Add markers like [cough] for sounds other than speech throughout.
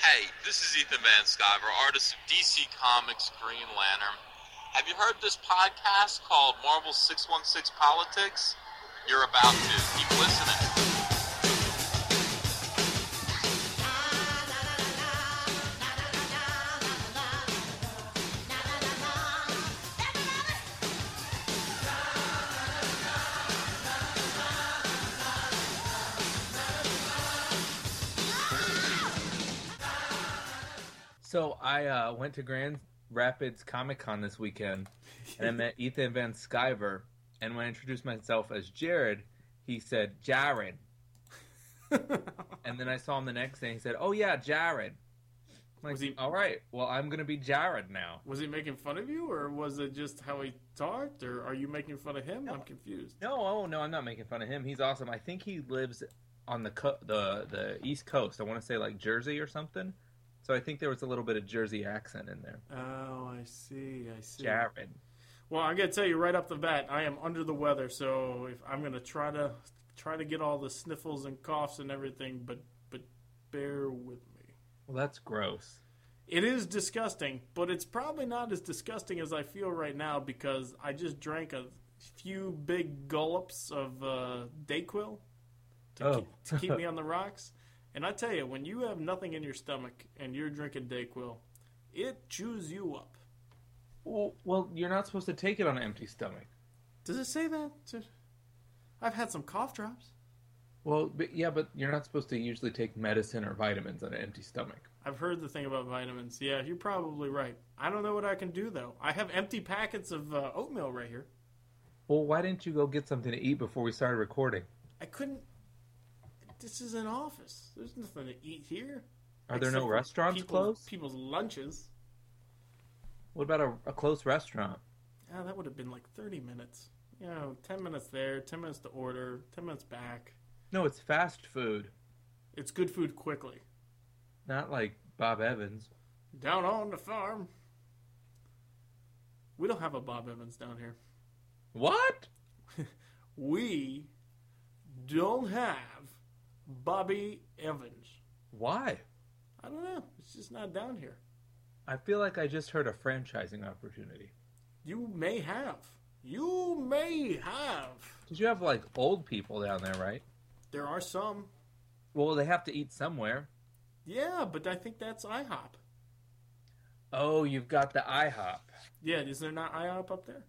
Hey, this is Ethan Van Sciver, artist of DC Comics Green Lantern. Have you heard this podcast called Marvel 616 Politics? You're about to. Keep I uh, went to Grand Rapids Comic Con this weekend, and I met Ethan Van Sciver. And when I introduced myself as Jared, he said Jared. [laughs] and then I saw him the next day. He said, "Oh yeah, Jared." Like, Was he- all right? Well, I'm gonna be Jared now. Was he making fun of you, or was it just how he talked, or are you making fun of him? I'm confused. No, oh no, I'm not making fun of him. He's awesome. I think he lives on the co- the the East Coast. I want to say like Jersey or something. So I think there was a little bit of Jersey accent in there. Oh, I see. I see. Jared. Well, I'm gonna tell you right off the bat, I am under the weather, so if I'm gonna try to try to get all the sniffles and coughs and everything, but but bear with me. Well, that's gross. It is disgusting, but it's probably not as disgusting as I feel right now because I just drank a few big gulps of uh, Dayquil to, Oh. keep, to keep me on the rocks. [laughs] And I tell you, when you have nothing in your stomach and you're drinking Dayquil, it chews you up. Well, well, you're not supposed to take it on an empty stomach. Does it say that? I've had some cough drops. Well, but, yeah, but you're not supposed to usually take medicine or vitamins on an empty stomach. I've heard the thing about vitamins. Yeah, you're probably right. I don't know what I can do though. I have empty packets of uh, oatmeal right here. Well, why didn't you go get something to eat before we started recording? I couldn't. This is an office. There's nothing to eat here. Are there no restaurants people's, closed? People's lunches. What about a, a close restaurant? Ah, that would have been like 30 minutes. You know, 10 minutes there, 10 minutes to order, 10 minutes back. No, it's fast food, It's good food quickly. not like Bob Evans. Down on the farm. We don't have a Bob Evans down here. What? [laughs] We don't have Bobby Evans. Why? I don't know. It's just not down here. I feel like I just heard a franchising opportunity. You may have. You may have. Did you have like old people down there, right? There are some. Well, they have to eat somewhere. Yeah, but I think that's IHOP. Oh, you've got the IHOP. Yeah, is there not IHOP up there?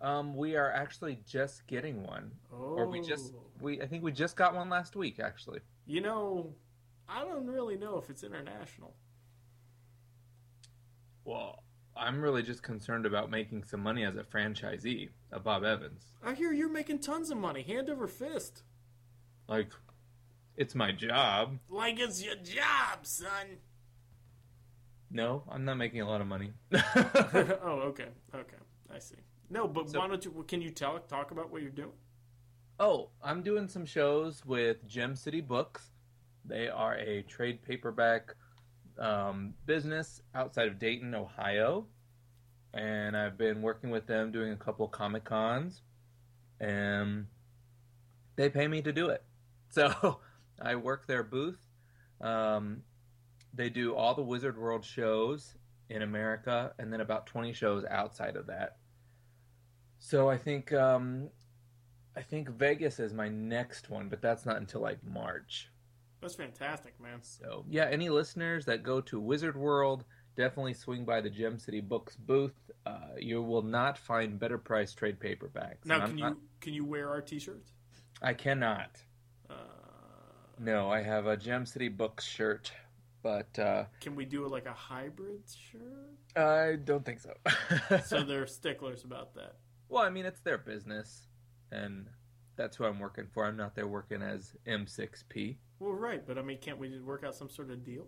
Um, we are actually just getting one, Oh. or we just we I think we just got one last week actually. You know, I don't really know if it's international. Well, I'm really just concerned about making some money as a franchisee of Bob Evans. I hear you're making tons of money, hand over fist. Like, it's my job. Like it's your job, son. No, I'm not making a lot of money. [laughs] [laughs] oh, okay. Okay. I see. No, but So- why don't you can you tell talk about what you're doing? Oh, I'm doing some shows with Gem City Books. They are a trade paperback um, business outside of Dayton, Ohio. And I've been working with them doing a couple Comic Cons. And they pay me to do it. [laughs] So I work their booth. Um, they do all the Wizard World shows in America and then about 20 shows outside of that. So I think um, I think Vegas is my next one, but that's not until like March. That's fantastic, man. So yeah, any listeners that go to Wizard World, definitely swing by the Gem City Books booth. Uh, you will not find better priced trade paperbacks. Now, can you not- can you wear our t-shirts? I cannot. Uh, No, I have a Gem City Books shirt, but uh, can we do like a hybrid shirt? I don't think so. [laughs] So they're sticklers about that. well, I mean, it's their business, and that's who I'm working for. I'm not there working as M6P. Well, right, but I mean, can't we work out some sort of deal?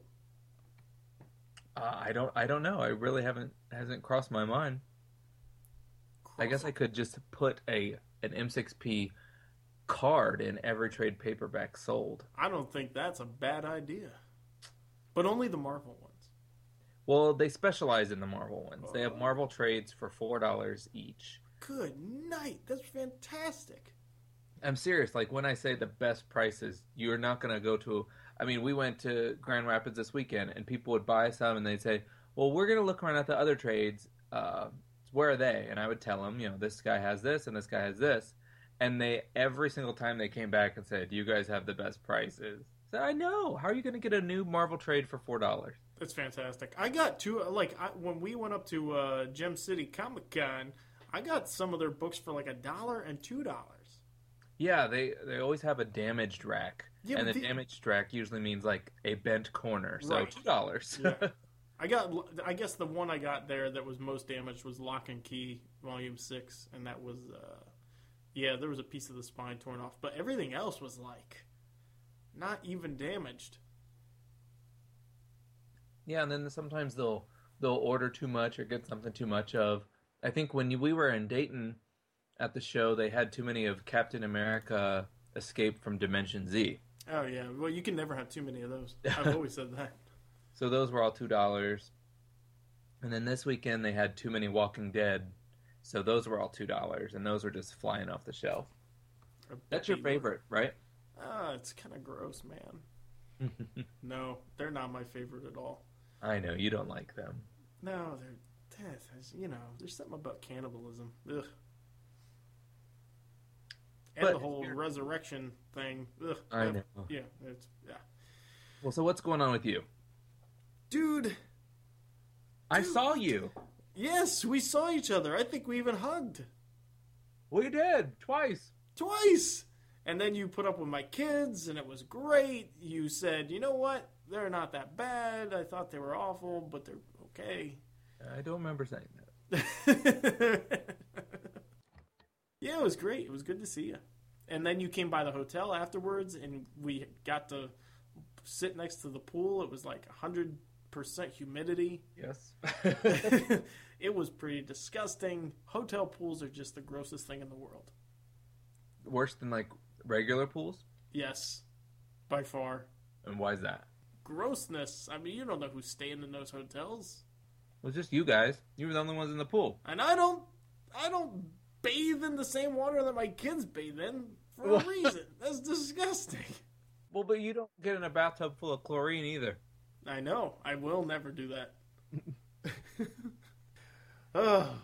Uh, I don't. I don't know. I really haven't hasn't crossed my mind. I guess I could just put a an M6P card in every trade paperback sold. I don't think that's a bad idea. But only the Marvel ones. Well, they specialize in the Marvel ones. They have Marvel trades for four dollars each. Good night. That's fantastic. I'm serious. Like when I say the best prices, you're not gonna go to I mean, we went to Grand Rapids this weekend, and people would buy some, and they'd say, "Well, we're gonna look around at the other trades. Uh, where are they?" And I would tell them, you know, this guy has this, and this guy has this, and they every single time they came back and said, Do "You guys have the best prices." I said, "I know. How are you gonna get a new Marvel trade for four dollars?" That's fantastic. I got two. Like I, when we went up to uh, Gem City Comic Con, I got some of their books for like a dollar and two dollars. Yeah, they they always have a damaged rack, Yeah, and the, the- damaged rack usually means like a bent corner, so Right. two dollars. Yeah. [laughs] I got. I guess the one I got there that was most damaged was Locke and Key Volume Six, and that was. Uh, yeah, there was a piece of the spine torn off, but everything else was like not even damaged. Yeah, and then sometimes they'll they'll order too much or get something too much of. I think when we were in Dayton at the show, they had too many of Captain America Escape from Dimension Z. Oh yeah, well you can never have too many of those. [laughs] I've always said that. So those were all two dollars. And then this weekend they had too many Walking Dead, so those were all two dollars, and those were just flying off the shelf. That's your favorite, right? Ah, it's kind of gross, man. [laughs] No, they're not my favorite at all. I know you don't like them. No, they're that's- you know, there's something about cannibalism. Ugh. And But the whole resurrection thing. Ugh. I Yeah, know. Yeah, it's yeah. Well, so what's going on with you? Dude, I saw you. yes, we saw each other. I think we even hugged We did twice. twice. And then you put up with my kids and it was great. You said, "You know what? They're not that bad. I thought they were awful, but they're okay." I don't remember saying that. [laughs] yeah, it was great. It was good to see you. And then you came by the hotel afterwards, and we got to sit next to the pool. It was like hundred percent humidity. Yes. [laughs] it was pretty disgusting. Hotel pools are just the grossest thing in the world. Worse than like regular pools? Yes, by far. And why is that? Grossness. I mean, you don't know who's staying in those hotels, Well, it's just you guys. You were the only ones in the pool. and I don't. I don't bathe in the same water that my kids bathe in for a [laughs] reason. That's disgusting. Well, but you don't get in a bathtub full of chlorine either. I know. I will never do that. [laughs] oh,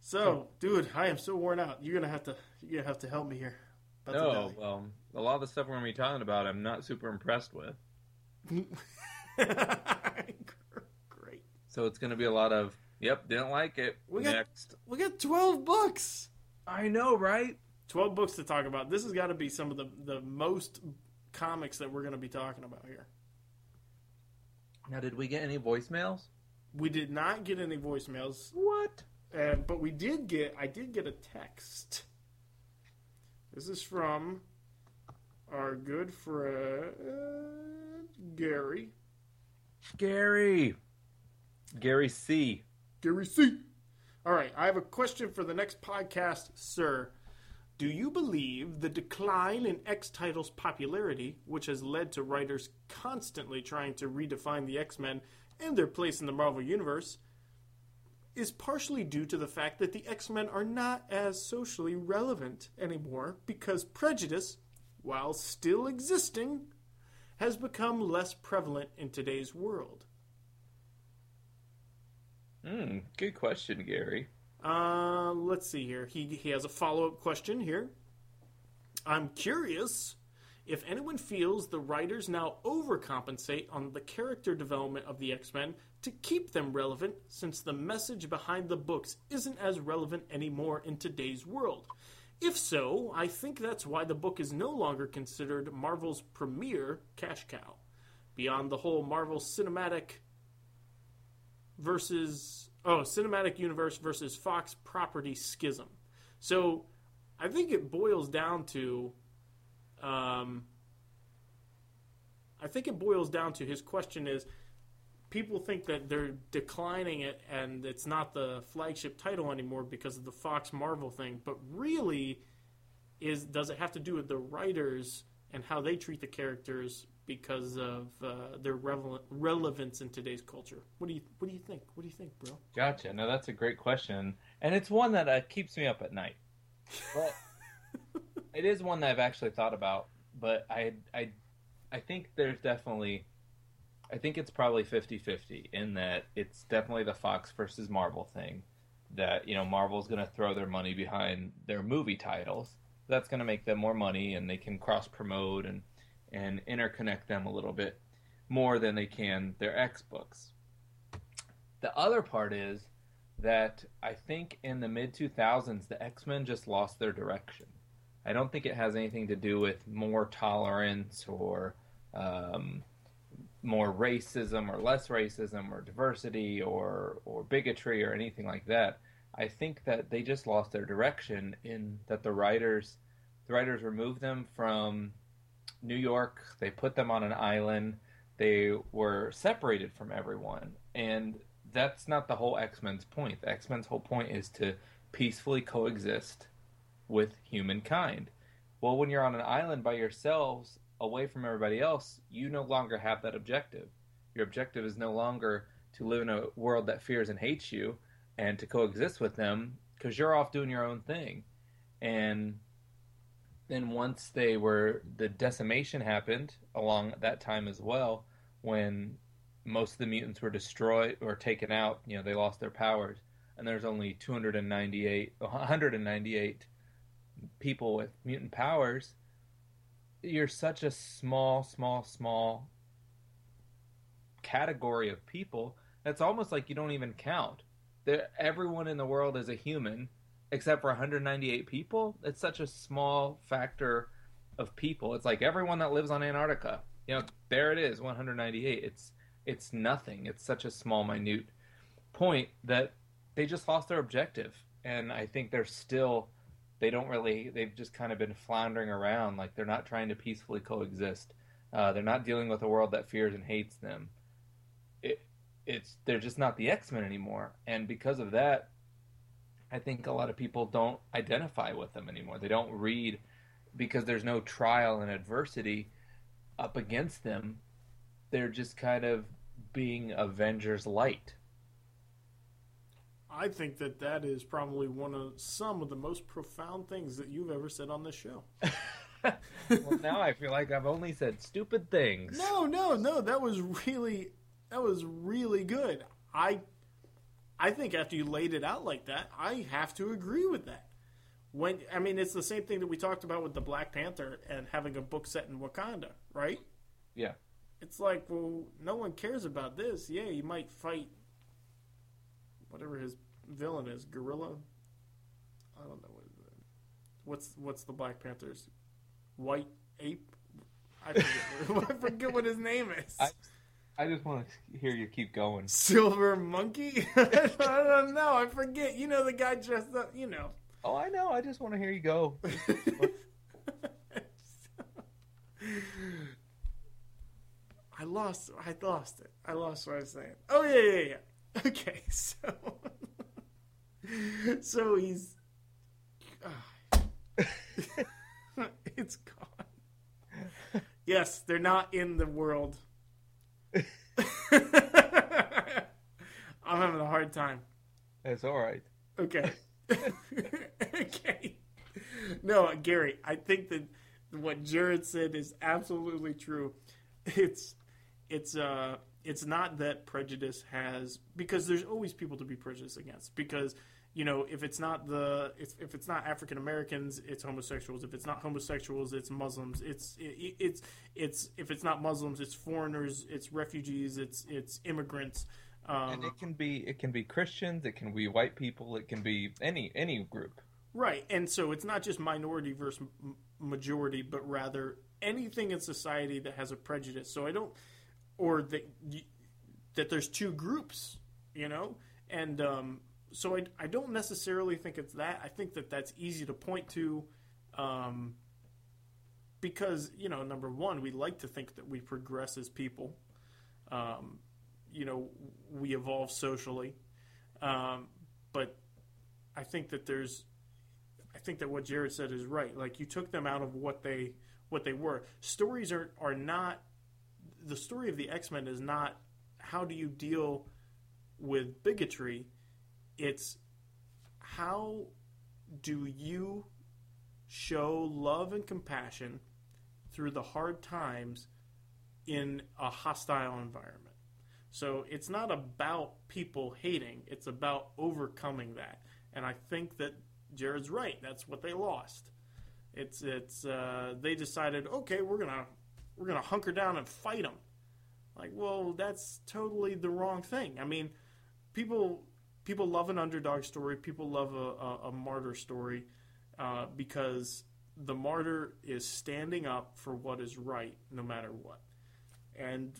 so, dude, I am so worn out. You're gonna have to. You're gonna have to help me here. About No, well, a lot of the stuff we're to be talking about, I'm not super impressed with. [laughs] die. Great. So it's going to be a lot of, yep, didn't like it. We got- We got 12 books. I know, right? 12 books to talk about. This has got to be some of the the most comics that we're going to be talking about here. Now, did we get any voicemails? We did not get any voicemails, What? uh, but we did get. I did get a text. This is from our good friend Gary. Gary. Gary C. Gary C. All right, I have a question for the next podcast, sir. Do you believe the decline in X titles' popularity, which has led to writers constantly trying to redefine the X Men and their place in the Marvel Universe, is partially due to the fact that the X Men are not as socially relevant anymore because prejudice, while still existing, has become less prevalent in today's world? Hmm, good question, Gary. Uh, let's see here. He he has a follow up question here. I'm curious if anyone feels the writers now overcompensate on the character development of the X Men to keep them relevant, since the message behind the books isn't as relevant anymore in today's world. If so, I think that's why the book is no longer considered Marvel's premier cash cow. Beyond the whole Marvel cinematic versus oh cinematic universe versus Fox property schism. So I think it boils down to um, I think it boils down to his question is people think that they're declining it and it's not the flagship title anymore because of the Fox Marvel thing, but really is does it have to do with the writers and how they treat the characters because of uh, their relevance in today's culture? What do you what do you think? What do you think, bro? Gotcha. No, that's a great question, and it's one that uh, keeps me up at night. But [laughs] it is one that I've actually thought about, but I, I, I think there's definitely I think it's probably 50-50 in that it's definitely the Fox versus Marvel thing that you know Marvel's going to throw their money behind their movie titles. That's going to make them more money and they can cross promote and and interconnect them a little bit more than they can their X books. The other part is that I think in the mid 2000s the X-Men just lost their direction. I don't think it has anything to do with more tolerance or um, more racism or less racism or diversity or or bigotry or anything like that. I think that they just lost their direction in that the writers the writers removed them from New York. They put them on an island. They were separated from everyone, and that's not the whole X Men's point. The X Men's whole point is to peacefully coexist with humankind. Well, when you're on an island by yourselves, away from everybody else, you no longer have that objective. Your objective is no longer to live in a world that fears and hates you and to coexist with them because you're off doing your own thing. And then once they were, the decimation happened along that time as well when most of the mutants were destroyed or taken out. You know, they lost their powers, and there's only 298, 198 people with mutant powers. You're such a small, small, small category of people. That's almost like you don't even count. That everyone in the world is a human, except for 198 people. It's such a small factor of people. It's like everyone that lives on Antarctica. You know, there it is, 198. It's it's nothing. It's such a small, minute point that they just lost their objective, and I think they're still. They don't really. They've just kind of been floundering around, like they're not trying to peacefully coexist. Uh, they're not dealing with a world that fears and hates them. It, it's they're just not the X Men anymore, and because of that, I think a lot of people don't identify with them anymore. They don't read because there's no trial and adversity up against them. They're just kind of being Avengers light. I think that that is probably one of some of the most profound things that you've ever said on this show. [laughs] well, now I feel like I've only said stupid things. No, no, no. That was really, that was really good. I, I think after you laid it out like that, I have to agree with that. When I mean, it's the same thing that we talked about with the Black Panther and having a book set in Wakanda, right? Yeah. It's like, well, no one cares about this. Yeah, you might fight whatever his villain is, Gorilla. I don't know what what's what's the Black Panther's white ape. I forget, [laughs] I forget what his name is. I, I just want to hear you keep going. Silver monkey. [laughs] I don't know. I forget. You know the guy dressed up. You know. Oh, I know. I just want to hear you go. [laughs] I lost. I lost it. I lost what I was saying. Oh yeah, yeah, yeah. [laughs] Okay, so so he's it's gone. Yes, they're not in the world. [laughs] I'm having a hard time. It's all right. Okay. [laughs] okay. No, Gary, I think that what Jared said is absolutely true. It's it's uh it's not that prejudice has because there's always people to be prejudiced against because you know if it's not the if, if it's not African Americans it's homosexuals. If it's not homosexuals it's Muslims. It's it, it's it's if it's not Muslims it's foreigners it's refugees it's it's immigrants. Um, and it can be it can be Christians it can be white people it can be any any group. Right. And so it's not just minority versus majority but rather anything in society that has a prejudice. So I don't or that that there's two groups, you know, and um, so I, I don't necessarily think it's that. I think that that's easy to point to, um, because you know, number one, we like to think that we progress as people. Um, you know, we evolve socially, um, but I think that there's, I think that what Jared said is right. Like you took them out of what they what they were. Stories are are not the story of the X Men is not how do you deal with bigotry. It's how do you show love and compassion through the hard times in a hostile environment. So it's not about people hating, it's about overcoming that. And I think that Jared's right. That's what they lost. It's it's uh, they decided, okay, we're gonna we're gonna hunker down and fight them. Like, well, that's totally the wrong thing. I mean, people people love an underdog story. People love a, a, a martyr story uh, because the martyr is standing up for what is right, no matter what. And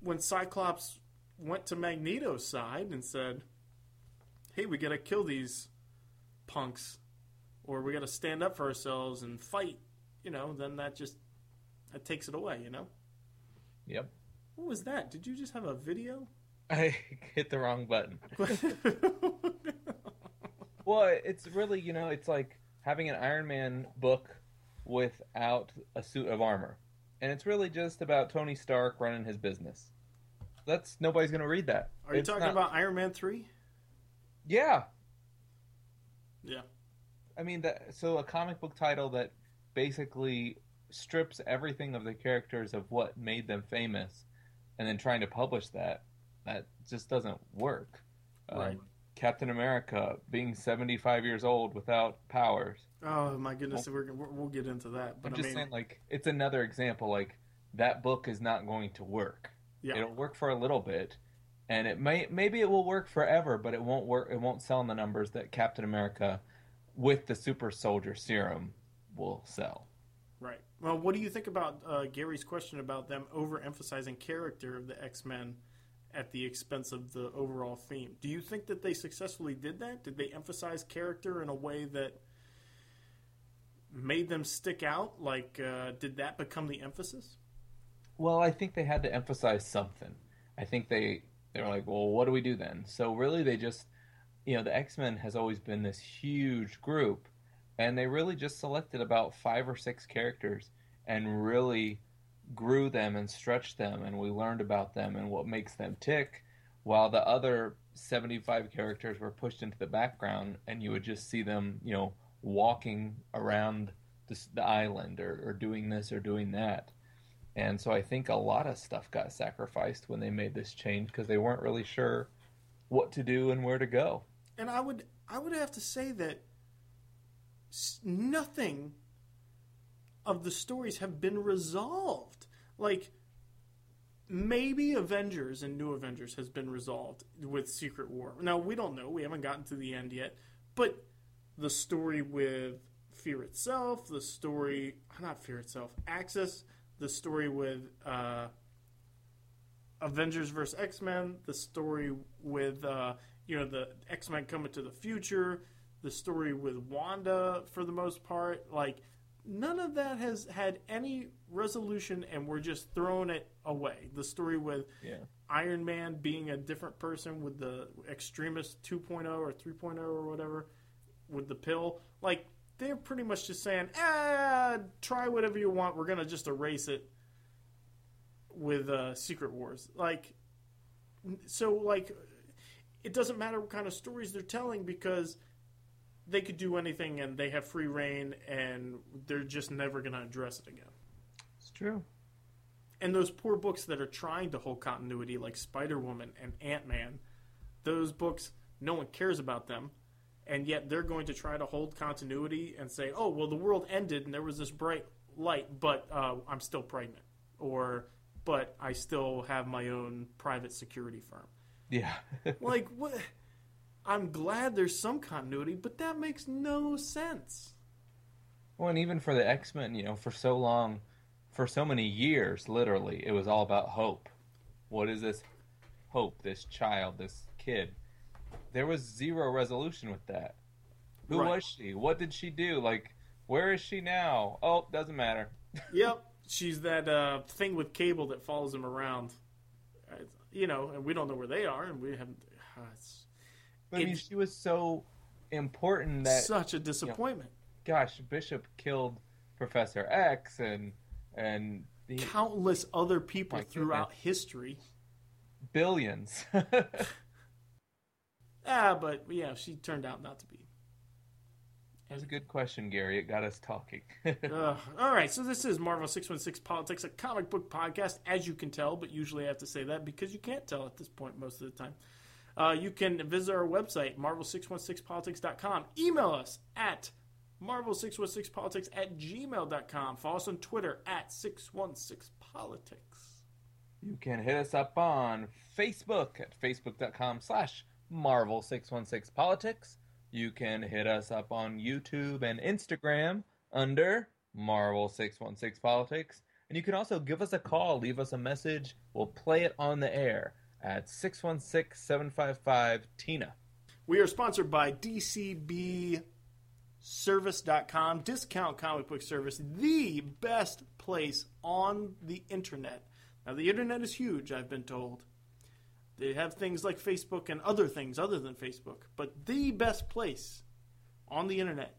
when Cyclops went to Magneto's side and said, "Hey, we got to kill these punks, or we got to stand up for ourselves and fight," you know, then that just that takes it away, you know. Yep. What was that? Did you just have a video? I [laughs] hit the wrong button. [laughs] Oh, well, it's really, you know, it's like having an Iron Man book without a suit of armor. And it's really just about Tony Stark running his business. That's nobody's going to read that. Are you talking not- about Iron Man 3? Yeah. Yeah. I mean that so a comic book title that basically strips everything of the characters of what made them famous and then trying to publish that that just doesn't work. Um, Captain America being 75 years old without powers. Oh my goodness, we're, we're, we'll get into that. But I'm I just mean, saying like it's another example like that book is not going to work. yeah, It'll work for a little bit and it may maybe it will work forever but it won't work it won't sell in the numbers that Captain America with the super soldier serum will sell. right. Well, what do you think about uh, Gary's question about them overemphasizing character of the X Men at the expense of the overall theme? Do you think that they successfully did that? Did they emphasize character in a way that made them stick out? Like, uh, did that become the emphasis? Well, I think they had to emphasize something. I think they they were like, well, what do we do then? So really, they just, you know, the X Men has always been this huge group, and they really just selected about five or six characters and really grew them and stretched them, and we learned about them and what makes them tick, while the other seventy five characters were pushed into the background, and you would just see them, you know, walking around the, the island or, or doing this or doing that. And so I think a lot of stuff got sacrificed when they made this change because they weren't really sure what to do and where to go. And I would I would have to say that nothing of the stories have been resolved. Like maybe Avengers and New Avengers has been resolved with Secret War. Now we don't know. We haven't gotten to the end yet. But the story with Fear itself, the story not Fear itself, Axis, the story with uh, Avengers vs X Men, the story with uh, you know the X Men coming to the future, the story with Wanda for the most part. Like none of that has had any resolution, and we're just throwing it away. The story with Yeah. Iron Man being a different person with the Extremis 2.0 or 3.0 or whatever with the pill, like they're pretty much just saying, ah, try whatever you want. We're gonna just erase it with uh, Secret Wars. Like, so like, it doesn't matter what kind of stories they're telling because they could do anything and they have free reign and they're just never gonna address it again. It's true. And those poor books that are trying to hold continuity, like Spider Woman and Ant Man, those books, no one cares about them. And yet they're going to try to hold continuity and say, oh, well, the world ended and there was this bright light, but uh, I'm still pregnant. Or, but I still have my own private security firm. Yeah. [laughs] Like, what? I'm glad there's some continuity, but that makes no sense. well, and even for the X Men, you know, for so long, for so many years, literally, it was all about hope. What is this hope, this child, this kid? There was zero resolution with that. Who Right. was she? What did she do? Like, where is she now? Oh, doesn't matter. [laughs] yep, she's that uh, thing with cable that follows him around. Uh, You know, and we don't know where they are, and we haven't. Uh, it's I mean, she was so important that such a disappointment. gosh, Bishop killed Professor X and and the Countless other people throughout history. billions. [laughs] Ah, but yeah, she turned out not to be. That was a good question, Gary. It got us talking. [laughs] Uh, all right, so this is Marvel 616 Politics, a comic book podcast, as you can tell, but usually I have to say that because you can't tell at this point most of the time. Uh, you can visit our website, marvel616politics.com. Email us at marvel616politics at gmail.com. Follow us on Twitter at 616politics. you can hit us up on Facebook at facebook.com slash Marvel616Politics. You can hit us up on YouTube and Instagram under Marvel616Politics. And you can also give us a call, leave us a message. We'll play it on the air at 616 755 TINA. We are sponsored by DCBService.com, discount comic book service, the best place on the internet. Now, the internet is huge, I've been told. They have things like Facebook and other things other than Facebook, but the best place on the internet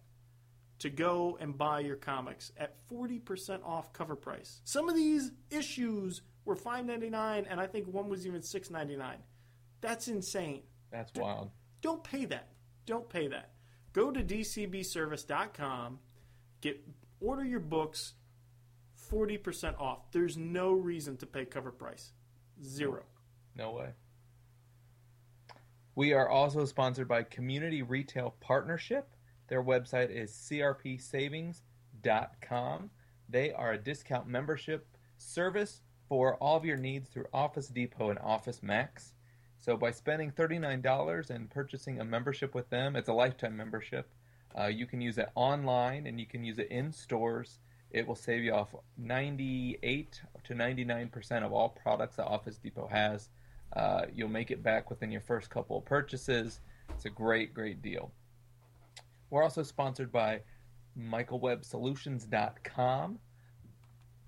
to go and buy your comics at 40% off cover price. Some of these issues were $5.99 and I think one was even $6.99. That's insane. That's wild. Don't pay that. Don't pay that. Go to dcbservice.com, get order your books 40% off. There's no reason to pay cover price. Zero. No way. We are also sponsored by Community Retail Partnership. Their website is crpsavings.com. They are a discount membership service for all of your needs through Office Depot and Office Max. So by spending $39 and purchasing a membership with them, it's a lifetime membership. Uh, you can use it online and you can use it in stores. It will save you off 98 to 99% of all products that Office Depot has. Uh, you'll make it back within your first couple of purchases. It's a great, great deal. We're also sponsored by MichaelWebSolutions.com.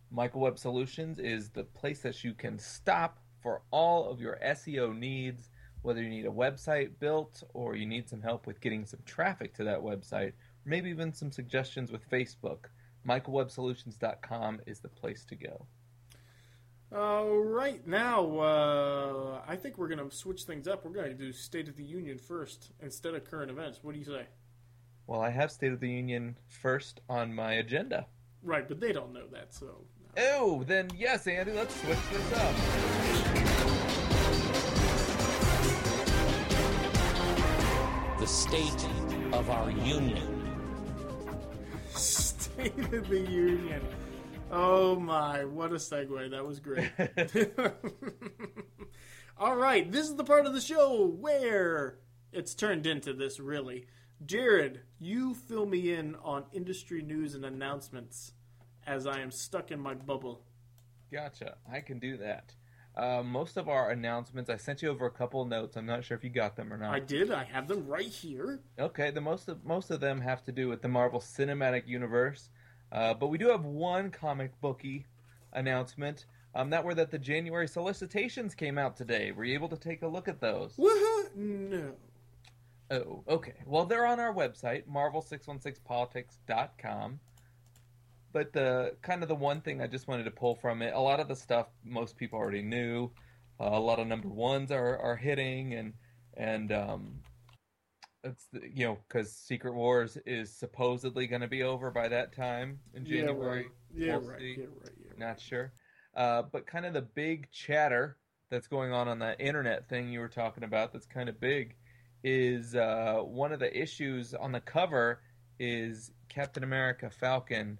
Michael Web Solutions is the place that you can stop for all of your SEO needs, whether you need a website built or you need some help with getting some traffic to that website, maybe even some suggestions with Facebook. MichaelWebSolutions.com is the place to go. All right, now uh, I think we're going to switch things up. We're going to do State of the Union first instead of current events. What do you say? Well, I have State of the Union first on my agenda. Right, but they don't know that, so. Oh, then yes, Andy, let's switch this up. the state of our union. State of the Union. Oh my, what a segue. That was great. [laughs] All right, this is the part of the show where it's turned into this, really. Jared, you fill me in on industry news and announcements as I am stuck in my bubble. Gotcha. I can do that. Uh, most of our announcements, I sent you over a couple of notes. I'm not sure if you got them or not. I did. I have them right here. Okay, the most of most of them have to do with the Marvel Cinematic Universe, uh, but we do have one comic booky announcement. Um, that were that the January solicitations came out today. Were you able to take a look at those? What? No. Oh, okay. Well, they're on our website, marvel616politics.com. But the kind of the one thing I just wanted to pull from it, a lot of the stuff most people already knew. Uh, a lot of number ones are, are hitting, and and um, it's the, you know because Secret Wars is supposedly going to be over by that time in January. Yeah, right. Yeah, right. Yeah, right. Yeah, right. Not sure. Uh, but kind of the big chatter that's going on on that internet thing you were talking about that's kind of big is uh, one of the issues on the cover is Captain America Falcon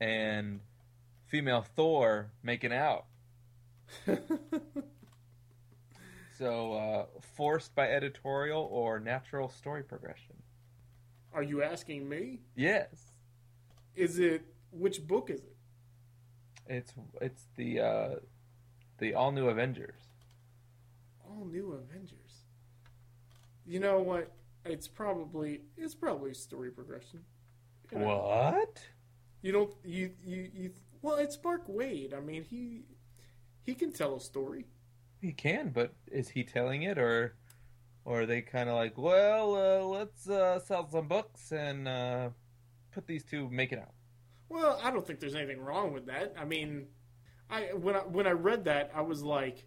and female Thor making out. [laughs] So, uh, forced by editorial or natural story progression? Are you asking me? Yes, Is it which book is it? it's it's the uh, the all new Avengers. All new Avengers. You know what? It's probably it's probably story progression. You know, What? You don't you you you well, it's Mark Waid. I mean, he he can tell a story. He can, but is he telling it, or, or are they kind of like, well, uh, let's uh, sell some books and uh, put these two make it out? Well, I don't think there's anything wrong with that. I mean, I when I when I read that, I was like,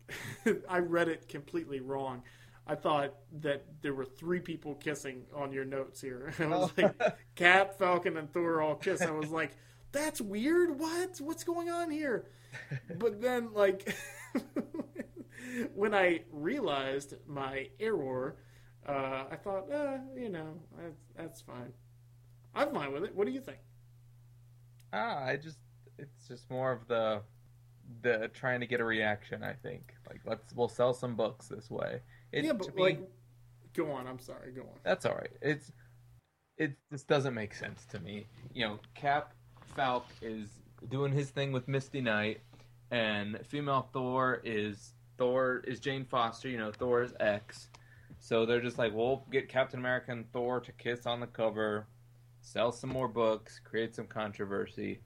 [laughs] I read it completely wrong. I thought that there were three people kissing on your notes here. [laughs] I was Oh. like, Cap, Falcon, and Thor all kiss. I was like, that's weird. What? What's going on here? But then, like, [laughs] when I realized my error, uh, I thought, uh, you know, that's, that's fine. I'm fine with it. What do you think? Ah, I just it's just more of the the trying to get a reaction. I think like let's we'll sell some books this way. It, yeah, but me, like, go on. I'm sorry. Go on. that's all right. It's it just doesn't make sense to me. You know, Cap Falk is doing his thing with Misty Knight, and female Thor is Thor is Jane Foster. You know, Thor's ex. So they're just like, we'll get Captain America and Thor to kiss on the cover, sell some more books, create some controversy.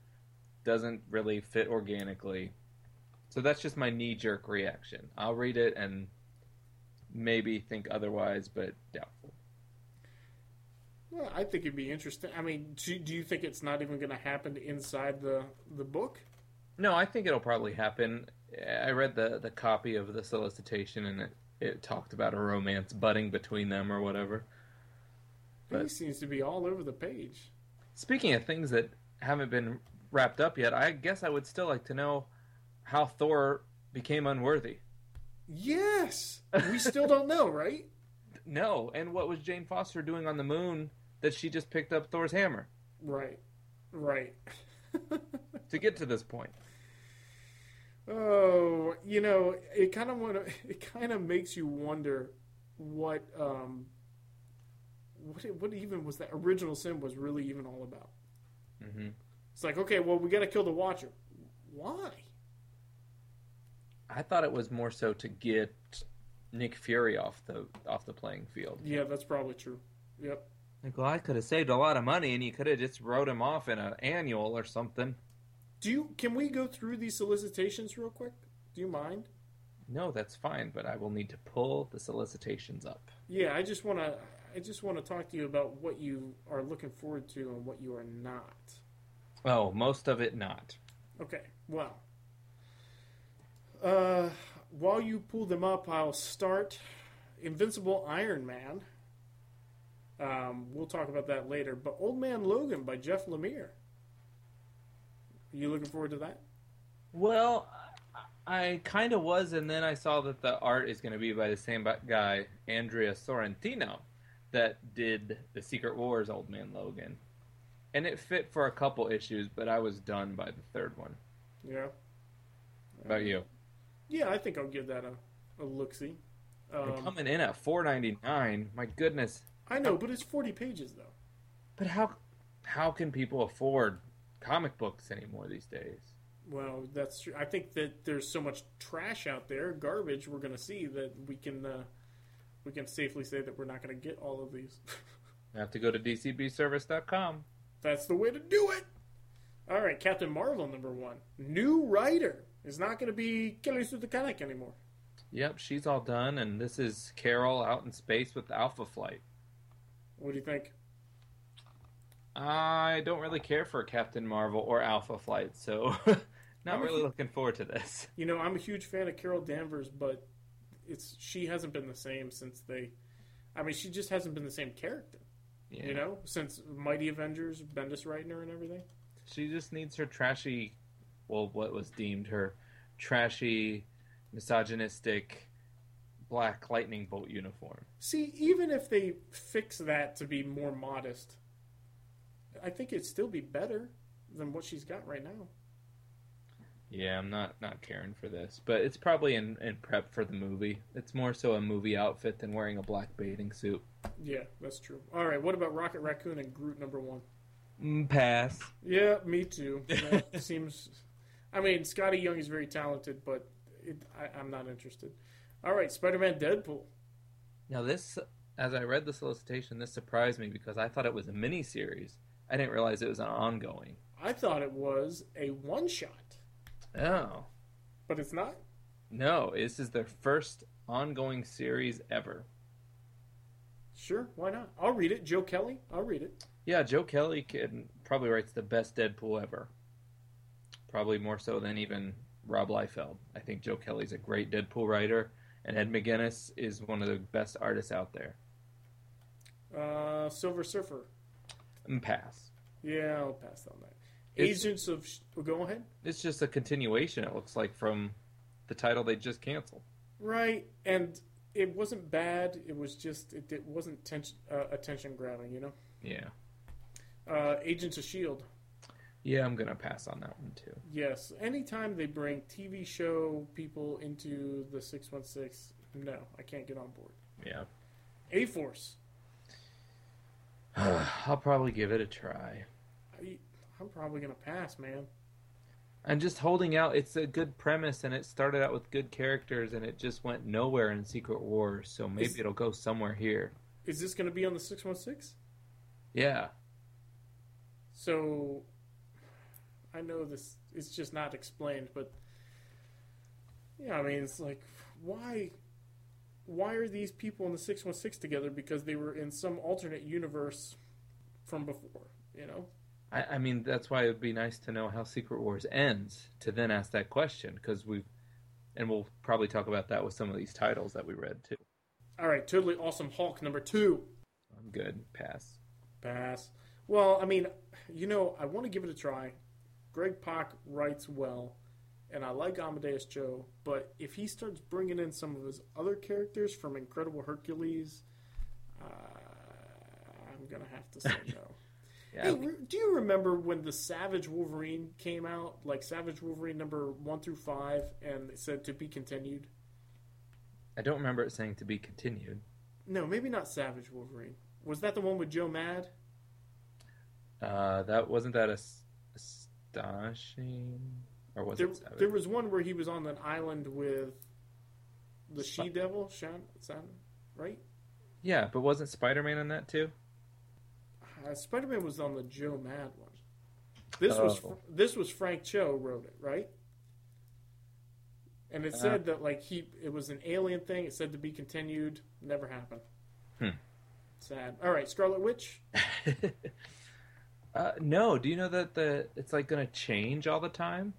Doesn't really fit organically. So that's just my knee jerk reaction. I'll read it and maybe think otherwise, but doubtful. Well, I think it'd be interesting. I mean, do, do you think it's not even going to happen inside the the book? No, I think it'll probably happen. I read the, the copy of the solicitation and it, it talked about a romance budding between them or whatever. he But- seems to be all over the page. Speaking of things that haven't been wrapped up yet, I guess I would still like to know how Thor became unworthy. Yes, we still don't know, right? [laughs] No, and what was Jane Foster doing on the moon that she just picked up Thor's hammer Right, right. [laughs] to get to this point? oh, you know, it kind of want [laughs] it kind of makes you wonder what um what what even was that original sin was really even all about. hmm It's like, okay, well, we got to kill the Watcher. Why? I thought it was more so to get Nick Fury off the off the playing field. Yeah, that's probably true. Yep. Like, well, I could have saved a lot of money, and you could have just wrote him off in an annual or something. Do you? Can we go through these solicitations real quick? Do you mind? No, that's fine, but I will need to pull the solicitations up. Yeah, I just want to. I just want to talk to you about what you are looking forward to and what you are not. Oh, most of it not. Okay. Well, uh, while you pull them up, I'll start Invincible Iron Man. Um, we'll talk about that later. But Old Man Logan by Jeff Lemire. Are you looking forward to that? Well, I kind of was, and then I saw that the art is going to be by the same guy, Andrea Sorrentino, that did the Secret Wars Old Man Logan. And it fit for a couple issues, but I was done by the third one. Yeah. How about you? Yeah, I think I'll give that a, a look see. Um, coming in at four ninety nine. My goodness! I know, but it's 40 pages, though. But how how can people afford comic books anymore these days? Well, that's true. I think that there's so much trash out there, garbage we're going to see that we can uh, we can safely say that we're not going to get all of these. [laughs] You have to go to dcbservice.com. that's the way to do it. All right, Captain Marvel number one, new writer is not going to be Kelly Sue DeConnick anymore. Yep, she's all done, and this is Carol out in space with Alpha Flight. What do you think? I don't really care for Captain Marvel or Alpha Flight, so [laughs] not I'm really hu- looking forward to this. [laughs] You know, I'm a huge fan of Carol Danvers, but it's she hasn't been the same since they. I mean, she just hasn't been the same character. Yeah. You know, since Mighty Avengers, Bendis writing her and everything. She just needs her trashy, well, what was deemed her trashy, misogynistic black lightning bolt uniform. See, even if they fix that to be more modest, I think it'd still be better than what she's got right now. Yeah, I'm not not caring for this, but it's probably in, in prep for the movie. It's more so a movie outfit than wearing a black bathing suit. Yeah, that's true. All right, what about Rocket Raccoon and Groot number one? Mm, pass. Yeah, me too. That [laughs] seems. I mean, Skottie Young is very talented, but it, I, I'm not interested. All right, Spider-Man, Deadpool. Now this, as I read the solicitation, this surprised me because I thought it was a mini series. I didn't realize it was an ongoing. I thought it was a one-shot, Oh but it's not. no, this is their first ongoing series ever. Sure, why not? I'll read it. Joe Kelly, I'll read it. Yeah, Joe Kelly can probably writes the best Deadpool ever. Probably more so than even Rob Liefeld. I think Joe Kelly's a great Deadpool writer, and Ed McGuinness is one of the best artists out there. Uh, Silver Surfer. And pass. Yeah, I'll pass on that. It's- Agents of. Oh, go ahead. It's just a continuation. It looks like from the title they just canceled. Right, and it wasn't bad. It was just it, it wasn't tension, uh, attention grabbing. You know. Yeah. Uh, Agents of Shield. Yeah, I'm gonna pass on that one too. Yes. Anytime they bring TV show people into the six one six, no, I can't get on board. Yeah. A Force. [sighs] I'll probably give it a try. I, I'm probably gonna pass, man. I'm just holding out. It's a good premise, and it started out with good characters, and it just went nowhere in Secret Wars. So maybe Is- it'll go somewhere here. Is this gonna be on the six one six? Yeah. So, I know this it's just not explained, but yeah, I mean, it's like why why are these people in the 616 together because they were in some alternate universe from before, you know? I, I mean, that's why it would be nice to know how Secret Wars ends to then ask that question because we've, and we'll probably talk about that with some of these titles that we read too. All right, totally awesome Hulk number 2. I'm good. Pass. Pass. Well, I mean, you know, I want to give it a try. Greg Pak writes well, and I like Amadeus Cho, but if he starts bringing in some of his other characters from Incredible Hercules, uh, I'm gonna have to say no. [laughs] Yeah. Hey, re- do you remember when the Savage Wolverine came out, like Savage Wolverine number one through five, and it said to be continued? I don't remember it saying to be continued. No, maybe not Savage Wolverine. Was that the one with Joe Mad? Uh, that wasn't that as- astonishing, or was There, it? Savage? there was one where he was on an island with the she devil, Shan, San, right? Yeah, but wasn't Spider-Man in that too? Uh, Spider Man was on the Joe Mad one. This was Oh. this was Frank Cho wrote it, right? And it Uh. said that like he it was an alien thing. It said to be continued. Never happened. Hmm. Sad. All right, Scarlet Witch. [laughs] uh, no. Do you know that the it's like going to change all the time?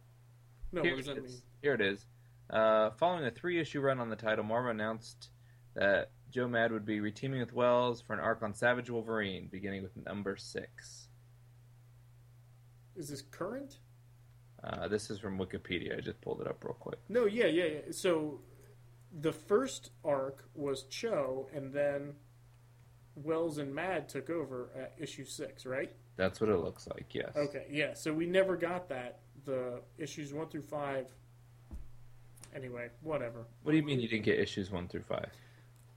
No, Here what does it that is. mean? Here it is. Uh, following a three-issue run on the title, Marvel announced that Joe Mad would be reteaming with Wells for an arc on Savage Wolverine, beginning with number six. Is this current? Uh, this is from Wikipedia. I just pulled it up real quick. No, yeah, yeah, yeah. So the first arc was Cho, and then Wells and Mad took over at issue six, right? That's what it looks like. Yes. Okay, yeah. So we never got that. The issues one through five. Anyway, whatever. What do you mean you didn't get issues one through five?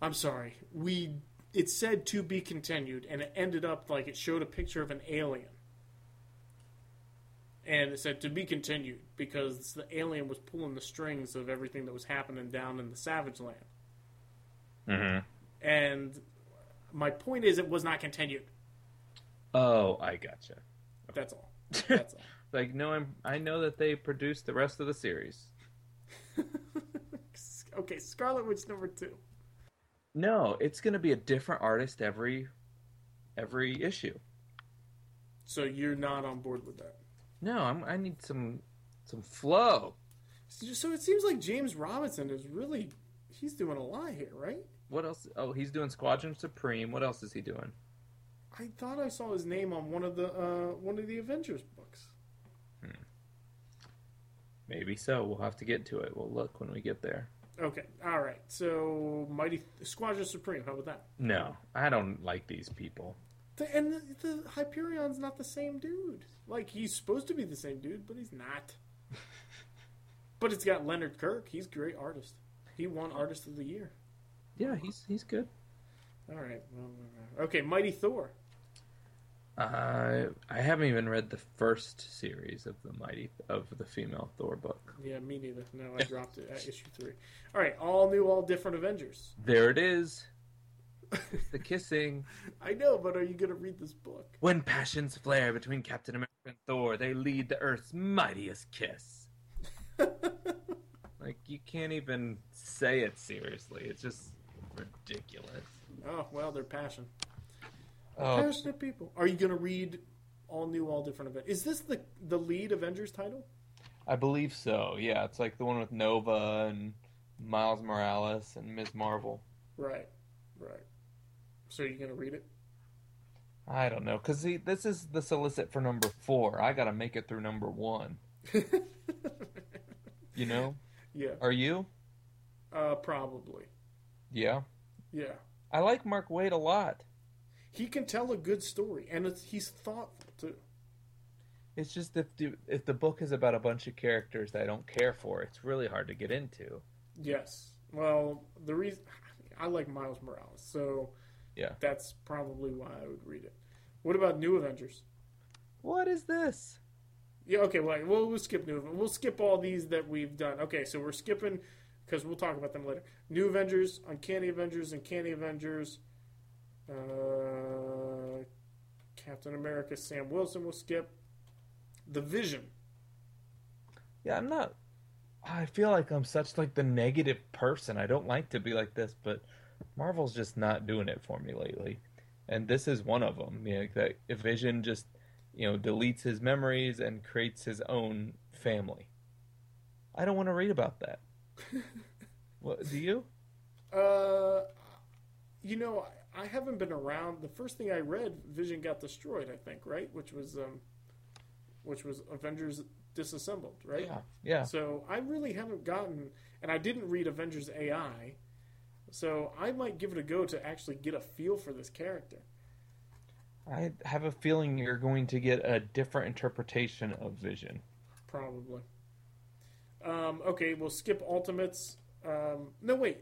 I'm sorry. We it said to be continued, and it ended up like it showed a picture of an alien, and it said to be continued because the alien was pulling the strings of everything that was happening down in the Savage Land. Mm-hmm. And my point is, it was not continued. Oh, I gotcha. That's all. [laughs] That's all. like, no, I'm, I know that they produced the rest of the series. [laughs] okay, Scarlet Witch number two. No, it's going to be a different artist every every issue. So you're not on board with that. No, I'm, I need some some flow. So it seems like James Robinson is really he's doing a lot here, right? What else? Oh, he's doing Squadron Supreme. What else is he doing? I thought I saw his name on one of the uh, one of the Avengers books. Maybe so. We'll have to get to it. We'll look when we get there. Okay, all right. So Mighty Squadron Supreme. How about that? No, I don't like these people. The, and the, the Hyperion's not the same dude. Like he's supposed to be the same dude, but he's not. [laughs] but it's got Leonard Kirk. He's a great artist. He won Artist of the Year. Yeah, he's he's good. All right. Well, okay, Mighty Thor. Uh, I haven't even read the first series of the mighty of the female Thor book. Yeah, me neither. No, I dropped it at issue three. All right, all new, all different Avengers. There it is. It's the kissing. [laughs] I know, but are you going to read this book? When passions flare between Captain America and Thor, they lead the Earth's mightiest kiss. [laughs] Like you can't even say it seriously. It's just ridiculous. oh well, they're passion. Oh, Passionate people. Are you going to read all new, all different Avengers? Is this the the lead Avengers title? I believe so. Yeah, it's like the one with Nova and Miles Morales and Ms. Marvel. Right, right. So are you gonna read it? I don't know, cause see, this is the solicit for number four. I gotta make it through number one. [laughs] You know? yeah, Are you? uh, probably. Yeah. Yeah, I like Mark Waid a lot. He can tell a good story, and it's, he's thoughtful too. It's just if the, if the book is about a bunch of characters that I don't care for, it's really hard to get into. Yes. Well, the reason I like Miles Morales, so Yeah. that's probably why I would read it. What about New Avengers? What is this? Yeah, okay, well, we'll, we'll skip New We'll skip all these that we've done. Okay, so we're skipping because we'll talk about them later. New Avengers, Uncanny Avengers, Uncanny Avengers, uh, Captain America, Sam Wilson will skip. The Vision. Yeah, I'm not. I feel like I'm such like the negative person. I don't like to be like this, but Marvel's just not doing it for me lately, and this is one of them. You know, that Vision just you know deletes his memories and creates his own family. I don't want to read about that. [laughs] what do you? Uh, you know, I, haven't been around. The first thing I read, Vision got destroyed. I think, right? Which was um, which was Avengers Disassembled, right? Yeah, yeah. So I really haven't gotten, and I didn't read Avengers AI, so I might give it a go to actually get a feel for this character. I have a feeling you're going to get a different interpretation of Vision. Probably. Um, okay, we'll skip Ultimates. Um, no, wait.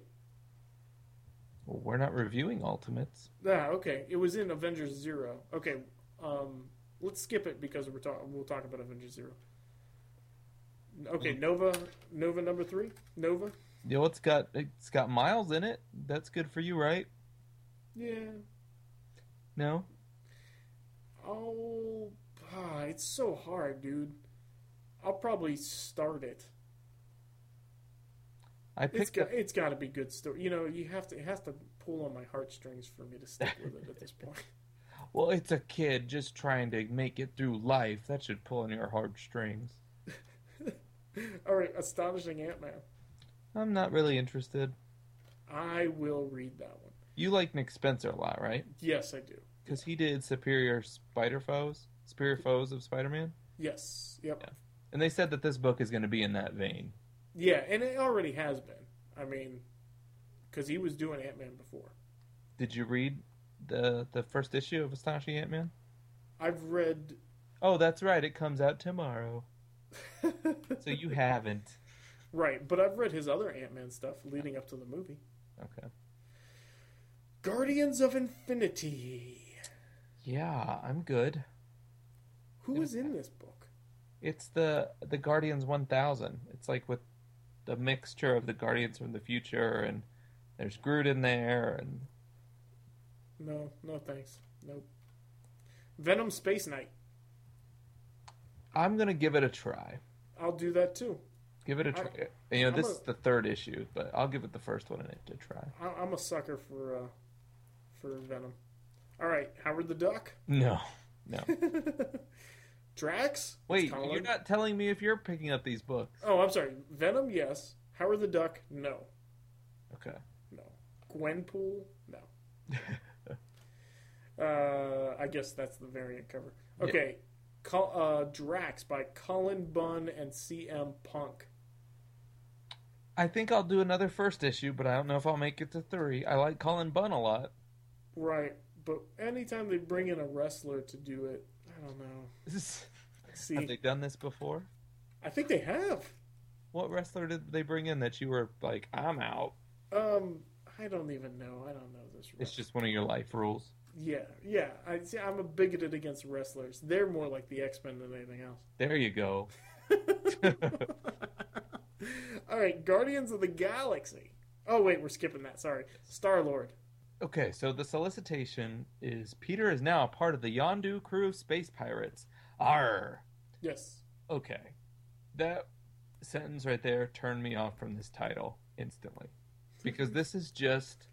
Well, we're not reviewing Ultimates. Ah, okay. It was in Avengers Zero. Okay. Um, let's skip it because we're talking. We'll talk about Avengers Zero. Okay, Nova. Nova number three. Nova. You know, it's got it's got Miles in it. That's good for you, right? Yeah. No. Oh, ah, it's so hard, dude. I'll probably start it. I It's picked got up. it's got to be good story. You know, you have to it has to pull on my heartstrings for me to stick with it at this [laughs] point. Well, it's a kid just trying to make it through life. That should pull on your heartstrings. [laughs] All right, astonishing Ant Man. I'm not really interested. I will read that one. You like Nick Spencer a lot, right? Yes, I do. Because he did Superior Spider Foes, Superior Foes of Spider-Man, Yes. Yep. Yeah. and they said that this book is going to be in that vein. Yeah, and it already has been. I mean, because he was doing Ant Man before. Did you read the the first issue of Astonishing Ant-Man? I've read. Oh, that's right. It comes out tomorrow. [laughs] So you haven't. right, but I've read his other Ant Man stuff leading up to the movie. Okay. Guardians of Infinity. Yeah, I'm good. Who is in this book? It's the the Guardians 1000. It's like with the mixture of the Guardians from the future and there's Groot in there and No, no thanks. Nope. Venom Space Knight. I'm going to give it a try. I'll do that too. Give it a try. You know, I'm this a- is the third issue, but I'll give it the first one in it to try. I- I'm a sucker for uh, for Venom. All right, Howard the Duck. No. No. [laughs] Drax. Wait, you're not telling me if you're picking up these books. Oh, I'm sorry. Venom, yes. Howard the Duck, no, Okay. no. Gwenpool, no. [laughs] uh, I guess that's the variant cover. Okay, Col- uh, Drax by Cullen Bunn and CM Punk. I think I'll do another first issue, but I don't know if I'll make it to three. I like Cullen Bunn a lot. Right, but anytime they bring in a wrestler to do it, I don't know. [laughs] See, Have they done this before? I think they have. What wrestler did they bring in that you were like, I'm out? Um, I don't even know. I don't know this. It's just one of your life rules. yeah, yeah. I see. I'm a bigoted against wrestlers. They're more like the X Men than anything else. There you go. [laughs] [laughs] All right, Guardians of the Galaxy. Oh wait, we're skipping that. Sorry, Star Lord. Okay, so the solicitation is Peter is now a part of the Yondu crew of space pirates. Arr. Yes. Okay. That sentence right there turned me off from this title instantly. Because this is just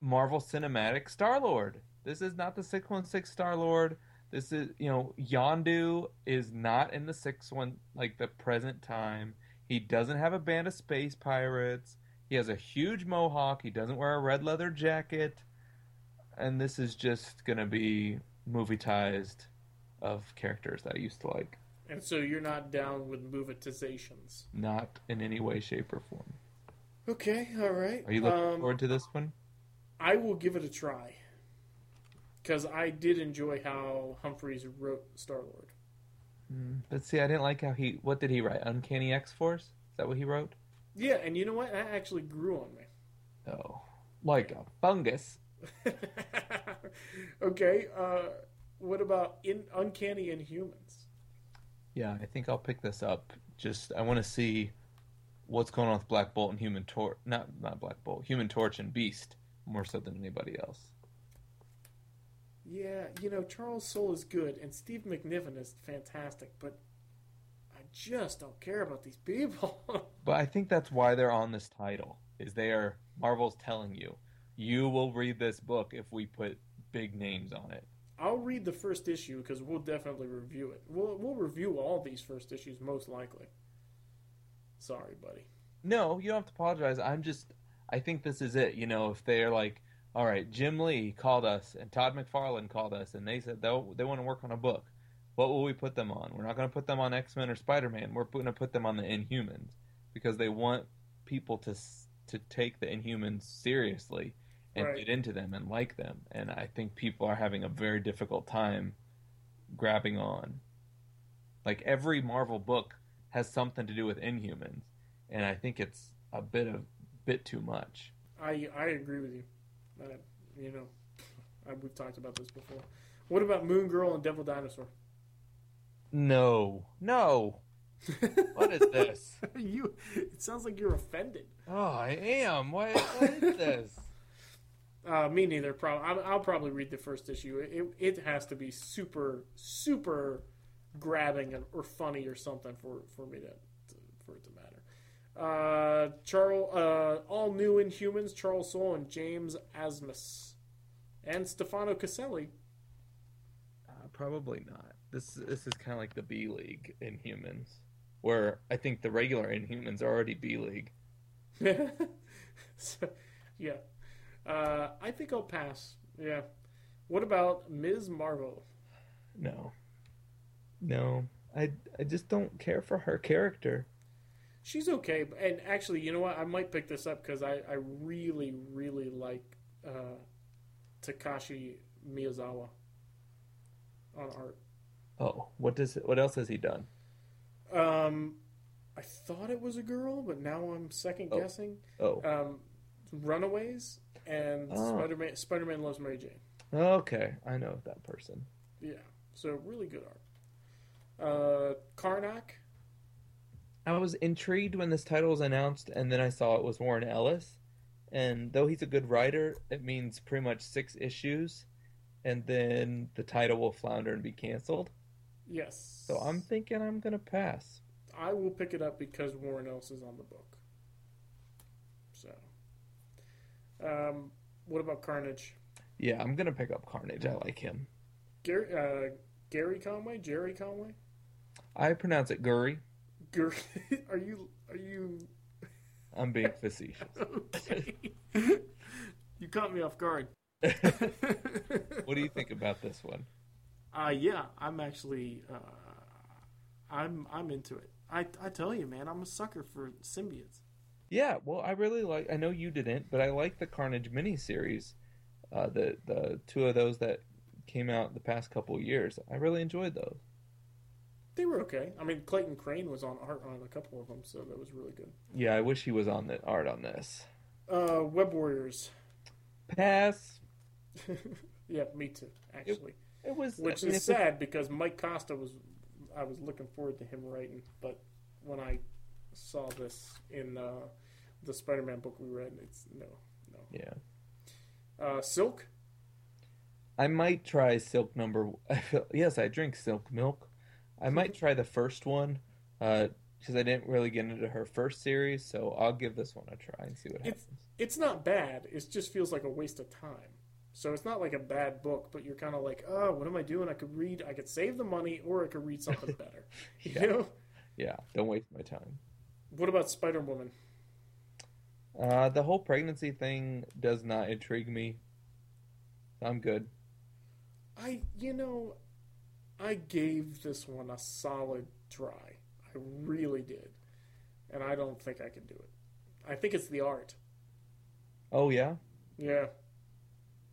Marvel Cinematic Star Lord. This is not the 616 Star Lord. This is, you know, Yondu is not in the 6 1, like the present time. He doesn't have a band of space pirates. He has a huge mohawk. He doesn't wear a red leather jacket. And this is just going to be movie-tized of characters that I used to like. And so you're not down with movitizations. Not in any way, shape, or form. Okay, all right. Are you looking Um, forward to this one? I will give it a try. Because I did enjoy how Humphries wrote Star Lord. But see, I didn't like how he. What did he write? Uncanny X Force? Is that what he wrote? Yeah, and you know what? That actually grew on me. Oh, like a fungus. [laughs] okay, uh, what about in Uncanny Inhumans? Yeah, I think I'll pick this up. Just I want to see what's going on with Black Bolt and Human Torch. Not not Black Bolt, Human Torch and Beast more so than anybody else. Yeah, you know, Charles Soule is good, and Steve McNiven is fantastic, but just don't care about these people. [laughs] But I think that's why they're on this title. Is they are Marvel's telling you, you will read this book if we put big names on it. I'll read the first issue because we'll definitely review it. We'll we'll review all these first issues most likely. Sorry, buddy. No, you don't have to apologize. I'm just, I think this is it. You know, if they're like, all right, Jim Lee called us and Todd McFarlane called us and they said they they want to work on a book. What will we put them on? We're not going to put them on X Men or Spider Man. We're going to put them on the Inhumans because they want people to to take the Inhumans seriously and Right. get into them and like them. And I think people are having a very difficult time grabbing on. Like every Marvel book has something to do with Inhumans, and I think it's a bit of bit too much. I I agree with you. You know, [laughs] I, we've talked about this before. What about Moon Girl and Devil Dinosaur? No, no. What is this? [laughs] you. It sounds like you're offended. Oh, I am. What, what is this? [laughs] Uh, me neither. Pro- I'll, I'll probably read the first issue. It, it has to be super super grabbing or funny or something for, for me to, to for it to matter. Uh, Charles, uh, all new Inhumans, Charles Soule and James Asmus, and Stefano Caselli. Uh, probably not. This this is kind of like the B League in humans, where I think the regular Inhumans are already B League. [laughs] so, yeah, uh, I think I'll pass. Yeah. What about Ms. Marvel? No, no. I I just don't care for her character. She's okay, and actually, you know what? I might pick this up because I, I really, really like uh, Takeshi Miyazawa on art. Oh, what does what else has he done? Um, I thought it was a girl, but now I'm second Oh. guessing. Oh, Um, Runaways and Oh. Spider-Man. Spider-Man loves Mary Jane. okay. I know that person. Yeah, so really good art. Uh, Karnak. I was intrigued when this title was announced, and then I saw it was Warren Ellis. And though he's a good writer, it means pretty much six issues, and then the title will flounder and be canceled. Yes. So I'm thinking I'm gonna pass. I will pick it up because Warren Ellis is on the book. So, um, what about Carnage? Yeah, I'm gonna pick up Carnage. I like him. Gary, uh, Gary Conway, Gerry Conway. I pronounce it Guri. Gary, [laughs] are you are you [laughs] I'm being facetious. [laughs] you caught me off guard. what do you think about this one? Uh, yeah, I'm actually, uh, I'm I'm into it. I I tell you, man, I'm a sucker for symbiotes. Yeah, well, I really like. I know you didn't, but I like the Carnage miniseries. Uh, the the two of those that came out the past couple years. I really enjoyed those. They were okay. I mean, Clayton Crain was on art on a couple of them, so that was really good. Yeah, I wish he was on the art on this. Uh, Web Warriors. Pass. [laughs] yeah, me too. Actually, It was, which I mean, is it's a- sad because Mike Costa was. I was looking forward to him writing, but when I saw this in uh, the Spider-Man book we read, it's no, no. Yeah, Uh, Silk. I might try Silk number. Yes, I drink Silk milk. I might try the first one because I didn't really get into her first series, so I'll give this one a try and see what It's happens. it's not bad. It just feels like a waste of time. So it's not like a bad book, but you're kind of like, oh, what am I doing? I could read, I could save the money, or I could read something [laughs] better. Yeah. You know? Yeah, don't waste my time. What about Spider Woman? Uh, the whole pregnancy thing does not intrigue me. I'm good. I, you know, I gave this one a solid try. I really did. And I don't think I can do it. I think it's the art. Oh yeah. Yeah.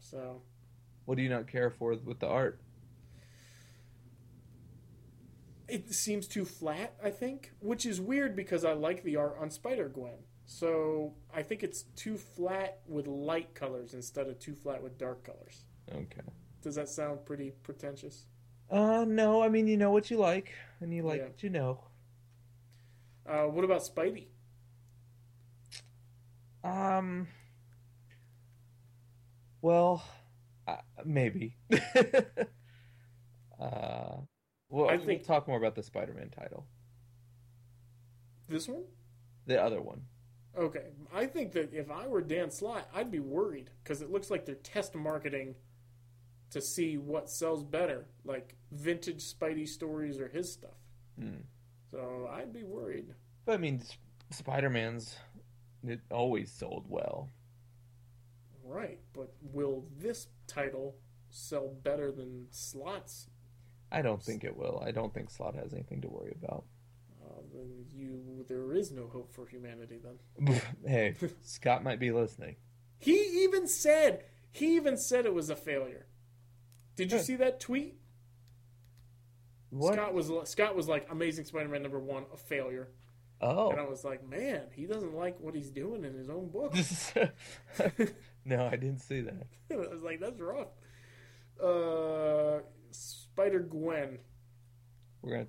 So, What do you not care for with the art? it seems too flat, I think, which is weird because I like the art on Spider Gwen. So, I think it's too flat with light colors instead of too flat with dark colors. Okay. Does that sound pretty pretentious? Uh, no. I mean, you know what you like, and you like Yeah. what you know. Uh, what about Spidey? Um. Well, uh, maybe. [laughs] uh, well, I we'll talk more about the Spider-Man title, This one? the other one. Okay. I think that if I were Dan Slott, I'd be worried because it looks like they're test marketing to see what sells better, like vintage Spidey stories or his stuff. Hmm. So I'd be worried. But I mean, S- Spider-Man's it always sold well. Right. But will this title sell better than Slott's? I don't think it will. I don't think Slott has anything to worry about. Uh, then you, there is no hope for humanity then. [laughs] hey, Scott might be listening. He even said, he even said it was a failure. Did you see that tweet? What? Scott was Scott was like Amazing Spider-Man number one, a failure. oh. And I was like, man, he doesn't like what he's doing in his own book. [laughs] [laughs] no, I didn't see that. [laughs] I was like, that's rough. Uh, Spider Gwen. We're gonna.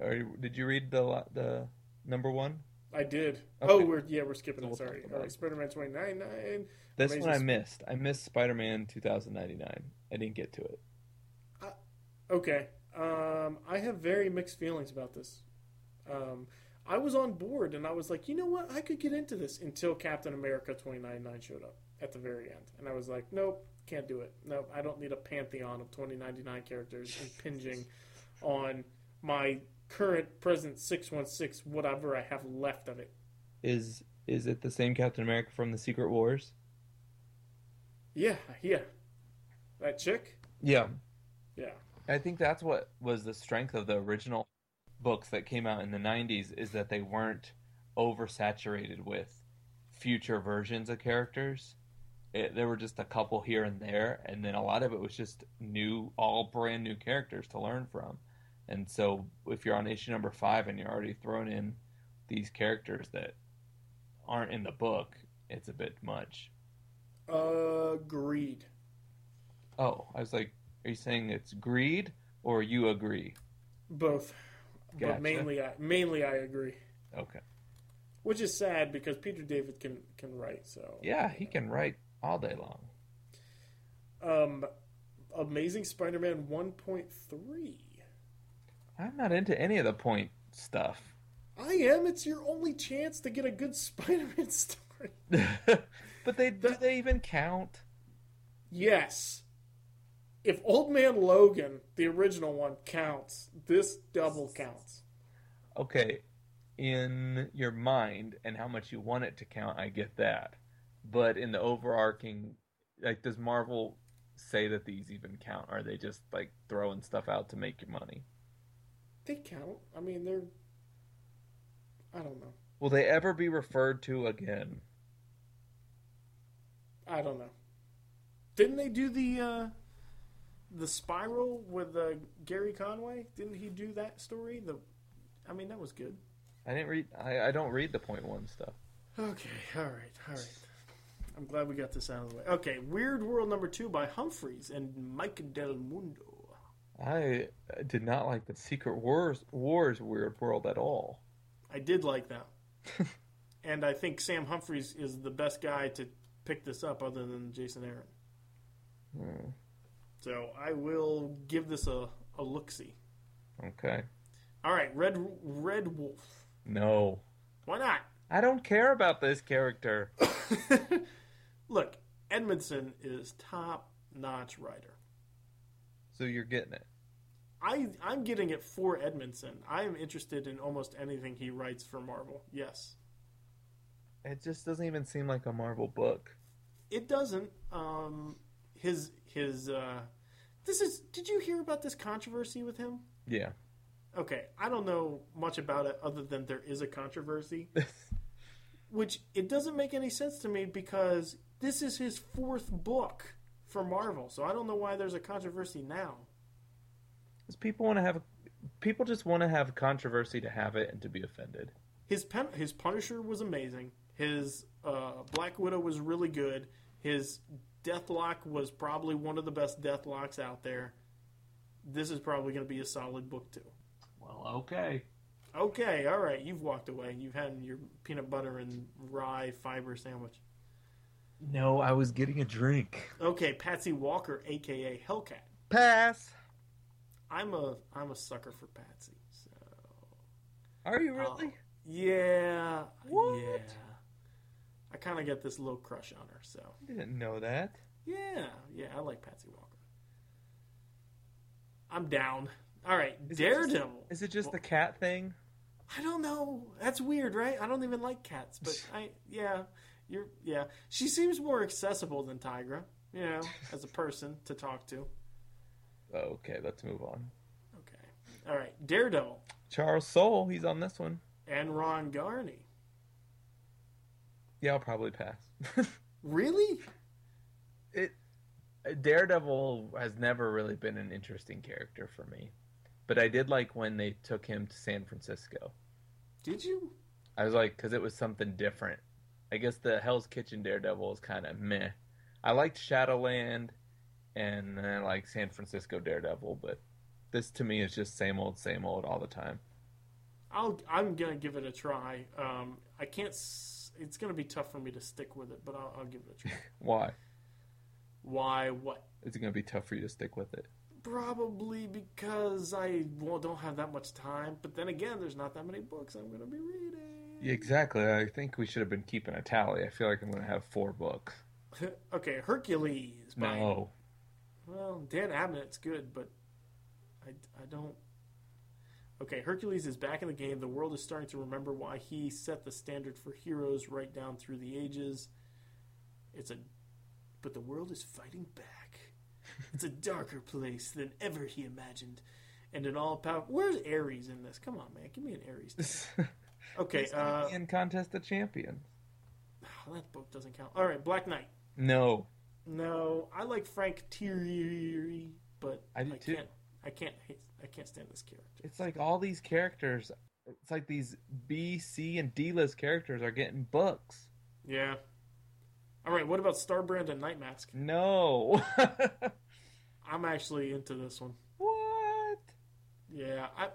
Are you, did you read the the number one? I did. Okay. Oh, we're yeah, we're skipping So we'll Sorry. All right. Spider Man twenty nine nine. This Amazing one I missed. I missed Spider-Man 2099. I didn't get to it. Okay. Um, I have very mixed feelings about this. Um, I was on board and I was like, you know what, I could get into this until Captain America twenty nine nine showed up at the very end, and I was like, nope, can't do it. Nope, I don't need a pantheon of twenty ninety nine characters [laughs] impinging on my current present six one six whatever I have left of it. Is is it the same Captain America from the Secret Wars? Yeah, yeah. That chick. Yeah, Yeah. I think that's what was the strength of the original books that came out in the 90s is that they weren't oversaturated with future versions of characters. It, there were just a couple here and there, and then a lot of it was just new, all brand new characters to learn from. And so, if you're on issue number five and you're already thrown in these characters that aren't in the book, it's a bit much. Agreed. Oh, I was like, are you saying it's greed or you agree? Both. Gotcha. But mainly, I, mainly I agree. Okay. Which is sad because Peter David can can write. So Yeah, he can write all day long. Um, Amazing Spider-Man one point three. I'm not into any of the point stuff. I am. It's your only chance to get a good [laughs] Spider-Man story. [laughs] but they do they even count? Yes. If Old Man Logan, the original one, counts, this double counts. Okay, in your mind and how much you want it to count, I get that. But in the overarching, like, does Marvel say that these even count? Or are they just like throwing stuff out to make your money? They count. I mean, they're. I don't know. Will they ever be referred to again? I don't know. Didn't they do the uh, the Spiral with uh, Gary Conway? Didn't he do that story? The, I mean, that was good. I didn't read. I, I don't read the point one stuff. Okay, all right, all right. I'm glad we got this out of the way. Okay, Weird World number two by Humphries and Mike Del Mundo. I did not like the Secret Wars Wars Weird World at all. I did like that, [laughs] and I think Sam Humphries is the best guy to pick this up, other than Jason Aaron. Hmm, So I will give this a, a look see. okay. All right, Red Red Wolf. No. Why not? I don't care about this character. [laughs] Look, Edmondson is top notch writer. So you're getting it. I I'm getting it for Edmondson. I am interested in almost anything he writes for Marvel. Yes, It just doesn't even seem like a Marvel book. it doesn't. Um, his his uh, this is. Did you hear about this controversy with him? Yeah. Okay, I don't know much about it other than there is a controversy, [laughs] which it doesn't make any sense to me because this is his fourth book for Marvel. So I don't know why there's a controversy now. Because people want to have, people just want to have controversy to have it and to be offended. His pen, his Punisher was amazing. His uh, Black Widow was really good. His Deathlok was probably one of the best Deathloks out there. This is probably going to be a solid book too. Well, okay. Okay, all right. You've walked away. You've had your peanut butter and rye fiber sandwich. No, I was getting a drink. Okay, Patsy Walker, aka Hellcat. Pass. I'm a I'm a sucker for Patsy. So Are you uh, really? yeah, What? yeah. I kind of get this little crush on her. So I didn't know that. yeah, yeah. I like Patsy Walker. I'm down. All right, Is it just- Daredevil. Is it just Well- the cat thing? I don't know. That's weird, right? I don't even like cats, but [laughs] I yeah, you're yeah. She seems more accessible than Tigra, you know, [laughs] as a person to talk to. Okay, let's move on. Okay. All right. Daredevil Charles Soule, he's on this one. and Ron Garney. Yeah, I'll probably pass. [laughs] Really? it Daredevil has never really been an interesting character for me. But I did like when they took him to San Francisco. Did you? I was like, because it was something different. I guess the Hell's Kitchen Daredevil is kind of meh. I liked Shadowland, and I like San Francisco Daredevil, but this to me is just same old, same old all the time. I'll I'm gonna give it a try. Um, I can't. It's gonna be tough for me to stick with it, but I'll, I'll give it a try. [laughs] Why? Why? What? Is it going to be tough for you to stick with it? Probably because I well, don't have that much time. But then again, there's not that many books I'm gonna be reading. Exactly. I think we should have been keeping a tally. I feel like I'm going to have four books. [laughs] okay, Hercules. By, No. Well, Dan Abnett's good, but I, I don't. Okay, Hercules is back in the game. The world is starting to remember why he set the standard for heroes right down through the ages. It's a. But the world is fighting back. [laughs] It's a darker place than ever he imagined. And an all power. Where's Ares in this? Come on, man. Give me an Ares. [laughs] Okay, uh, in Contest of Champions. [sighs] that book doesn't count. All right, Black Knight. No. No, I like Frank Tieri, but I do too. can't. I can't. I can't stand this character. It's like all these characters. It's like these B, C, and D list characters are getting books. Yeah. All right. What about Starbrand and Night Mask? No. [laughs] I'm actually into this one. what? Yeah. I.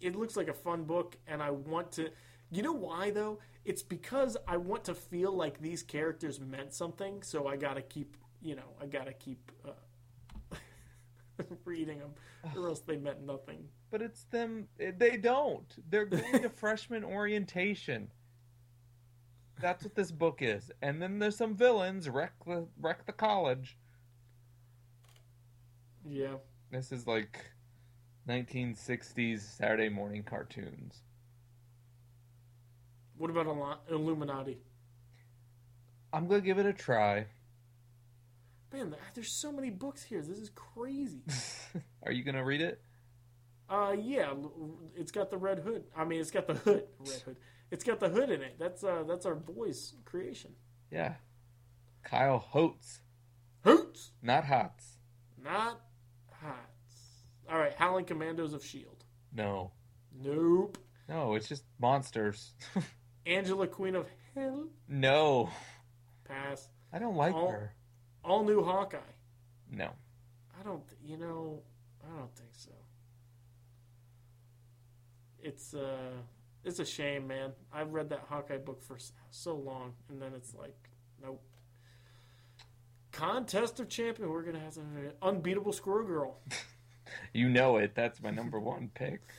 It looks like a fun book, and I want to. You know why though? It's because I want to feel like these characters meant something. So I gotta keep. You know, I gotta keep uh, [laughs] reading them, or else they meant nothing. But it's them. They don't. They're going to [laughs] freshman orientation. That's what this book is. And then there's some villains wreck the wreck the college. Yeah. This is like 1960s Saturday morning cartoons. What about Illuminati? I'm gonna give it a try. Man, there's so many books here. This is crazy. [laughs] Are you gonna read it? Uh, yeah, it's got the red hood. I mean, it's got the hood, red hood. It's got the hood in it. That's uh, that's our boy's creation. Yeah. Kyle Hotz, Hoots, not Hots. not. All right, Howling Commandos of Shield. No, Nope. no, it's just monsters. [laughs] Angela, Queen of Hell. no, Pass. I don't like Oh. her. All new Hawkeye. No, I don't. th- You know, I don't think so. It's uh, it's a shame, man. I've read that Hawkeye book for so long, and then it's like, nope. Contest of Champion. We're gonna have some unbeatable Squirrel Girl. [laughs] you know it. That's my number one pick. [laughs]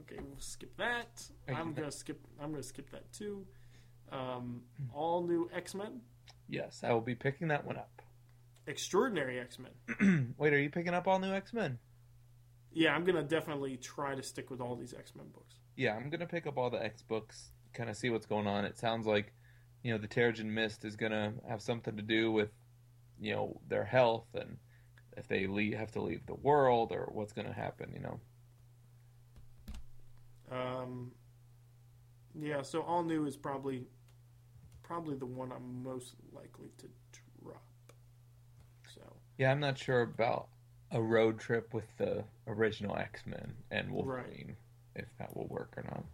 Okay, we'll skip that. I'm gonna skip. I'm gonna skip that too. Um, all new X Men, Yes, I will be picking that one up. Extraordinary X Men. [clears throat] Wait, are you picking up all new X Men? Yeah, I'm gonna definitely try to stick with all these X Men books. Yeah, I'm gonna pick up all the X books, kind of see what's going on. It sounds like, you know, the Terrigen Mist is gonna have something to do with, you know, their health and if they leave, have to leave the world or what's gonna happen. You know. Um, yeah, so all new is probably probably the one I'm most likely to drop. So Yeah, I'm not sure about a road trip with the original X Men and Wolverine, if that will work or not.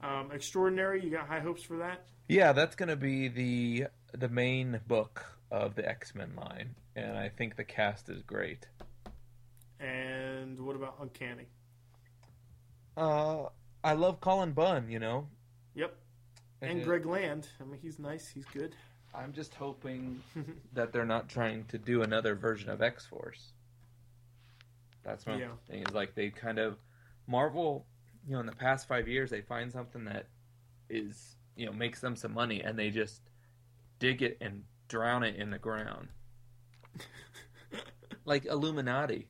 um, extraordinary, you got high hopes for that? Yeah, that's gonna be the the main book of the X Men line, and I think the cast is great. And what about Uncanny? Uh, I love Cullen Bunn. You know. Yep. And Greg Land. I mean, he's nice. He's good. I'm just hoping [laughs] that they're not trying to do another version of X Force. That's my Yeah. thing. Is like they kind of Marvel, you know, in the past five years, they find something that is you know makes them some money, and they just dig it and drown it in the ground, [laughs] like Illuminati.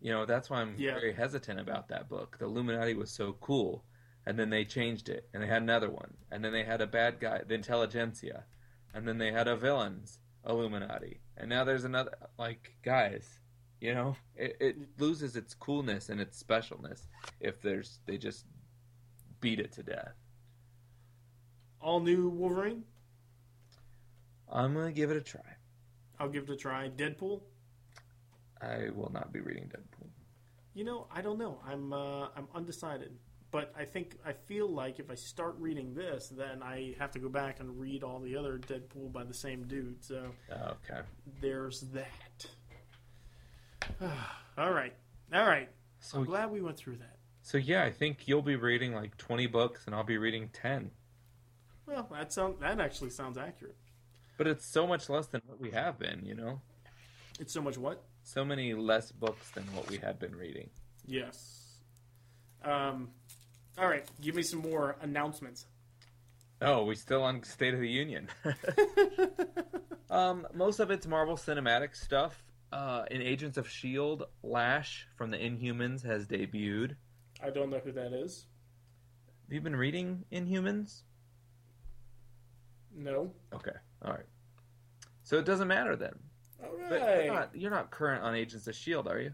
You know, that's why I'm Yeah. very hesitant about that book. The Illuminati was so cool, and then they changed it, and they had another one, and then they had a bad guy, the Intelligentsia, and then they had a villains Illuminati, and now there's another. Like, guys, you know, it, it loses its coolness and its specialness if there's they just beat it to death. All new Wolverine. I'm gonna give it a try. I'll give it a try. Deadpool. I will not be reading Deadpool. You know, I don't know. I'm uh, I'm undecided. But I think I feel like if I start reading this, then I have to go back and read all the other Deadpool by the same dude. So Okay. there's that. [sighs] all right, all right. So I'm glad we went through that. so yeah, I think you'll be reading like 20 books, and I'll be reading 10. Well, that sound that actually sounds accurate. But it's so much less than what we have been, you know. It's so much what? So many less books than what we had been reading. Yes. Um. All right, give me some more announcements. Oh, we still on State of the Union. [laughs] [laughs] um, most of it's Marvel Cinematic stuff. Uh, in Agents of Shield, Lash from the Inhumans has debuted. I don't know who that is. Have you been reading Inhumans? No. Okay, all right. So it doesn't matter then. All But you're not, you're not current on Agents of Shield, are you?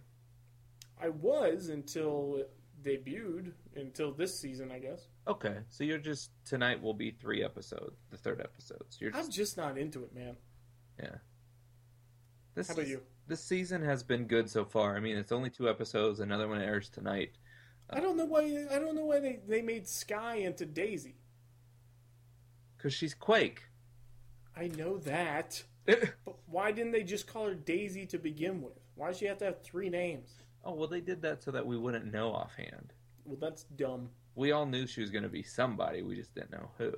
I was until it debuted until this season, I guess. Okay, so you're just tonight will be three episodes, the third episode. So you're I'm just just not into it, man. yeah. This How about you? This season has been good so far. I mean, it's only two episodes. Another one airs tonight. I don't know why. I don't know why they, they made Skye into Daisy. Cause she's Quake. I know that, but why didn't they just call her Daisy to begin with? Why does she have to have three names? oh well, they did that so that we wouldn't know offhand. Well, that's dumb. We all knew she was going to be somebody. We just didn't know who.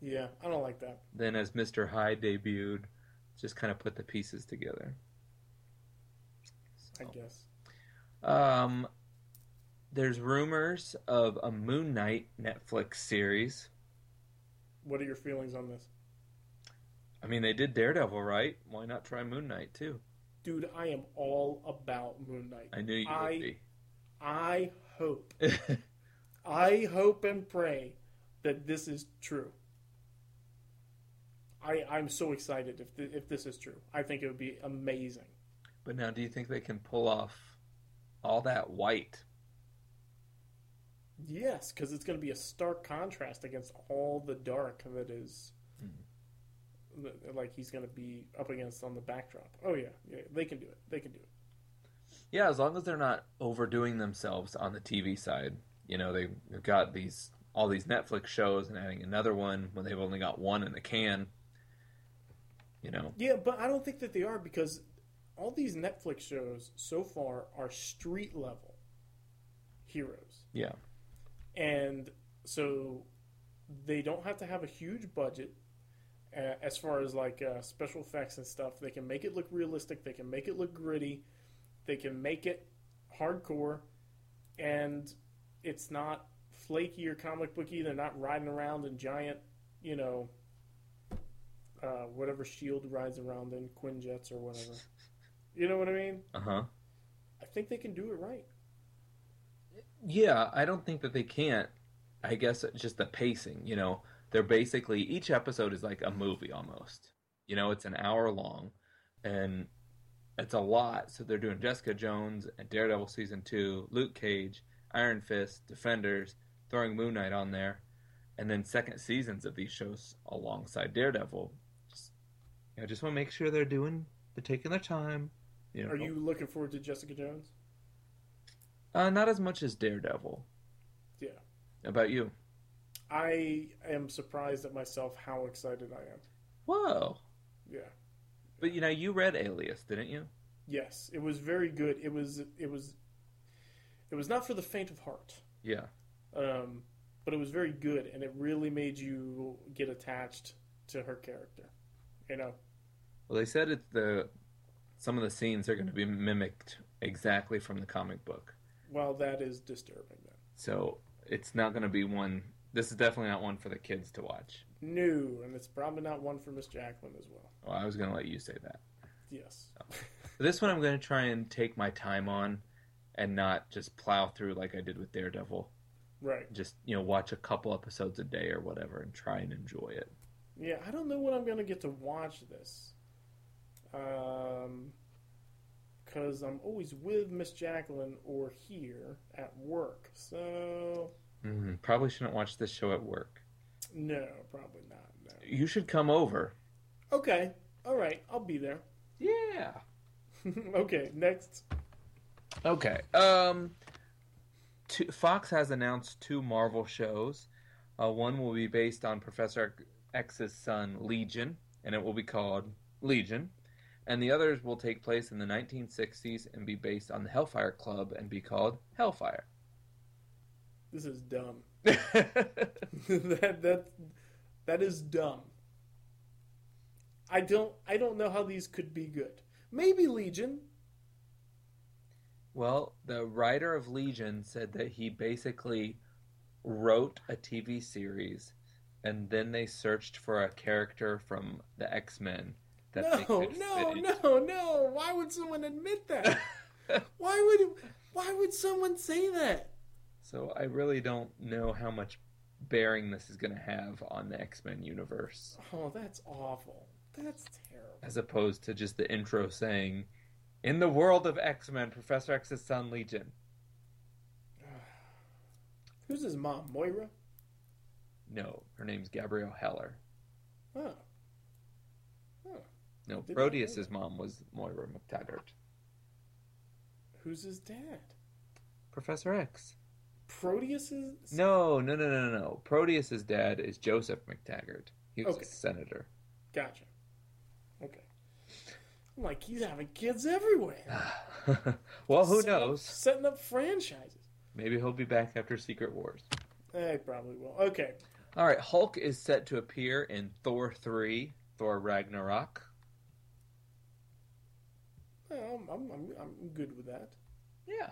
Yeah, I don't like that. Then, as Mister Hyde debuted, just kind of put the pieces together. I guess. Um, there's rumors of a Moon Knight Netflix series. What are your feelings on this, I mean, they did Daredevil, right? Why not try Moon Knight too? dude? I am all about Moon Knight. I knew you I- would be. I hope, [laughs] I hope and pray that this is true. I I'm so excited if th- if this is true. I think it would be amazing. but now, do you think they can pull off all that white? Yes, because it's going to be a stark contrast against all the dark that is, like he's going to be up against on the backdrop. Oh yeah, yeah, they can do it. They can do it. Yeah, as long as they're not overdoing themselves on the TV side. You know, they- they've got these all these Netflix shows and adding another one when they've only got one in the can. You know, Yeah, but I don't think that they are because all these Netflix shows so far are street level heroes. yeah, and so they don't have to have a huge budget uh, as far as like uh, special effects and stuff. They can make it look realistic. They can make it look gritty. They can make it hardcore, and it's not flaky or comic booky. They're not riding around in giant, you know, uh, whatever Shield rides around in Quinjets or whatever. [laughs] You know what I mean? uh huh. I think they can do it right. Yeah, I don't think that they can't. I guess just the pacing, you know. They're basically each episode is like a movie almost. You know, it's an hour long and it's a lot. So they're doing Jessica Jones and Daredevil season 2, Luke Cage, Iron Fist, Defenders, throwing Moon Knight on there, and then second seasons of these shows alongside Daredevil. Just, you know, just want to make sure they're doing they're taking their time. You know, Are you looking forward to Jessica Jones? uh, not as much as Daredevil. Yeah. About you? I am surprised at myself how excited I am. Whoa! Yeah. But you know, you read Alias, didn't you? Yes, it was very good. It was it was it was not for the faint of heart. Yeah. Um, but it was very good and it really made you get attached to her character. You know. Well, they said it's the some of the scenes are going to be mimicked exactly from the comic book, Well, that is disturbing then. so it's not going to be one. This is definitely not one for the kids to watch. New, and it's probably not one for Miss Jacqueline as well. Well, I was going to let you say that. Yes. This one I'm going to try and take my time on, and not just plow through like I did with Daredevil. Right. Just you know, watch a couple episodes a day or whatever, and try and enjoy it. Yeah, I don't know when I'm gonna get to watch this. Um, because I'm always with Miss Jacqueline or here at work. So hmm Probably shouldn't watch this show at work. no, probably not. No. You should come over. Okay. All right. I'll be there. Yeah. [laughs] okay. Next. Okay. Um, two, Fox has announced two Marvel shows. Uh, one will be based on Professor X's son Legion, and it will be called Legion. And the others will take place in the 1960s and be based on the Hellfire Club and be called Hellfire. This is dumb. [laughs] [laughs] that that that is dumb. I don't I don't know how these could be good. Maybe Legion. well, the writer of Legion said that he basically wrote a TV series, and then they searched for a character from the X Men that they No, no, no, no. Why would someone admit that? [laughs] why would why would someone say that? So I really don't know how much bearing this is going to have on the X Men universe, Oh, that's awful. That's terrible. as opposed to just the intro saying, "In the world of X Men, Professor X's son Legion." [sighs] Who's his mom? Moira? No, her name's Gabrielle Haller. Oh. No, Did Proteus's mom was Moira McTaggart. Who's his dad? Professor X. Proteus is No, no, no, no, no. Proteus's dad is Joseph McTaggart. He was Okay. a senator. Gotcha. Okay. I'm like, he's having kids everywhere. [sighs] well, who Setting up- knows? setting up franchises. Maybe he'll be back after Secret Wars. Eh, probably will. Okay. All right, Hulk is set to appear in Thor 3, Thor Ragnarok. Well, I'm, I'm, I'm good with that. Yeah.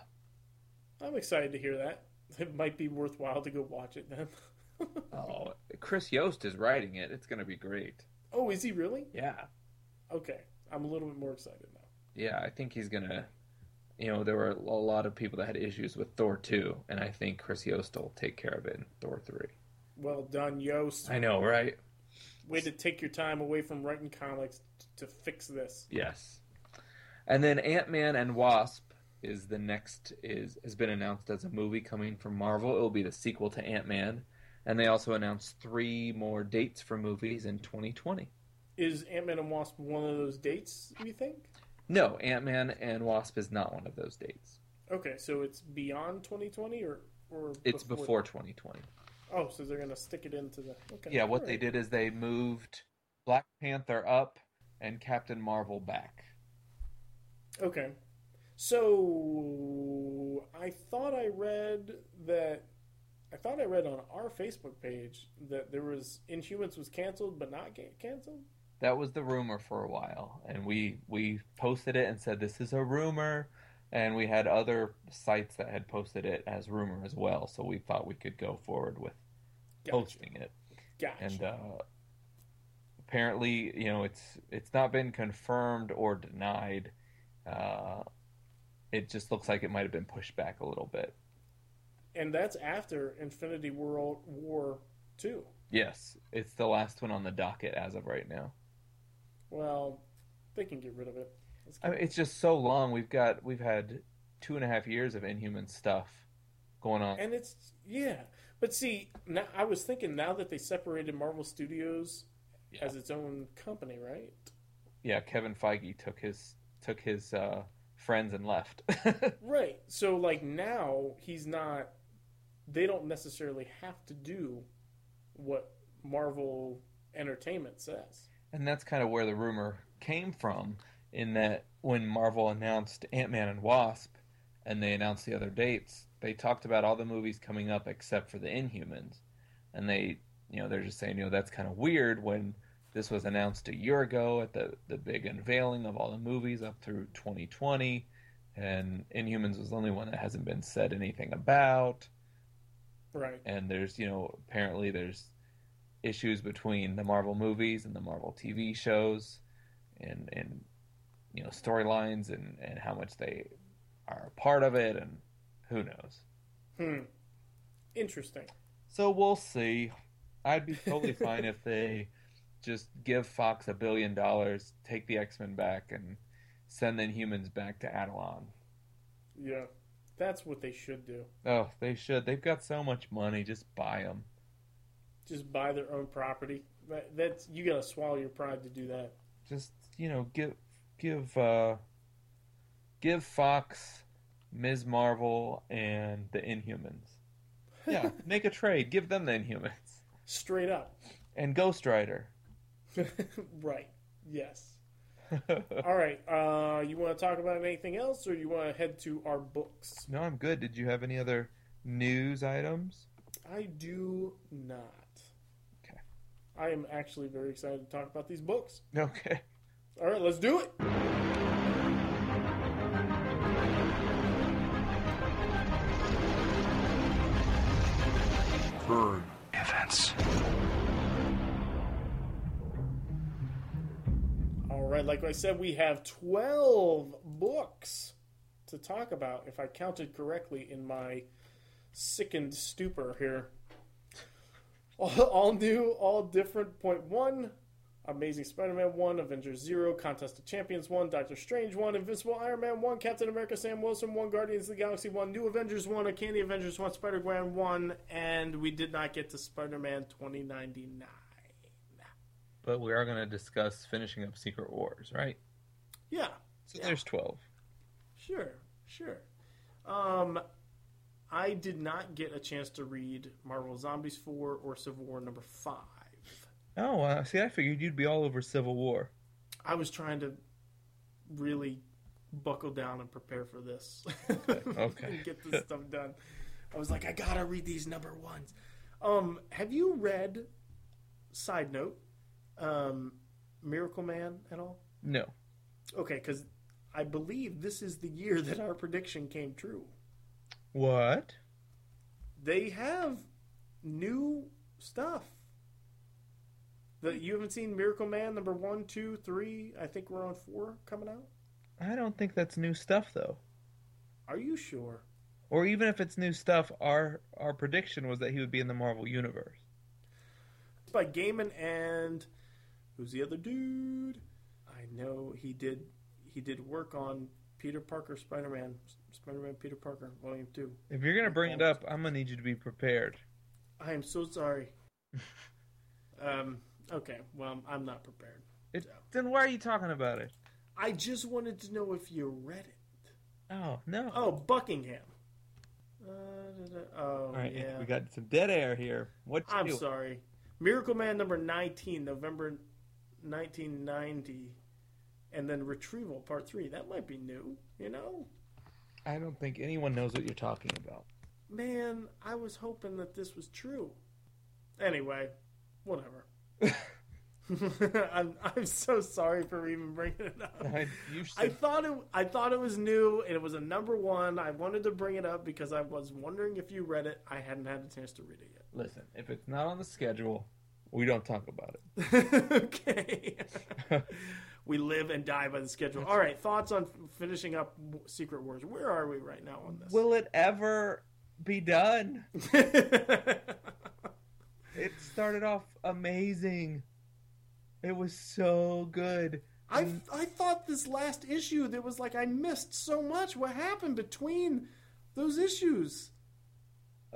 I'm excited to hear that. It might be worthwhile to go watch it then. [laughs] Oh, Chris Yost is writing it. It's going to be great. oh, is he really? Yeah. Okay. I'm a little bit more excited now. Yeah, I think he's going to. You know, there were a lot of people that had issues with Thor 2, and I think Chris Yost will take care of it in Thor 3. Well done, Yost. I know, right? Way to take your time away from writing comics to fix this. Yes. And then Ant Man and Wasp is the next is has been announced as a movie coming from Marvel. It will be the sequel to Ant Man, and they also announced three more dates for movies in 2020. Is Ant Man and Wasp one of those dates, you think? No, Ant Man and Wasp is not one of those dates. Okay, so it's beyond 2020 or, or It's before 2020. Oh, so they're going to stick it into the. Okay. Yeah, what they did is they moved Black Panther up and Captain Marvel back. Okay. So I thought I read that I thought I read on our Facebook page that there was Inhumans was canceled but not canceled. That was the rumor for a while, and we we posted it and said this is a rumor, and we had other sites that had posted it as rumor as well. So we thought we could go forward with Gotcha. posting it, Gotcha. and uh, apparently, you know, it's it's not been confirmed or denied. Uh, it just looks like it might have been pushed back a little bit. and that's after Infinity World War Two. Yes, it's the last one on the docket as of right now. Well, they can get rid of it. I mean, it's just so long. We've got we've had two and a half years of Inhuman stuff going on. And it's yeah, but see, now I was thinking now that they separated Marvel Studios Yeah. as its own company, right? yeah, Kevin Feige took his took his uh, friends and left. [laughs] Right. So like now he's not. They don't necessarily have to do what Marvel Entertainment says. and that's kind of where the rumor came from. In that when Marvel announced Ant Man and Wasp, and they announced the other dates, they talked about all the movies coming up except for the Inhumans, and they, you know, they're just saying, you know, that's kind of weird when this was announced a year ago at the the big unveiling of all the movies up through 2020, and Inhumans was the only one that hasn't been said anything about. Right. and there's you know apparently there's issues between the Marvel movies and the Marvel TV shows and and you know storylines and and how much they are a part of it and who knows Hmm. Interesting. so we'll see I'd be totally fine if they just give Fox a billion dollars take the X-Men back and send the Inhumans back to Attilan Yeah. That's what they should do. oh they should they've got so much money just buy them Just buy their own property. That's you got to swallow your pride to do that. just you know give give uh give Fox Ms. Marvel and the Inhumans. [laughs] Yeah, make a trade. Give them the Inhumans Straight up. and Ghost Rider. [laughs] right. Yes. [laughs] All right. Uh, you want to talk about anything else, or you want to head to our books? no, I'm good. Did you have any other news items? I do not. Okay. I am actually very excited to talk about these books. Okay. All right, let's do it. Current events. Right, like I said, we have 12 books to talk about, if I counted correctly in my sickened stupor here. [laughs] All, new, all different. Point one Amazing Spider Man 1, Avengers 0, Contest of Champions 1, Doctor Strange 1, Invincible Iron Man 1, Captain America Sam Wilson 1, Guardians of the Galaxy 1, New Avengers 1, Uncanny Avengers 1, Spider Gwen 1, and we did not get to Spider Man 2099. But we are going to discuss finishing up Secret Wars, right? Yeah, So Yeah. there's 12. Sure, sure. Um, I did not get a chance to read Marvel Zombies 4 or Civil War number 5. Oh, uh, see, I figured you'd be all over Civil War. I was trying to really buckle down and prepare for this. okay. [laughs] get this stuff done. I was like, I gotta read these number ones. Um, have you read, side note, um, Miracle Man at all? No. Okay, because I believe this is the year that our prediction came true. What? they have new stuff. That you haven't seen Miracle Man number one, two, three. I think we're on four coming out. I don't think that's new stuff, though. Are you sure? Or even if it's new stuff, our our prediction was that he would be in the Marvel universe. It's by Gaiman and who's the other dude? I know he did. He did work on Peter Parker, Spider Man, Spider Man, Peter Parker, Volume Two. If you're gonna bring it up, I'm gonna need you to be prepared. I am so sorry. [laughs] um. Okay. Well, I'm not prepared. It, then why are you talking about it? I just wanted to know if you read it. Oh no! Oh, Buckingham. Uh, da, da, oh, All right, yeah. we got some dead air here. What? I'm do? sorry. Miracle Man number 19, November 1990. And then Retrieval Part 3. That might be new, you know? I don't think anyone knows what you're talking about. Man, I was hoping that this was true. Anyway, whatever. [laughs] [laughs] I'm, I'm so sorry for even bringing it up. [laughs] I, I thought it. I thought it was new, and it was a number one. I wanted to bring it up because I was wondering if you read it. I hadn't had a chance to read it yet. listen, if it's not on the schedule, we don't talk about it. [laughs] okay. [laughs] we live and die by the schedule. All right. Thoughts on finishing up Secret Wars? Where are we right now on this? Will it ever be done. [laughs] It started off amazing. It was so good. I I thought this last issue that was like I missed so much. What happened between those issues?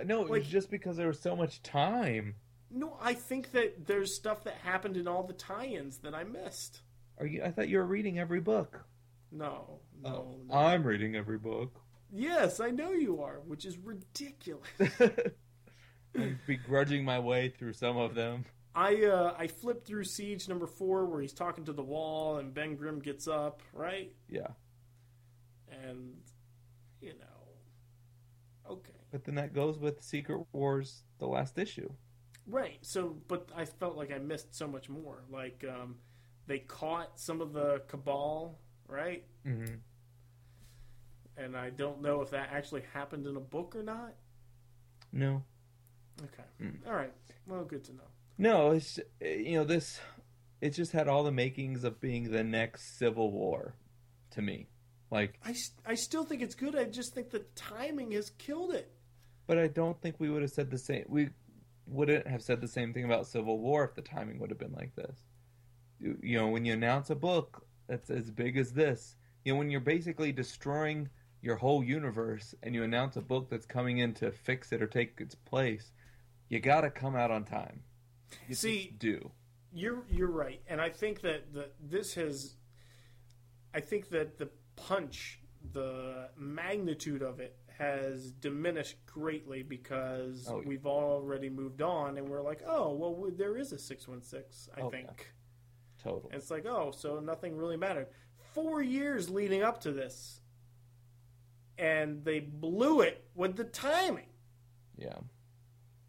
No, it Like- was just because there was so much time. No, I think that there's stuff that happened in all the tie-ins that I missed. Are you? I thought you were reading every book. No, no, no. I'm reading every book. Yes, I know you are, which is ridiculous. [laughs] I'm begrudging my way through some of them. I uh, I flipped through Siege number four where he's talking to the wall and Ben Grimm gets up, right? Yeah, And you know, okay, but then that goes with Secret Wars, the last issue. Right. So, but I felt like I missed so much more. Like um, they caught some of the cabal, right? Mm-hmm. And I don't know if that actually happened in a book or not. No, Okay, Mm. all right. Well, good to know. no, it's you know this. It just had all the makings of being the next Civil War, to me. Like, I, I still think it's good. I just think the timing has killed it. but I don't think we would have said the same. We wouldn't have said the same thing about Civil War if the timing would have been like this. You, you know, when you announce a book that's as big as this, you know, when you're basically destroying your whole universe and you announce a book that's coming in to fix it or take its place, you got to come out on time. You See- do. You're you're right, and I think that the, this has. I think that the punch, the magnitude of it, has diminished greatly because Oh, yeah. we've already moved on, and we're like, oh well, we, there is a six one six. I Oh, think Total. And it's like, oh, so nothing really mattered. Four years leading up to this, and they blew it with the timing. Yeah.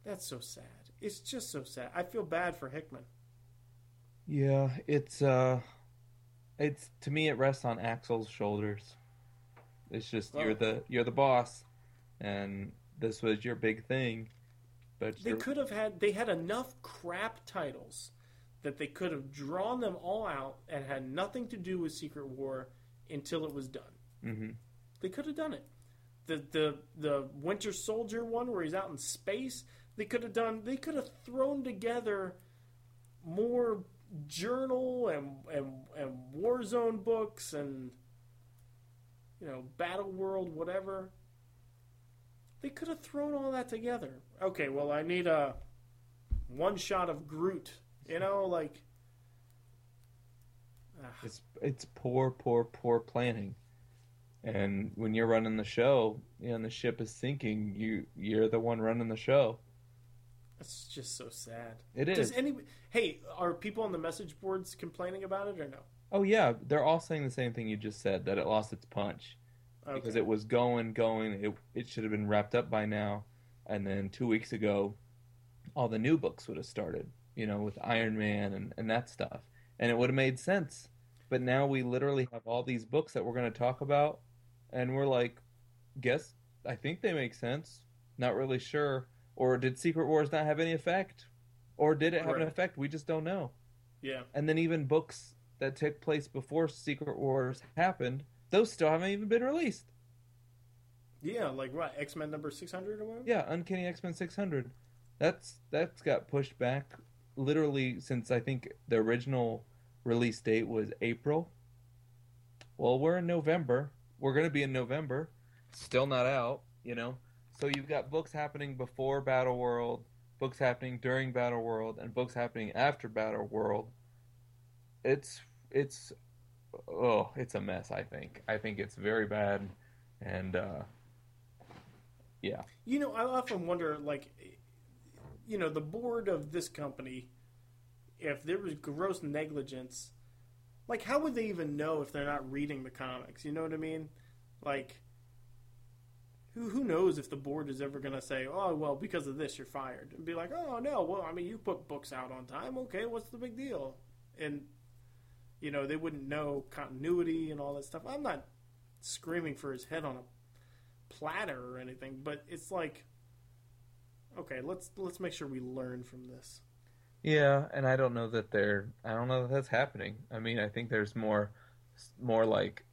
That's so sad. It's just so sad. I feel bad for Hickman. Yeah, it's uh it's to me it rests on Axel's shoulders. It's just Well- you're the you're the boss and this was your big thing. But They could have had. They had enough crap titles that they could have drawn them all out and had nothing to do with Secret War until it was done. Mhm. They could have done it. The the the Winter Soldier one where he's out in space. They could have done. They could have thrown together more journal and and and Warzone books and you know Battle World whatever. They could have thrown all that together. Okay, well I need a one shot of Groot. You know, like ah, It's it's poor, poor, poor planning. And when you're running the show, you know, and the ship is sinking, you you're the one running the show. that's just so sad. It is. Does any hey, are people on the message boards complaining about it or no? Oh yeah, they're all saying the same thing you just said that it lost its punch. Okay. because it was going, going. It it should have been wrapped up by now. And then two weeks ago, all the new books would have started. You know, with Iron Man and and that stuff, and it would have made sense. But now we literally have all these books that we're going to talk about, and we're like, guess I think they make sense. Not really sure. Or did Secret Wars not have any effect? Or did it have an effect? We just don't know. yeah. And then even books that took place before Secret Wars happened, those still haven't even been released. Yeah, like what? X Men number six hundred or whatever? Yeah, Uncanny X Men 600. That's that's got pushed back literally since I think the original release date was April. Well, we're in November. We're going to be in November. Still not out, you know. So you've got books happening before Battle World, books happening during Battle World, and books happening after Battle World. It's it's oh, it's a mess, I think. I think it's very bad and uh yeah. You know, I often wonder, like, you know, the board of this company, if there was gross negligence, like, how would they even know if they're not reading the comics? You know what I mean? Like, who who knows if the board is ever going to say, oh, well, because of this, you're fired, and be like, oh no, well, I mean, you put books out on time, okay, what's the big deal? And you know, they wouldn't know continuity and all that stuff. I'm not screaming for his head on a platter or anything, but it's like okay, let's let's make sure we learn from this. Yeah, and I don't know that they're. I don't know that that's happening. I mean, I think there's more, more like,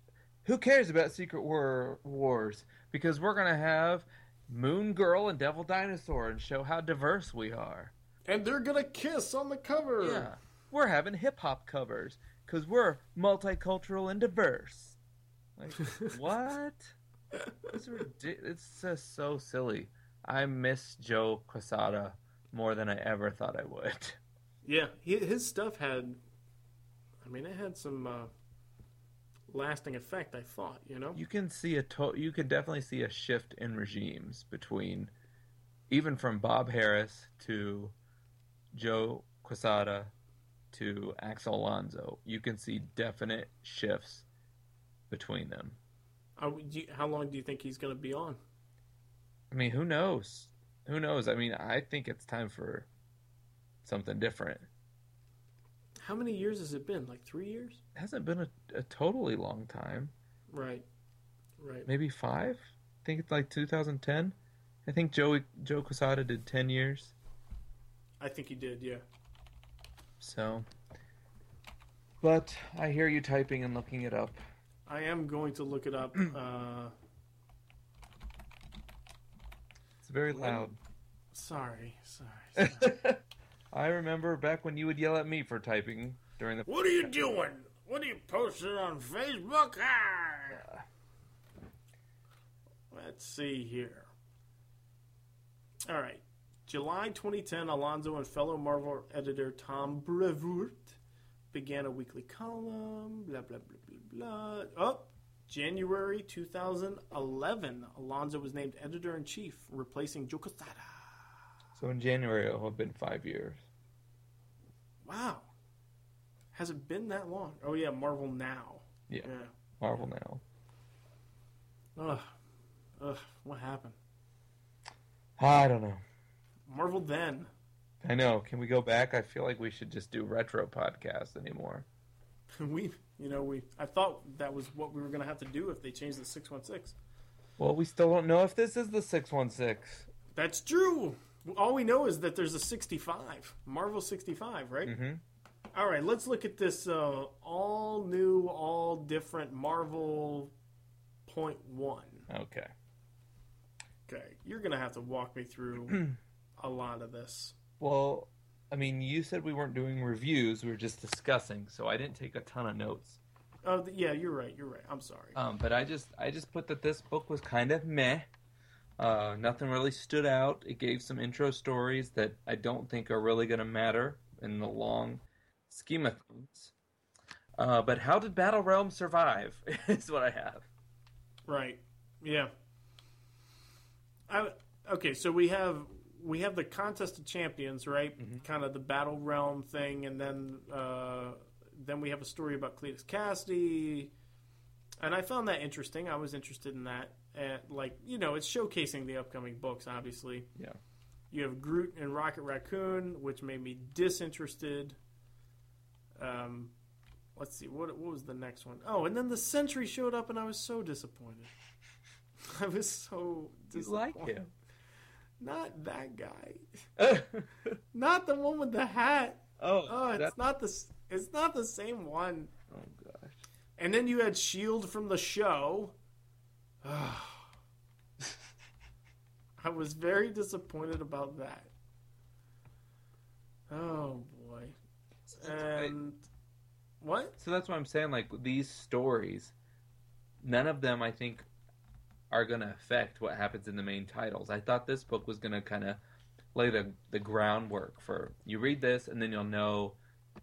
who cares about Secret War Wars? Because we're gonna have Moon Girl and Devil Dinosaur and show how diverse we are. And they're gonna kiss on the cover. Yeah. We're having hip hop covers because we're multicultural and diverse. Like, [laughs] what? It's, it's just so silly. I miss Joe Quesada more than I ever thought I would. Yeah, he, his stuff had. I mean, it had some uh, lasting effect. I thought, you know. You can see a to- you can definitely see a shift in regimes between even from Bob Harras to Joe Quesada to Axel Alonso. You can see definite shifts between them. Do you- how long do you think he's going to be on? I mean, who knows? Who knows? I mean, I think it's time for something different. How many years has it been? Like three years? It hasn't been a, a totally long time. Right. Right. Maybe five? I think it's like 2010. I think Joey Joe Quesada did 10 years. I think he did. Yeah. So, but I hear you typing and looking it up. I am going to look it up. [clears throat] uh, It's very loud. sorry. Sorry. [laughs] sorry. I remember back when you would yell at me for typing during the. what are you doing? What are you posting on Facebook? Ah! Let's see here. All right. July 2010, Alonso and fellow Marvel editor Tom Brevoort began a weekly column. Blah, blah, blah, blah, blah. Oh, January 2011, Alonso was named editor in chief, replacing Joe Quesada. So in January it'll have been five years. Wow. Has it been that long? Oh, yeah, Marvel Now. Yeah, Yeah. Marvel now. Ugh. Ugh. What happened? I don't know. Marvel then. I know. Can we go back? I feel like we should just do retro podcasts anymore. [laughs] we, you know, we. I thought that was what we were going to have to do if they changed the 616. Well, we still don't know if this is the six one six. That's true. All we know is that there's a 65. Marvel 65, right? Mm-hmm. All right, let's look at this uh, all new, all different Marvel point one. Okay. Okay, you're going to have to walk me through [clears throat] a lot of this. Well, I mean, you said we weren't doing reviews; we were just discussing. So I didn't take a ton of notes. Oh, yeah, you're right. You're right. I'm sorry. Um, but I just I just put that this book was kind of meh. Uh, nothing really stood out. It gave some intro stories that I don't think are really going to matter in the long scheme of things. Uh, but how did Battle Realm survive? [laughs] is what I have. Right. Yeah. I, okay, so we have we have the contest of champions, right? Kind of the battle realm thing, and then uh, then we have a story about Cletus Kasady, and I found that interesting. I was interested in that, and like you know, it's showcasing the upcoming books. Obviously, Yeah. you have Groot and Rocket Raccoon, which made me disinterested. Um, let's see, what what was the next one? Oh, and then the Sentry showed up, and I was so disappointed. [laughs] I was so You disappointed. like him? Not that guy. [laughs] Not the one with the hat. Oh, oh it's that- not the it's not the same one. oh gosh. And then you had Shield from the show. [sighs] I was very disappointed about that. Oh boy. And what? So that's what I'm saying. Like these stories, none of them I think are going to affect what happens in the main titles. I thought this book was going to kind of lay the the groundwork for you read this and then you'll know.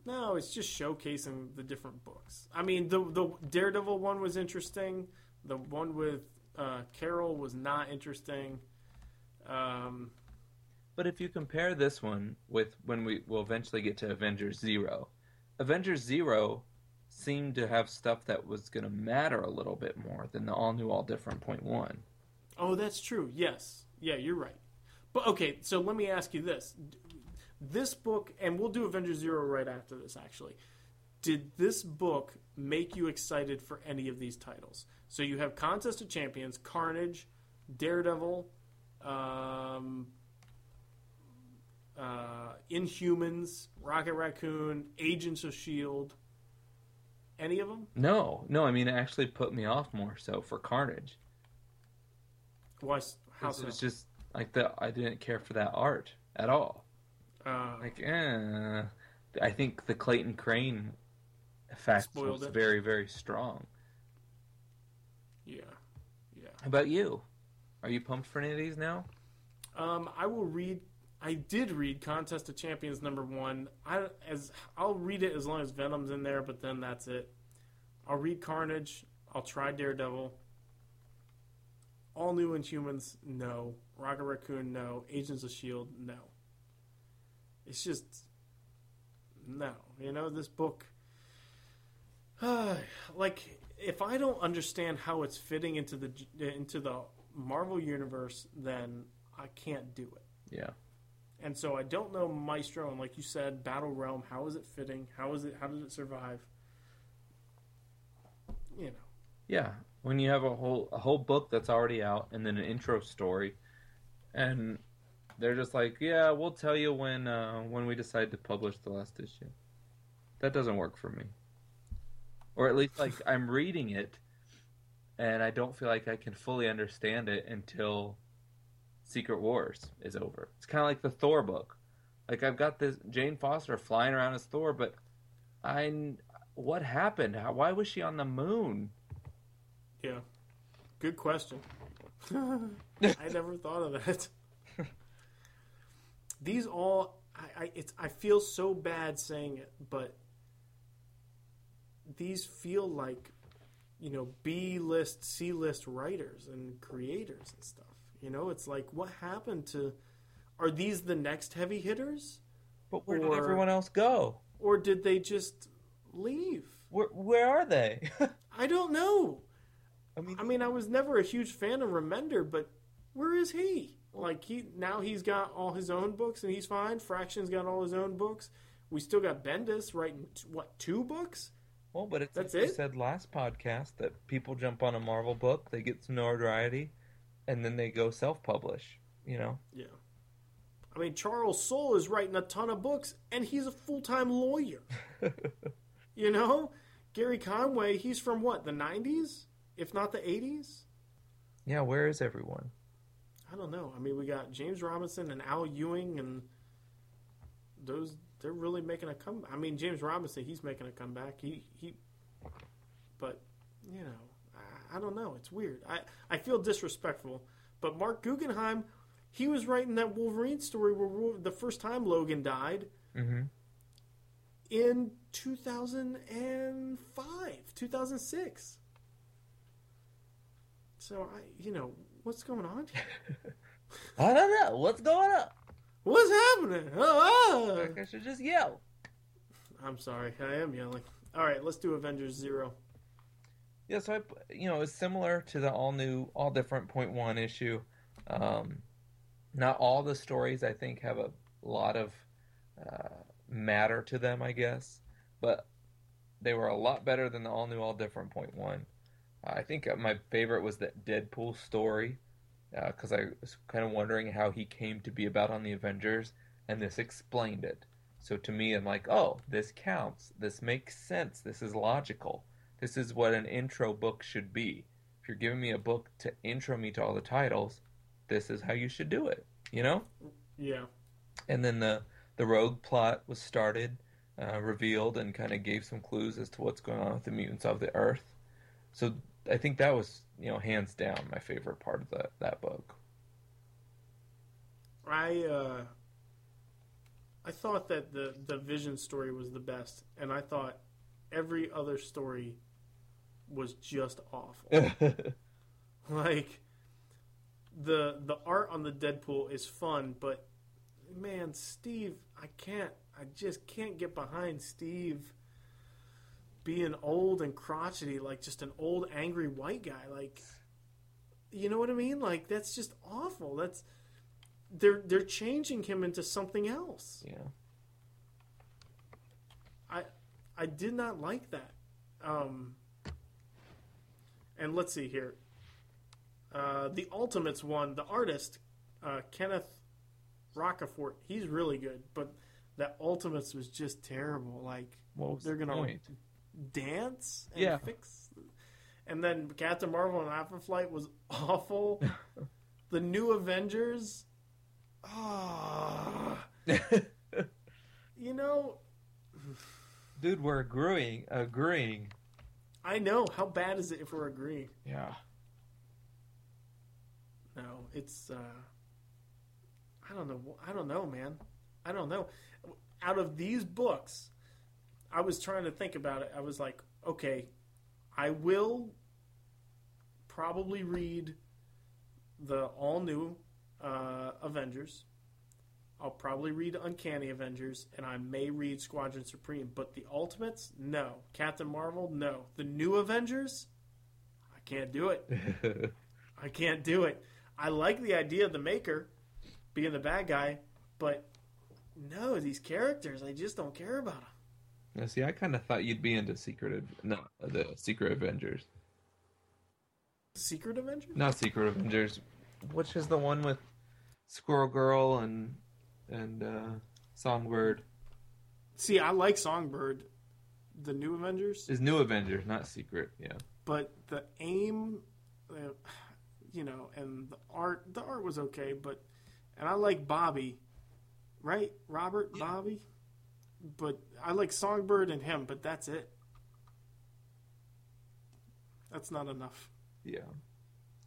No, it's just showcasing the different books. I mean, the the Daredevil one was interesting. The one with uh, Carol was not interesting. Um, But if you compare this one with when we will eventually get to Avengers Zero, Avengers Zero seemed to have stuff that was going to matter a little bit more than the all new, all different point one. Oh, that's true. Yes. Yeah, you're right. But okay, so let me ask you this. This book, and we'll do Avengers Zero right after this, actually. Did this book make you excited for any of these titles? So you have Contest of Champions, Carnage, Daredevil, um, uh, Inhumans, Rocket Raccoon, Agents of S.H.I.E.L.D. Any of them? No, no, I mean it actually put me off more so for Carnage. Why? How How 'Cause so? It was just like the I didn't care for that art at all. Uh, Like, eh. I think the Clayton Crain effect was it. very, very strong. yeah, yeah. How about you? Are you pumped for any of these now? Um, I will read. I did read Contest of Champions number one. I as I'll read it as long as Venom's in there, but then that's it. I'll read Carnage. I'll try Daredevil. All New Inhumans, no. Rocket Raccoon, no. Agents of Shield, no. It's just no. You know this book. [sighs] like if I don't understand how it's fitting into the into the Marvel universe, then I can't do it. Yeah. And so I don't know Maestro, and like you said, Battle Realm. How is it fitting? How is it? How did it survive? You know, Yeah. When you have a whole a whole book that's already out and then an intro story and they're just like, "Yeah, we'll tell you when uh, when we decide to publish the last issue." That doesn't work for me. Or at least like I'm reading it and I don't feel like I can fully understand it until Secret Wars is over. It's kind of like the Thor book. Like I've got this Jane Foster flying around as Thor, but I what happened? How, why was she on the moon? yeah. Good question. [laughs] I never thought of that. [laughs] These all, I, I, it's, I feel so bad saying it, but these feel like, you know, B list, C list writers and creators and stuff. You know, it's like, what happened to? Are these the next heavy hitters, But where did everyone else go? or did they just leave? Where where are they? [laughs] I don't know. I mean, I mean, I was never a huge fan of Remender, but where is he? Like he now he's got all his own books and he's fine. Fraction's got all his own books. We still got Bendis writing t- what two books? well, but it's That's like you it? said last podcast that people jump on a Marvel book, they get some notoriety, and then they go self-publish. You know, Yeah. I mean, Charles Soule is writing a ton of books, and he's a full time lawyer. [laughs] you know, Gerry Conway, he's from what the '90s, if not the '80s. yeah. Where is everyone? I don't know. I mean, we got James Robinson and Al Ewing, and those they're really making a comeback. I mean, James Robinson, he's making a comeback. He he, but you know, I, I don't know. It's weird. I I feel disrespectful. But Marc Guggenheim, he was writing that Wolverine story where Wol- the first time Logan died Mm-hmm. in 2005, 2006. So I, you know, what's going on here? [laughs] I don't know what's going on. What's happening? Oh, ah. Like I should just yell. I'm sorry, I am yelling. All right, let's do Avengers Zero. Yeah, so I, you know, it's similar to the all new, all different point one issue. Um, not all the stories I think have a lot of uh, matter to them, I guess, but they were a lot better than the all new, all different point one. I think my favorite was that Deadpool story because I was kind of wondering how he came to be about on the Avengers, and this explained it. So to me, I'm like, oh, this counts. This makes sense. This is logical. This is what an intro book should be. If you're giving me a book to intro me to all the titles, this is how you should do it. You know? Yeah, And then the the rogue plot was started, uh, revealed, and kind of gave some clues as to what's going on with the mutants of the Earth. So I think that was, you know, hands down my favorite part of that that book. I uh, I thought that the the Vision story was the best, and I thought every other story was just awful. [laughs] like the the art on the Deadpool is fun, but man, Steve, I can't. I just can't get behind Steve being old and crotchety, like just an old angry white guy. Like, you know what I mean? Like that's just awful. That's they're they're changing him into something else. yeah. I I did not like that. Um, and let's see here. Uh, the Ultimates one, the artist uh, Kenneth Rocafort, he's really good, but that Ultimates was just terrible. Like What was they're the gonna point? dance and Yeah. fix. And then Captain Marvel and Alpha Flight was [laughs] awful. [laughs] the new Avengers. Ah, [laughs] you know, Dude, we're agreeing. Agreeing. I know. How bad is it if we're agreeing? Yeah. No, it's. uh I don't know. I don't know, man. I don't know. Out of these books, I was trying to think about it. I was like, okay, I will probably read the all new uh, Avengers. I'll probably read Uncanny Avengers, and I may read Squadron Supreme. But the Ultimates, no. Captain Marvel, no. The new Avengers, I can't do it. [laughs] I can't do it. I like the idea of the Maker being the bad guy, but no, these characters, I just don't care about them. Yeah, see, I kind of thought you'd be into Secret, no, the Secret Avengers, Secret Avengers? not Secret Avengers, which is the one with Squirrel Girl and and uh, Songbird. See, I like Songbird, the new Avengers, Is New Avengers, not Secret. Yeah, but the aim, uh, [sighs] you know, and the art, the art was okay, but, and I like Bobby, right? Robert, Bobby? But I like Songbird and him, but that's it. That's not enough. yeah,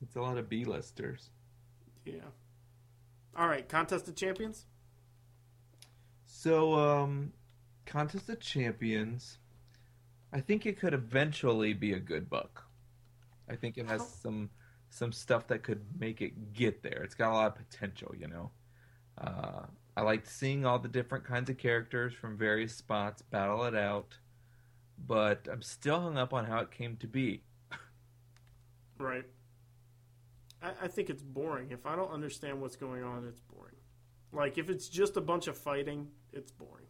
it's a lot of B-listers. Yeah. All right, Contest of Champions? So, um, Contest of Champions, I think it could eventually be a good book. I think it has How- some some stuff that could make it get there. It's got a lot of potential, you know. Uh, I liked seeing all the different kinds of characters from various spots battle it out, but I'm still hung up on how it came to be. Right. I, I think it's boring. If I don't understand what's going on, it's boring. Like, if it's just a bunch of fighting, it's boring.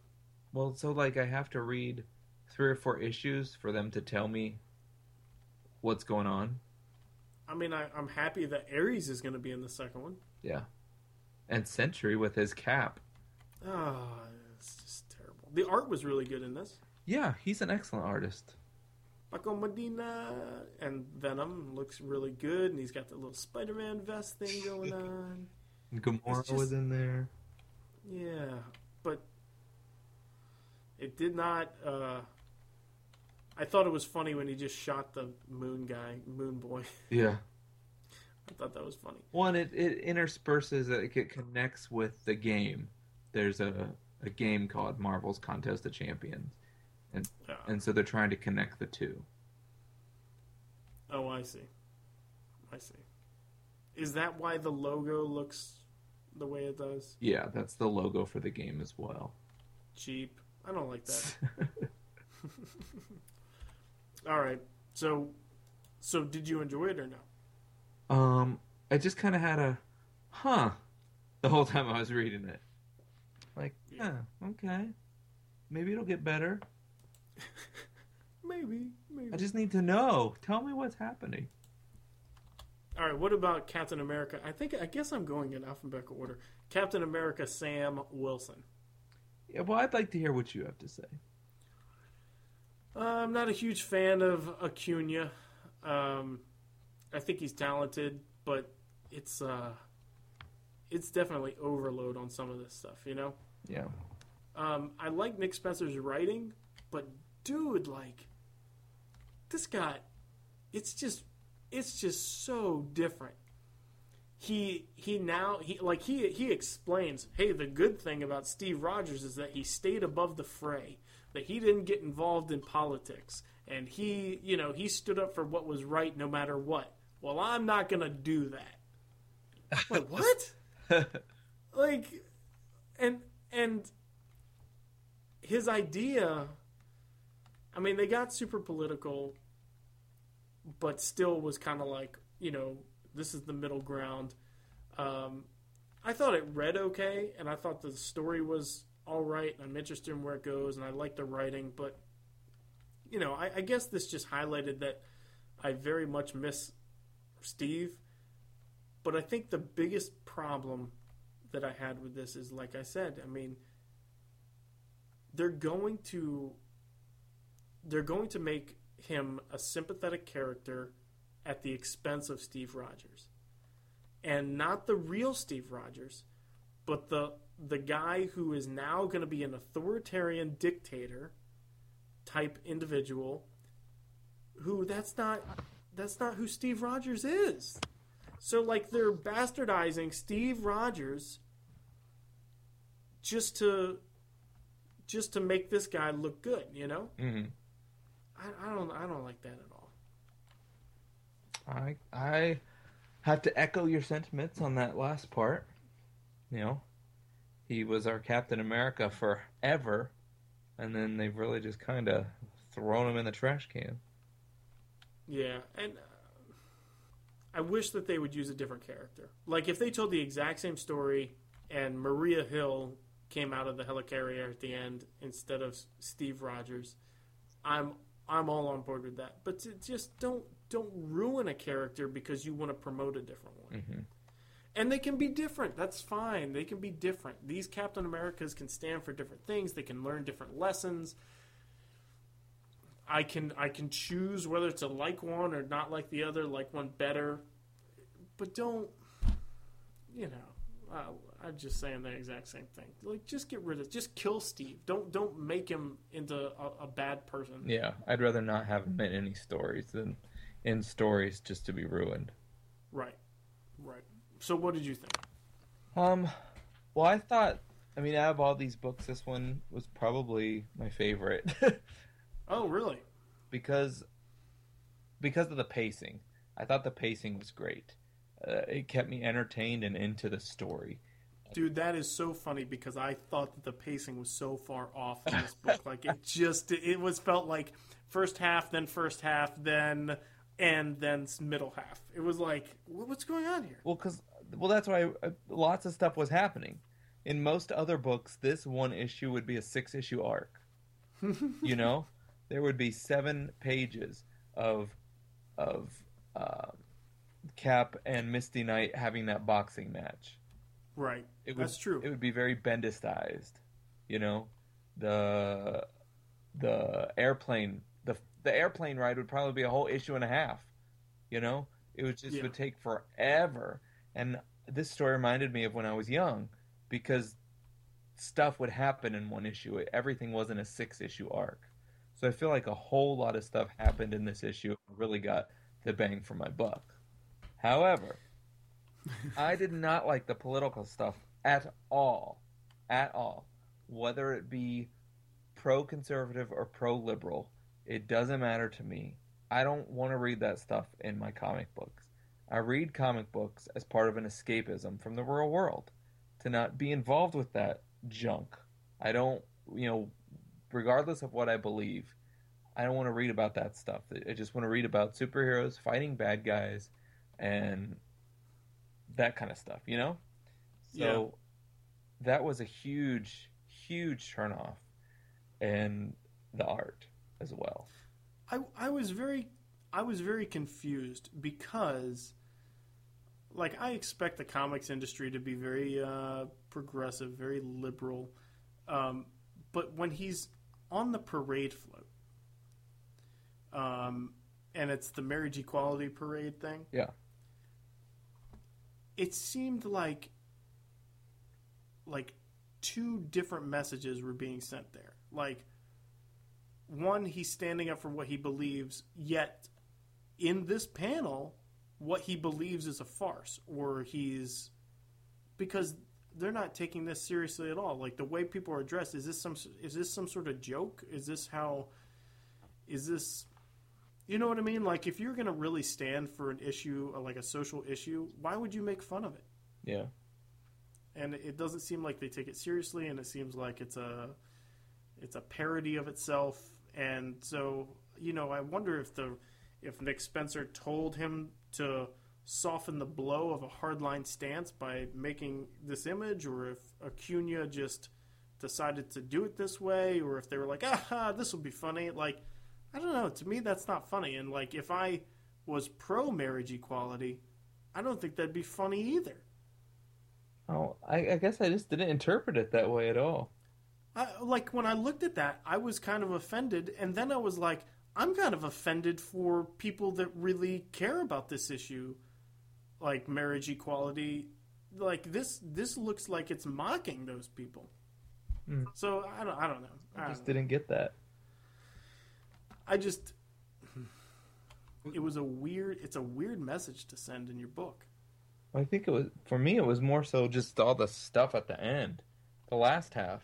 Well, so like I have to read three or four issues for them to tell me what's going on. I mean, I, I'm happy that Ares is going to be in the second one. Yeah. And Sentry with his cap. Oh, it's just terrible. The art was really good in this. Yeah, he's an excellent artist. Paco Medina and Venom looks really good, and he's got the little Spider-Man vest thing [laughs] going on. And Gamora just- was in there. Yeah, but it did not. Uh, I thought it was funny when he just shot the moon guy, moon boy. [laughs] Yeah. I thought that was funny. One, it, it intersperses, it, it connects with the game. There's a, a game called Marvel's Contest of Champions. Yeah. And so they're trying to connect the two. Oh, I see. I see. Is that why the logo looks the way it does? Yeah, that's the logo for the game as well. Cheap. I don't like that. [laughs] [laughs] All right. So, so did you enjoy it or no? Um, I just kind of had a, huh, the whole time I was reading it. Like, yeah, okay, maybe it'll get better. [laughs] Maybe. Maybe. I just need to know. Tell me what's happening. All right. What about Captain America? I think. I guess I'm going in alphabetical order. Captain America Sam Wilson. Yeah, well, I'd like to hear what you have to say. Uh, I'm not a huge fan of Acuna. Um, I think he's talented, but it's uh, it's definitely overload on some of this stuff. You know. Yeah. Um, I like Nick Spencer's writing, but dude, like this guy, it's just it's just so different. He he now he like he he explains, hey, the good thing about Steve Rogers is that he stayed above the fray, that he didn't get involved in politics, and he you know he stood up for what was right no matter what. Well, I'm not gonna do that. [laughs] Like what? [laughs] like and and his idea i mean they got super political but still was kind of like you know this is the middle ground. Um, i thought it read okay and i thought the story was all right and i'm interested in where it goes and i like the writing but you know I, I guess this just highlighted that i very much miss steve but i think the biggest problem that I had with this is like I said, I mean they're going to they're going to make him a sympathetic character at the expense of Steve Rogers. and not the real Steve Rogers, but the the guy who is now going to be an authoritarian dictator type individual who that's not that's not who Steve Rogers is. So like they're bastardizing Steve Rogers just to just to make this guy look good, you know? hmm I, I don't I don't like that at all. I I have to echo your sentiments on that last part. You know, he was our Captain America forever, and then they've really just kind of thrown him in the trash can. Yeah, and uh, I wish that they would use a different character. Like if they told the exact same story and Maria Hill came out of the helicarrier at the end instead of Steve Rogers, I'm I'm all on board with that. But just don't don't ruin a character because you want to promote a different one. hmm And they can be different. That's fine. They can be different. These Captain Americas can stand for different things. They can learn different lessons. I can I can choose whether to like one or not like the other, like one better. But don't, you know, uh, I'm just saying the exact same thing. Like, just get rid of, just kill Steve. Don't don't make him into a, a bad person. Yeah, I'd rather not have him in any stories than in stories just to be ruined. Right, right. So, what did you think? Um, well, I thought, I mean, out of all these books, this one was probably my favorite [laughs] Oh, really? because because of the pacing. I thought the pacing was great. Uh, it kept me entertained and into the story. Dude, that is so funny because I thought that the pacing was so far off in this book. [laughs] Like it just it was felt like first half, then first half, then and then middle half. It was like what's going on here? Well, because well, that's why uh, lots of stuff was happening. In most other books, this one issue would be a six issue arc. [laughs] you know, there would be seven pages of of uh, Cap and Misty Knight having that boxing match. Right. It would, That's true. It would be very Bendistized. You know, the the airplane the airplane ride would probably be a whole issue and a half. You know, it would just Yeah. would take forever. And this story reminded me of when I was young because stuff would happen in one issue. Everything wasn't a six issue arc. So I feel like a whole lot of stuff happened in this issue. I Really got the bang for my buck. However, [laughs] I did not like the political stuff at all. At all. Whether it be pro conservative or pro liberal, it doesn't matter to me. I don't want to read that stuff in my comic books. I read comic books as part of an escapism from the real world to not be involved with that junk. I don't, you know, regardless of what I believe, I don't want to read about that stuff. I just want to read about superheroes fighting bad guys and that kind of stuff, you know? So that was a huge, huge turnoff. And the art as well. I I was very I was very confused because like I expect the comics industry to be very uh, progressive, very liberal, um, but when he's on the parade float, um, and it's the marriage equality parade thing, Yeah. it seemed like like two different messages were being sent there. Like one, he's standing up for what he believes, yet in this panel, what he believes is a farce, or he's because they're not taking this seriously at all. Like the way people are dressed, is this some is this some sort of joke? Is this how? Is this? You know what I mean? Like if you're going to really stand for an issue, uh, like a social issue, why would you make fun of it? Yeah. and it doesn't seem like they take it seriously and it seems like it's a it's a parody of itself and so you know i wonder if the if nick spencer told him to soften the blow of a hardline stance by making this image or if acuna just decided to do it this way or if they were like ah this will be funny. Like i don't know. To me that's not funny. And like if i was pro marriage equality i don't think that'd be funny either. Oh, I, I guess I just didn't interpret it that way at all. I, like when I looked at that, I was kind of offended, and then I was like, I'm kind of offended for people that really care about this issue. like marriage equality. Like this, this looks like it's mocking those people. Hmm. So I don't, I don't know. I, I just know. didn't get that. I just, it was a weird. It's a weird message to send in your book. I think it was for me. It was more so just all the stuff at the end, the last half,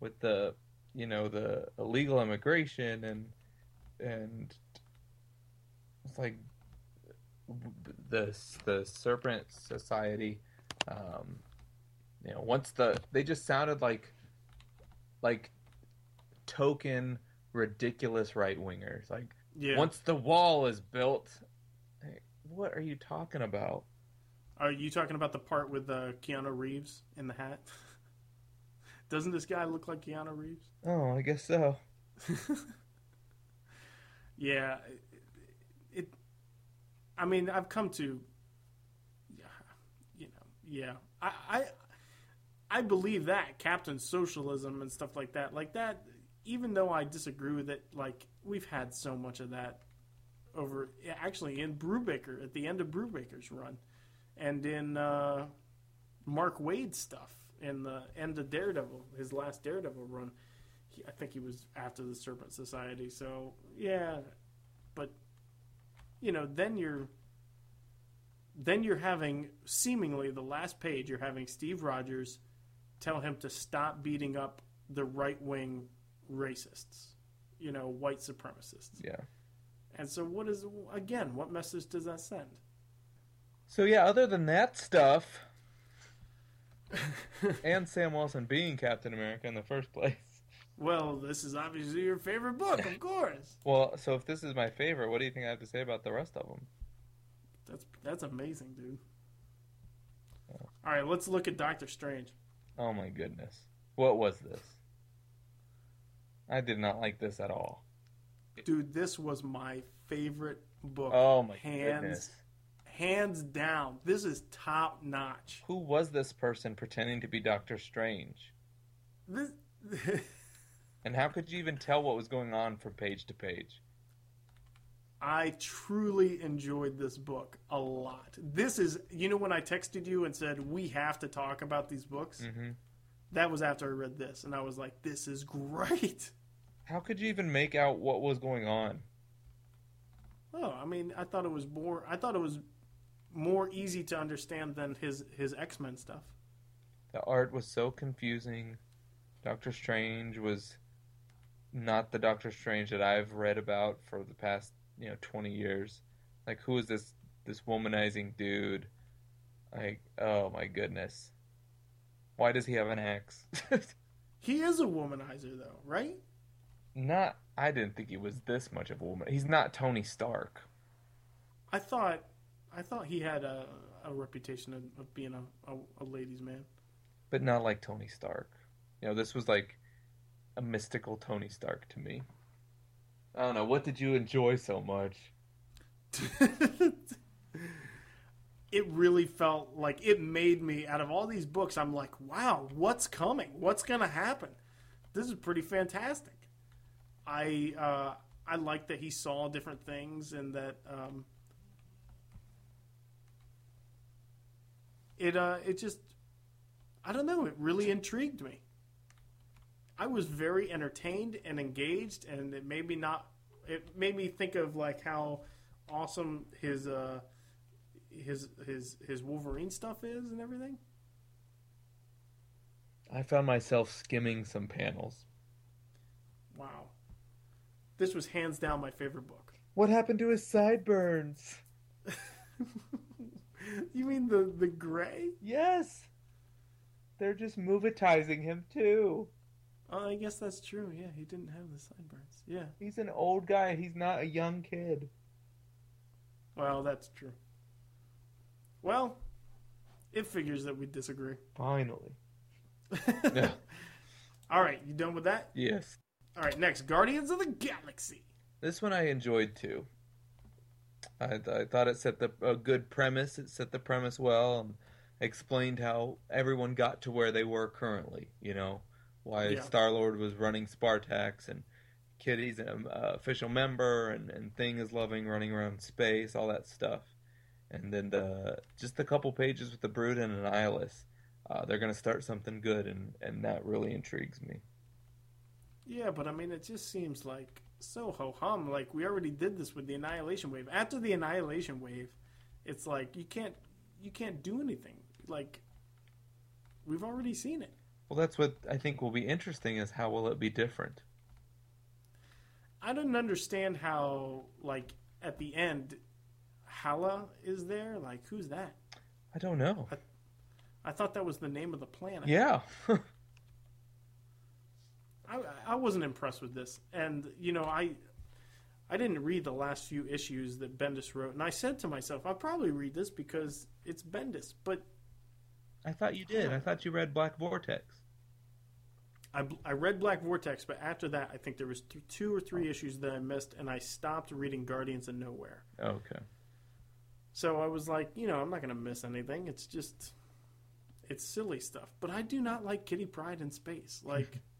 with the you know the illegal immigration and and it's like the the serpent society. Um, you know, once the they just sounded like like token ridiculous right wingers. Like Yeah. once the wall is built, what are you talking about? Are you talking about the part with uh, Keanu Reeves in the hat? [laughs] Doesn't this guy look like Keanu Reeves? Oh, I guess so. [laughs] Yeah, it, it. I mean, I've come to, yeah, you know, yeah. I, I, I believe that Captain Socialism and stuff like that, like that. Even though I disagree with it, like we've had so much of that over. Actually, in Brubaker at the end of Brubaker's run, and in uh, Mark Waid's stuff in the end of Daredevil, his last Daredevil run. He, I think he was after the Serpent Society. So yeah, but you know, then you're then you're having seemingly the last page. You're having Steve Rogers tell him to stop beating up the right wing racists, you know, white supremacists. Yeah. And so, what is again? What message does that send? So yeah, other than that stuff, [laughs] and Sam Wilson being Captain America in the first place. Well, this is obviously your favorite book, of course. [laughs] Well, so if this is my favorite, what do you think I have to say about the rest of them? That's that's amazing, dude. All right, let's look at Doctor Strange. Oh my goodness, what was this? I did not like this at all. Dude, this was my favorite book. Oh my hands, goodness. Hands down. This is top notch. Who was this person pretending to be Doctor Strange? This, [laughs] And how could you even tell what was going on from page to page? I truly enjoyed this book a lot. This is, you know, when I texted you and said we have to talk about these books, hmm that was after I read this, and I was like, this is great. How could you even make out what was going on? Oh, I mean, I thought it was more. I thought it was more easy to understand than his his X Men stuff. The art was so confusing. Doctor Strange was not the Doctor Strange that I've read about for the past, you know, 20 years. Like who is this this womanizing dude? Like, oh my goodness. Why does he have an axe? [laughs] He is a womanizer, though, right? not I didn't think he was this much of a woman. He's not Tony Stark. I thought, I thought he had a, a reputation of, of being a, a, a ladies' man. but not like Tony Stark. You know, this was like a mystical Tony Stark to me. I don't know. What did you enjoy so much? [laughs] it really felt like it made me out of all these books i'm like wow what's coming what's gonna happen this is pretty fantastic i uh i like that he saw different things and that um it uh it just i don't know it really intrigued me i was very entertained and engaged and it made me not it made me think of like how awesome his uh his his his Wolverine stuff is and everything. I found myself skimming some panels. Wow, this was hands down my favorite book. What happened to his sideburns? [laughs] [laughs] you mean the the gray? Yes. They're just movatizing him too. Oh, I guess that's true. Yeah, he didn't have the sideburns. Yeah, He's an old guy. He's not a young kid. well, that's true. Well, it figures that we disagree. Finally. [laughs] Yeah. All right, you done with that? Yes. All right, next, Guardians of the Galaxy. This one I enjoyed too. I, I thought it set the a good premise. It set the premise well and explained how everyone got to where they were currently. You know, why Yeah. Star Lord was running Spartax and Kitty's an uh, official member and and Thing is loving running around space, all that stuff. and then the just a couple pages with the Brood and Annihilus. Uh, they're gonna start something good, and and that really intrigues me. Yeah, but I mean, it just seems like so ho hum. Like we already did this with the Annihilation Wave. After the Annihilation Wave, it's like you can't you can't do anything. Like we've already seen it. Well, that's what I think will be interesting is how will it be different? I didn't understand how like at the end Hala is there. Like who's that? I don't know. I thought that was the name of the planet. Yeah. [laughs] I, I wasn't impressed with this, and you know, I I didn't read the last few issues that Bendis wrote, and I said to myself, I'll probably read this because it's Bendis. But I thought you did. I thought you read Black Vortex. I, I read Black Vortex, but after that, I think there was th- two or three issues that I missed, and I stopped reading Guardians of Nowhere. Oh, okay. So I was like, you know, I'm not going to miss anything. It's just, it's silly stuff. But I do not like Kitty Pryde in space. Like, [laughs]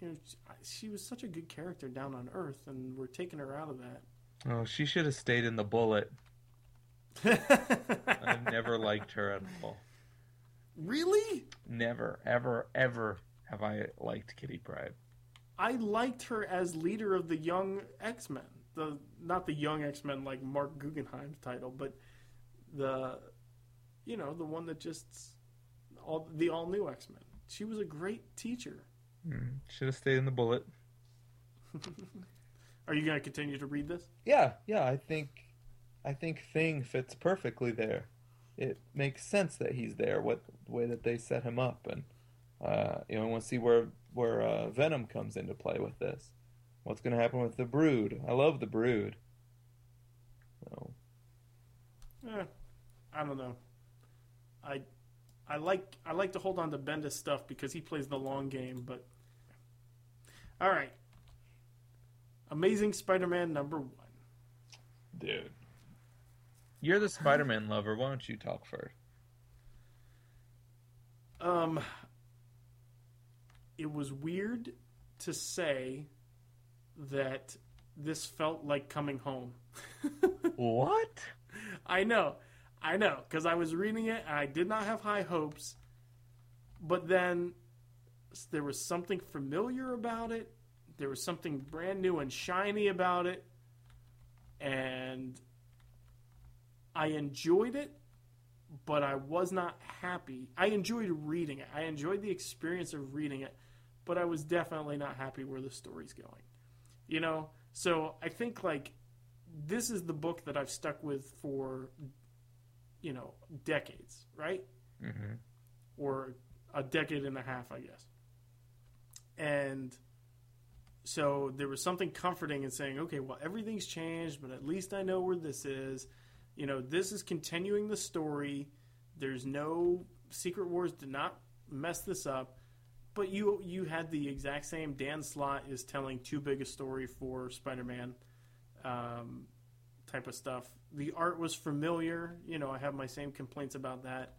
you know, she was such a good character down on Earth, and we're taking her out of that. Oh, she should have stayed in the bullet. [laughs] I never liked her at all. really? Never, ever, ever have I liked Kitty Pryde. I liked her as leader of the young X Men. The not the young X Men like Marc Guggenheim's title, but the you know the one that just all the all new X Men. She was a great teacher. Mm, should have stayed in the bullet. [laughs] Are you going to continue to read this? Yeah, yeah. I think, I think Thing fits perfectly there. It makes sense that he's there. What the way that they set him up, and uh, you know, I want to see where where uh, Venom comes into play with this. What's going to happen with the Brood? I love the Brood. So, Eh, I don't know. I I like I like to hold on to Bendis stuff because he plays the long game, but all right. Amazing Spider-Man number one. dude, you're the Spider-Man lover. Why don't you talk first? Um, it was weird to say that this felt like coming home. [laughs] What? I know, I know, because I was reading it and I did not have high hopes, but then there was something familiar about it. There was something brand new and shiny about it, and I enjoyed it, but I was not happy. I enjoyed reading it. I enjoyed the experience of reading it, but I was definitely not happy where the story's going. You know, so I think like this is the book that I've stuck with for you know decades, right? Mm-hmm. Or a decade and a half, I guess. And so there was something comforting in saying, okay, well, everything's changed, but at least I know where this is. You know, this is continuing the story. There's no Secret Wars did not mess this up. But you you had the exact same. Dan Slott is telling too big a story for Spider-Man um, type of stuff. The art was familiar. You know, I have my same complaints about that.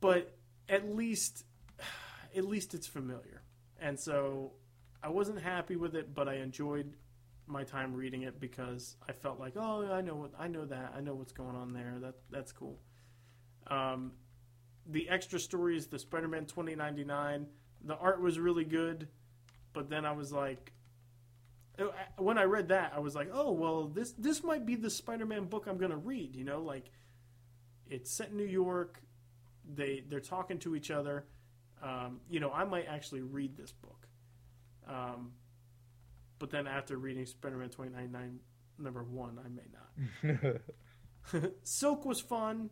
But at least, [sighs] at least it's familiar. And so I wasn't happy with it, but I enjoyed my time reading it because I felt like, oh, I know what I know that I know what's going on there. That that's cool. Um, the extra stories, the Spider-Man 2099, the art was really good, but then I was like, when I read that, I was like, oh well, this this might be the Spider-Man book I'm gonna read. You know, like it's set in New York. They they're talking to each other. Um, you know, I might actually read this book. Um, but then after reading Spider-Man 2099 number one, I may not. [laughs] Silk was fun.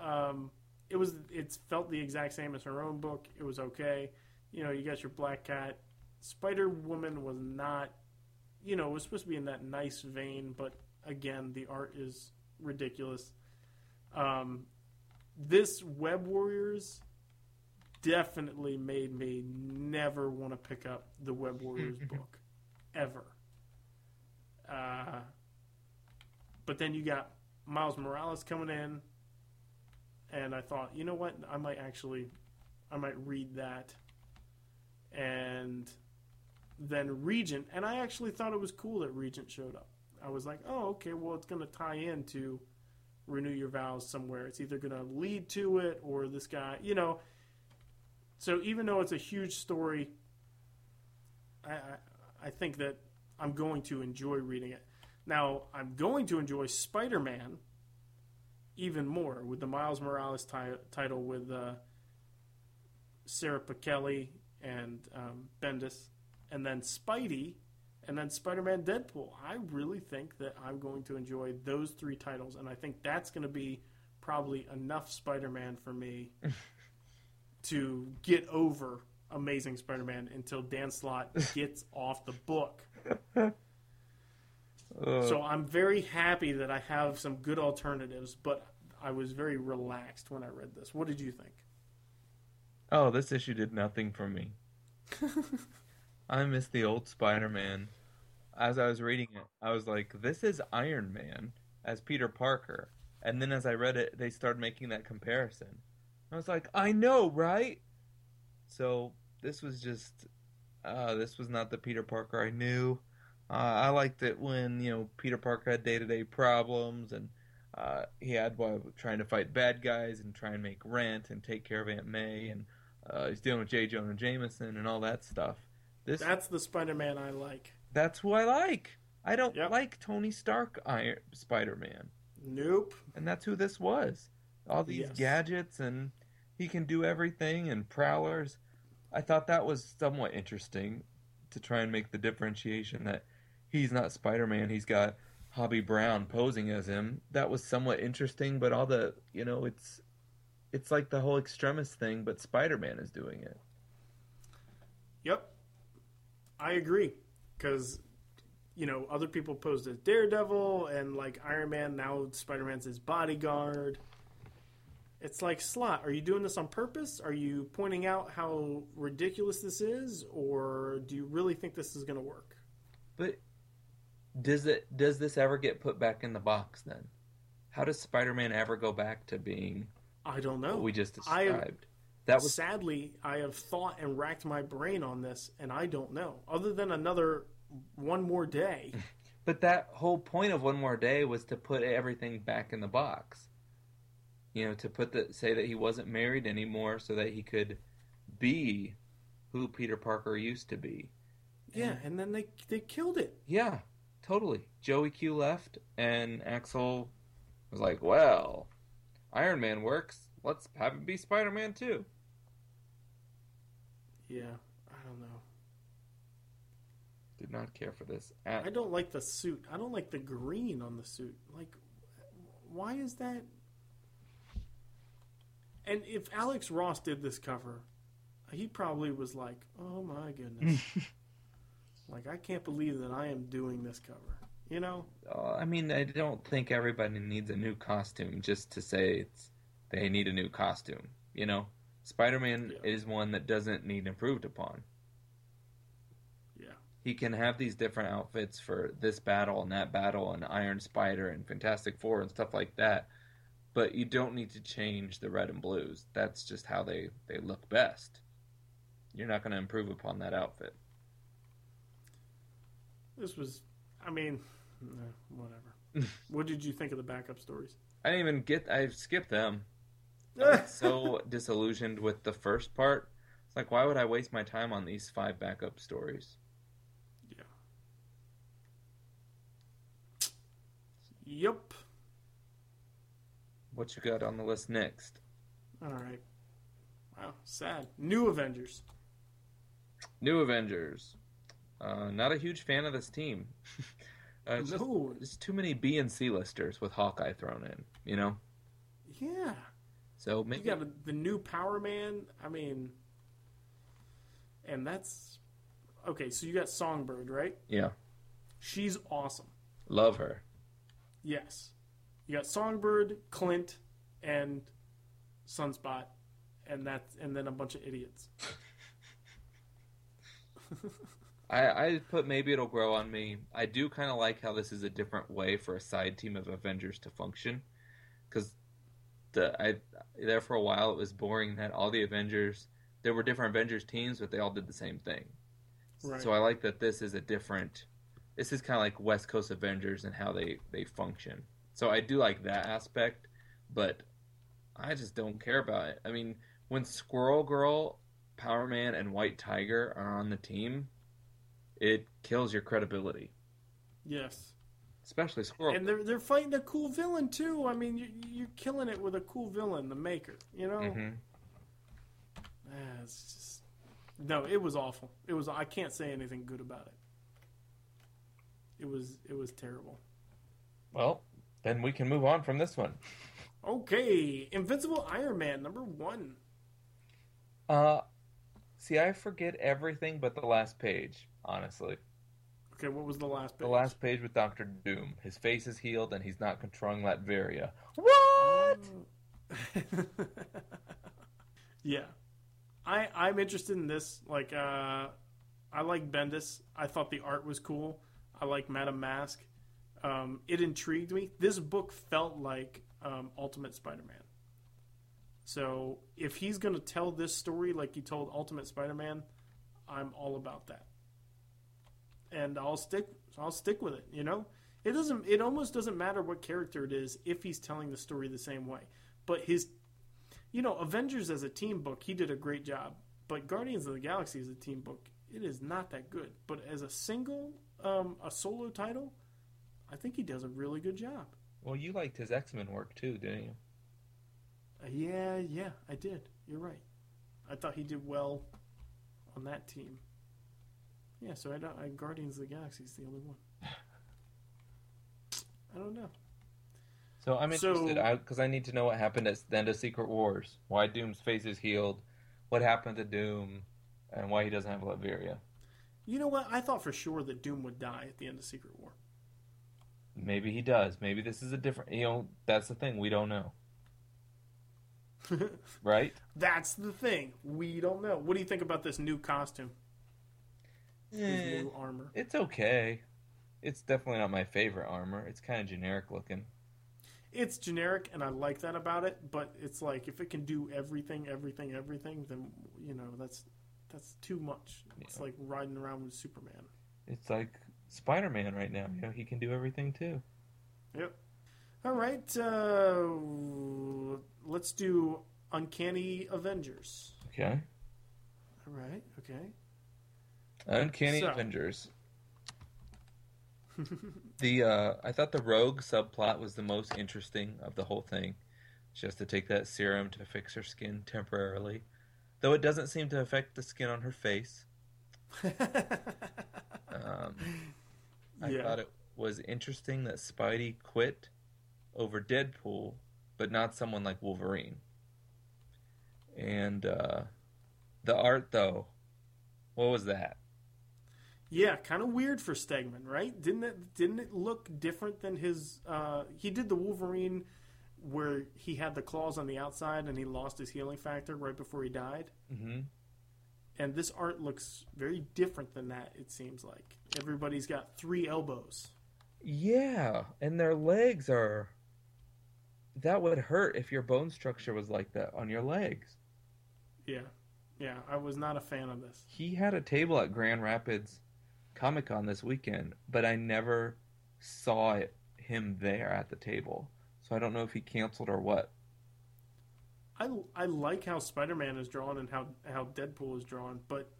Um, it was it felt the exact same as her own book. It was okay. You know, you got your Black Cat. Spider Woman was not. You know, it was supposed to be in that nice vein, but again, the art is ridiculous. Um, this Web Warriors definitely made me never want to pick up the Web Warriors [laughs] book ever. Uh, but then you got Miles Morales coming in, and I thought, you know what, I might actually, I might read that, and then Regent, and I actually thought it was cool that Regent showed up. I was like, oh, okay, well, it's going to tie into renew your vows somewhere. It's either going to lead to it or this guy, you know. So even though it's a huge story, I, I, I think that I'm going to enjoy reading it. Now, I'm going to enjoy Spider Man even more with the Miles Morales ti- title with uh, Sara Pichelli and um, Bendis, and then Spidey, and then Spider Man Deadpool. I really think that I'm going to enjoy those three titles, and I think that's going to be probably enough Spider Man for me [laughs] to get over Amazing Spider Man until Dan Slott [laughs] gets off the book. Uh. So I'm very happy that I have some good alternatives, but I was very relaxed when I read this. What did you think? Oh, this issue did nothing for me. [laughs] I miss the old Spider-Man. As I was reading it, I was like, "This is Iron Man as Peter Parker." And then as I read it, they started making that comparison. I was like, "I know, right?" So this was just, uh, this was not the Peter Parker I knew. Uh, I liked it when you know Peter Parker had day-to-day problems and uh, he had while trying to fight bad guys and try and make rent and take care of Aunt May and uh, he's dealing with J. Jonah Jameson and all that stuff. This That's the Spider Man I like. that's who I like. I don't Yep. like Tony Stark Iron Spider Man, Nope. and that's who this was. All these Yes. gadgets and he can do everything and prowlers. I thought that was somewhat interesting to try and make the differentiation that he's not Spider Man. He's got Hobie Brown posing as him. That was somewhat interesting, but all the you know it's it's like the whole Extremis thing, but Spider Man is doing it. Yep. I agree. Because, you know, other people posed as Daredevil and like Iron Man, now Spider Man's his bodyguard. It's like, Slott, are you doing this on purpose? Are you pointing out how ridiculous this is? Or do you really think this is going to work? But does it does this ever get put back in the box then? How does Spider-Man ever go back to being I don't know. what we just I- described? That was Sadly, I have thought and racked my brain on this, and I don't know. Other than another one more day. [laughs] but that whole point of one more day was to put everything back in the box. You know, to put the say that he wasn't married anymore so that he could be who Peter Parker used to be. yeah, and then they they killed it. Yeah, totally. Joey Q left, and Axel was like, "Well, Iron Man works. Let's have him be Spider Man too." Yeah, I don't know. Did not care for this at I don't like the suit. I don't like the green on the suit. Like, why is that? And if Alex Ross did this cover, he probably was like, "Oh my goodness!" [laughs] like, I can't believe that I am doing this cover. You know? Uh, I mean, I don't think everybody needs a new costume just to say it's they need a new costume. You know, Spider Man Yeah. is one that doesn't need improved upon. Yeah. He can have these different outfits for this battle and that battle and Iron Spider and Fantastic Four and stuff like that. But you don't need to change the red and blues. That's just how they, they look best. You're not going to improve upon that outfit. This was, I mean, eh, whatever. [laughs] what did you think of the backup stories? I didn't even get. I skipped them. I was [laughs] so disillusioned with the first part. It's like, why would I waste my time on these five backup stories? Yeah. Yep. What you got on the list next? All right. Wow, sad. New Avengers. New Avengers. Uh, not a huge fan of this team. [laughs] uh, it's just, no. there's too many B and C listers with Hawkeye thrown in. You know, Yeah. So You maybe got the new Power Man. I mean, and that's okay. So you got Songbird, right? yeah, She's awesome. love her. Yes. You got Songbird, Clint, and Sunspot, and that's and then a bunch of idiots. [laughs] I, I put maybe it'll grow on me. I do kind of like how this is a different way for a side team of Avengers to function, because the I there for a while it was boring that all the Avengers there were different Avengers teams, but they all did the same thing. Right. So I like that this is a different this is kind of like West Coast Avengers and how they they function. So I do like that aspect, but I just don't care about it. I mean, when Squirrel Girl, Power Man, and White Tiger are on the team, it kills your credibility, Yes. Especially Squirrel. And they're they're fighting a cool villain too. I mean, you, you're killing it with a cool villain, the Maker. You know, hmm Ah, it's just no. It was awful. It was. I can't say anything good about it. It was. It was terrible. Well, then we can move on from this one. Okay, Invincible Iron Man number one. Uh, see, I forget everything but the last page. Honestly, Okay, what was the last page? the last page with Doctor Doom. His face is healed and he's not controlling Latveria. What? [laughs] yeah, I I'm interested in this. Like, uh, I like Bendis. I thought the art was cool. I like Madame Masque. Um, it intrigued me. This book felt like um, Ultimate Spider-Man. So if he's going to tell this story like he told Ultimate Spider-Man, I'm all about that. And I'll stick. I'll stick with it. You know, it doesn't. It almost doesn't matter what character it is if he's telling the story the same way. But his, you know, Avengers as a team book, he did a great job. But Guardians of the Galaxy as a team book, it is not that good. But as a single, um, a solo title, I think he does a really good job. Well, you liked his X Men work too, didn't you? Uh, yeah, yeah, I did. You're right. I thought he did well on that team. Yeah, so I don't. I, Guardians of the Galaxy is the only one. [sighs] I don't know. So I'm So- interested because I, need to know what happened at the end of Secret Wars. Why Doom's face is healed, what happened to Doom, and why he doesn't have Latveria. You know what? I thought for sure that Doom would die at the end of Secret War. Maybe he does. Maybe this is a different. You know, that's the thing. We don't know, [laughs] right? That's the thing. We don't know. What do you think about this new costume? Eh, new armor. it's okay. It's definitely not my favorite armor. It's kind of generic looking. It's generic, and I like that about it. But it's like if it can do everything, everything, everything, then you know that's that's too much. It's Yeah. like riding around with Superman. It's like Spider Man right now. You know, he can do everything too. Yep. All right. Uh, let's do Uncanny Avengers. Okay. All right. Okay. Uncanny So- Avengers. [laughs] The uh, I thought the rogue subplot was the most interesting of the whole thing. She has to take that serum to fix her skin temporarily, though it doesn't seem to affect the skin on her face. [laughs] Um, I Yeah. thought it was interesting that Spidey quit over Deadpool, but not someone like Wolverine. And uh, the art, though, what was that? Yeah, kind of weird for Stegman, right? Didn't it? Didn't it look different than his? Uh, he did the Wolverine where he had the claws on the outside and he lost his healing factor right before he died. hmm And this art looks very different than that. It seems like everybody's got three elbows. Yeah, and their legs are. That would hurt if your bone structure was like that on your legs. Yeah, yeah. I was not a fan of this. He had a table at Grand Rapids Comic Con this weekend, but I never saw it, him there at the table. So I don't know if he canceled or what. I, I like how Spider Man is drawn and how how Deadpool is drawn, but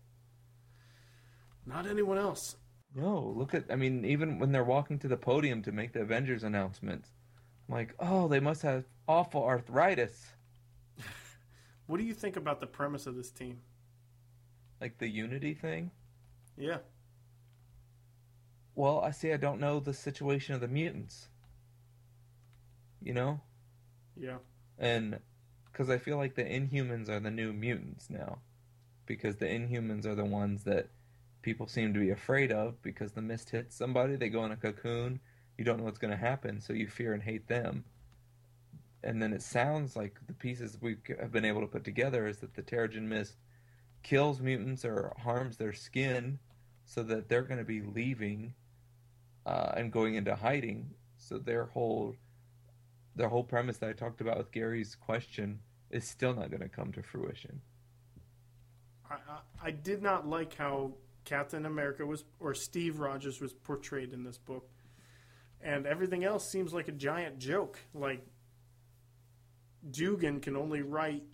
not anyone else. No, look at. I mean, even when they're walking to the podium to make the Avengers announcements, I'm like, oh, they must have awful arthritis. [laughs] What do you think about the premise of this team? Like the Unity thing. Yeah, Well, I see. I don't know the situation of the mutants. You know, yeah, and because I feel like the Inhumans are the new mutants now, because the Inhumans are the ones that people seem to be afraid of because the mist hits somebody, they go in a cocoon, you don't know what's going to happen, so you fear and hate them. And then it sounds like the pieces we have been able to put together is that the Terrigen Mist kills mutants or harms their skin, so that they're going to be leaving uh, and going into hiding. So their whole their whole premise that I talked about with Gary's question is still not going to come to fruition. I, I I did not like how Captain America was, or Steve Rogers was portrayed in this book, and everything else seems like a giant joke. Like Duggan can only write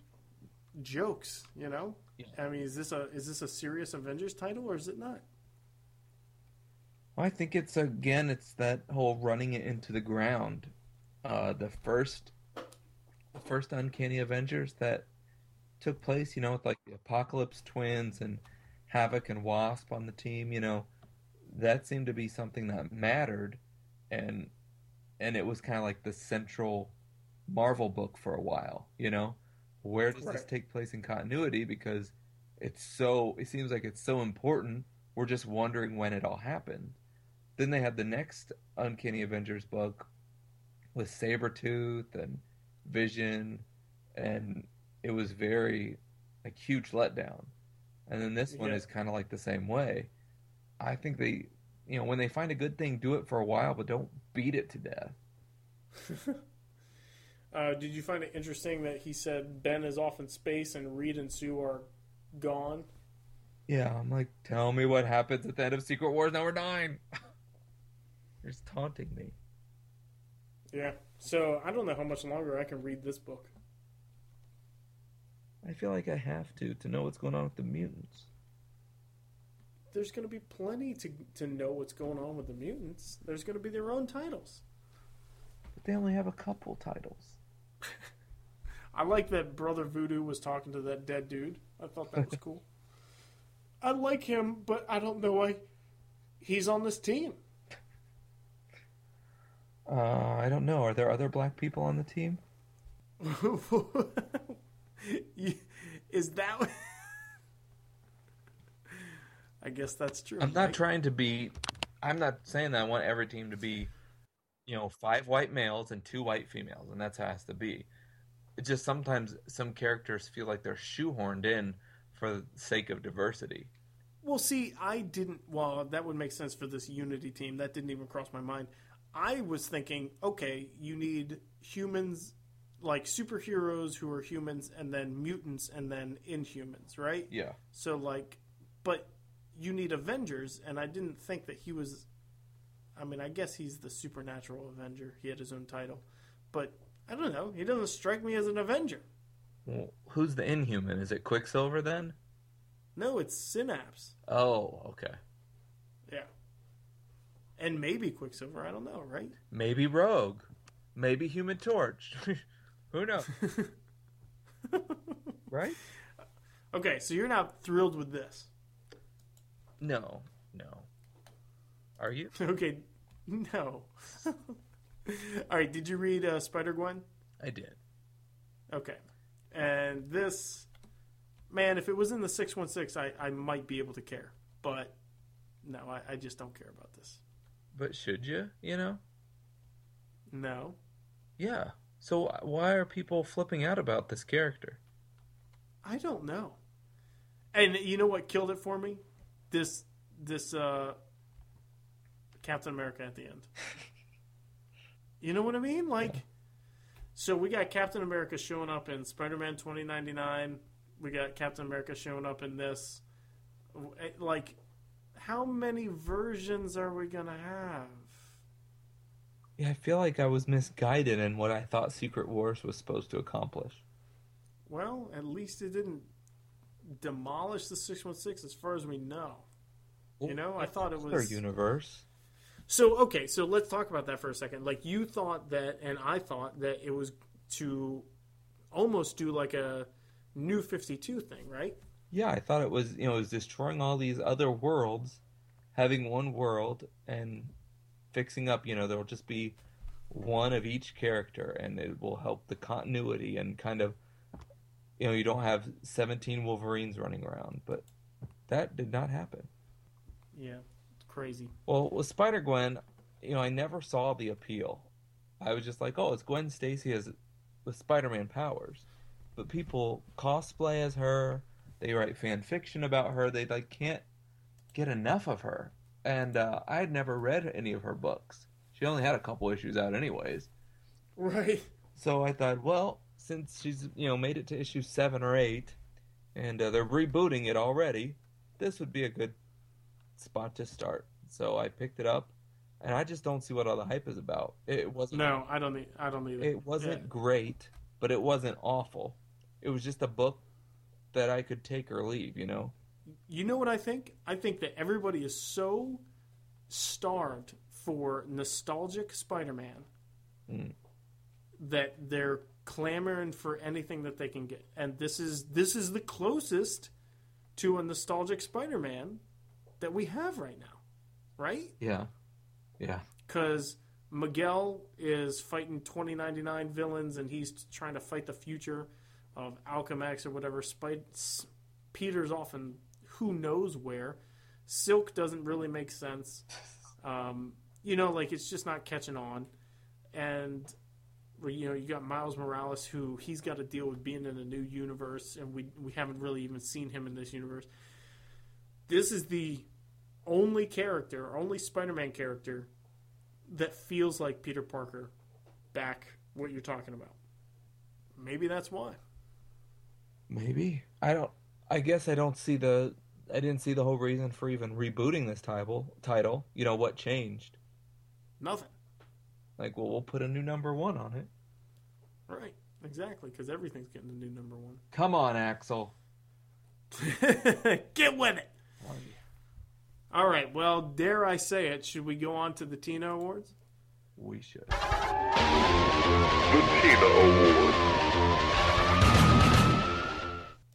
jokes, you know. Yeah. I mean, is this a is this a serious Avengers title or is it not? I think it's again, it's that whole running it into the ground. Uh, the first, the first Uncanny Avengers that took place, you know, with like the Apocalypse twins and Havoc and Wasp on the team, you know, that seemed to be something that mattered, and and it was kind of like the central Marvel book for a while, you know. Where does this take place in continuity? Because it's so, it seems like it's so important. We're just wondering when it all happened. Then they had the next Uncanny Avengers book with Sabretooth and Vision, and it was very like huge letdown. And then this one Yeah. is kind of like the same way. I think they, you know, when they find a good thing, do it for a while, but don't beat it to death. [laughs] Uh, did you find it interesting that he said Ben is off in space and Reed and Sue are gone? Yeah, I'm like, tell me what happens at the end of Secret Wars number nine. [laughs] You're just taunting me. Yeah. So I don't know how much longer I can read this book. I feel like I have to to know what's going on with the mutants. There's going to be plenty to to know what's going on with the mutants. There's going to be their own titles. But they only have a couple titles. [laughs] I like that Brother Voodoo was talking to that dead dude. I thought that was [laughs] cool. I like him, but I don't know why he's on this team. Uh, I don't know. Are there other black people on the team? [laughs] Is that? [laughs] I guess that's true. I'm not trying to be. I'm not saying that I want every team to be, you know, five white males and two white females, and that's how it has to be. It's just sometimes some characters feel like they're shoehorned in for the sake of diversity. Well, see, I didn't. Well, that would make sense for this Unity team. That didn't even cross my mind. I was thinking, okay, you need humans, like superheroes who are humans, and then mutants, and then inhumans, right? Yeah. So, like, but you need Avengers, and I didn't think that he was. I mean, I guess he's the supernatural Avenger. He had his own title, but I don't know. He doesn't strike me as an Avenger. Well, who's the Inhuman? Is it Quicksilver then? No, it's Synapse. Oh, okay. And maybe Quicksilver. I don't know, right? Maybe Rogue. Maybe Human Torch. [laughs] Who knows? [laughs] right? Okay, so you're not thrilled with this. No, no. Are you? [laughs] Okay, no. All right, did you read uh, Spider Gwen? I did. Okay. And this, man, if it was in the 616, I, I might be able to care. But no, I, I just don't care about this. But should you? You know? No. Yeah. So why are people flipping out about this character? I don't know. And you know what killed it for me? This, this, uh, Captain America at the end. [laughs] you know what I mean? Like, so we got Captain America showing up in Spider Man 2099. We got Captain America showing up in this. Like, how many versions are we going to have? Yeah, I feel like I was misguided in what I thought Secret Wars was supposed to accomplish. Well, at least it didn't demolish the 616 as far as we know. You know, I thought it Their was. universe. So okay, so let's talk about that for a second. Like you thought that, and I thought that it was to almost do like a new Fifty Two thing, right? Yeah, I thought it was you know it was destroying all these other worlds, having one world and fixing up. You know, there'll just be one of each character, and it will help the continuity and kind of you know you don't have seventeen Wolverines running around, but that did not happen. Yeah, it's crazy. Well, with Spider Gwen, you know, I never saw the appeal. I was just like, oh, it's Gwen Stacy as with Spider Man powers. But people cosplay as her. They write fan fiction about her. They like can't get enough of her. And uh, I had never read any of her books. She only had a couple issues out, anyways. Right. So I thought, well, since she's you know made it to issue seven or eight, and uh, they're rebooting it already, this would be a good spot to start. So I picked it up, and I just don't see what all the hype is about. It wasn't. No, I don't need. I don't either. It It wasn't Yeah. great, but it wasn't awful. It was just a book that I could take or leave. You know. You know what I think? I think that everybody is so starved for nostalgic Spider-Man Mm. that they're clamoring for anything that they can get. And this is this is the closest to a nostalgic Spider-Man that we have right now. Right? Yeah. Yeah. Cuz Miguel is fighting 2099 villains and he's trying to fight the future of Alchemax or whatever. Spite Peter's off often who knows where. Silk doesn't really make sense. Um, you know, like it's just not catching on. And you know, you got Miles Morales, who he's got to deal with being in a new universe, and we we haven't really even seen him in this universe. This is the only character, only Spider-Man character that feels like Peter Parker. Back what you're talking about. Maybe that's why. Maybe I don't. I guess I don't see the. I didn't see the whole reason for even rebooting this title. Title. You know what changed? Nothing. Like, well, we'll put a new number one on it. Right. Exactly, because everything's getting a new number one. Come on, Axel. [laughs] Get with it. All right. Well, dare I say it? Should we go on to the Tina Awards? We should. The Tina Award.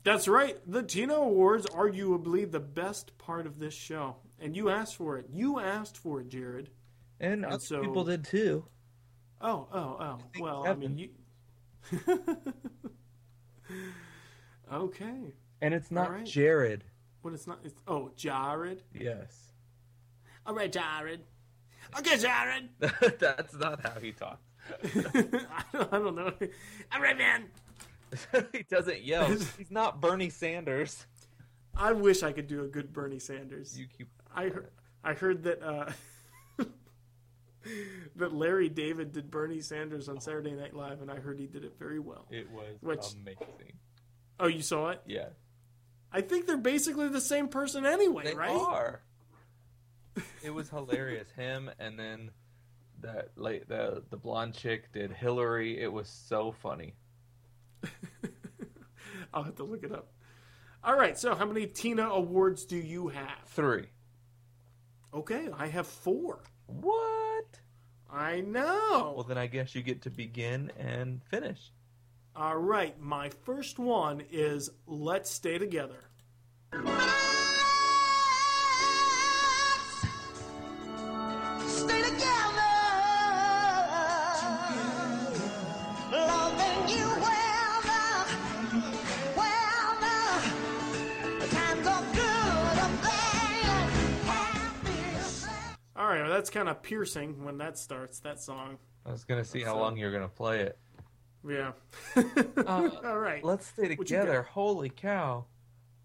That's right. The Tina Awards, arguably the best part of this show, and you asked for it. You asked for it, Jared. And, other so- people did too. Oh, oh, oh. think Well, I mean, you. [laughs] okay. And it's not right. Jared. But it's not. It's, oh, Jared. Yes. All right, Jared. Okay, Jared. [laughs] That's not how he talks. [laughs] I, don't, I don't know. All right, man. [laughs] he doesn't yell. [laughs] He's not Bernie Sanders. I wish I could do a good Bernie Sanders. You keep. I heard, I heard that uh, [laughs] that Larry David did Bernie Sanders on Saturday Night Live, and I heard he did it very well. It was Which- amazing. Oh, you saw it? Yeah. I think they're basically the same person anyway, They right? are. It was hilarious. Him and then that like the the blonde chick did Hillary. It was so funny. [laughs] I'll have to look it up. All right, so how many Tina awards do you have? Three. Okay, I have four. What? I know. Well, then I guess you get to begin and finish. All right, my first one is Let's Stay Together. That's kind of piercing when that starts, that song. I was gonna see how So- long you're gonna play it. Yeah. Uh, [laughs] All right. Let's stay What you got? together. Holy cow!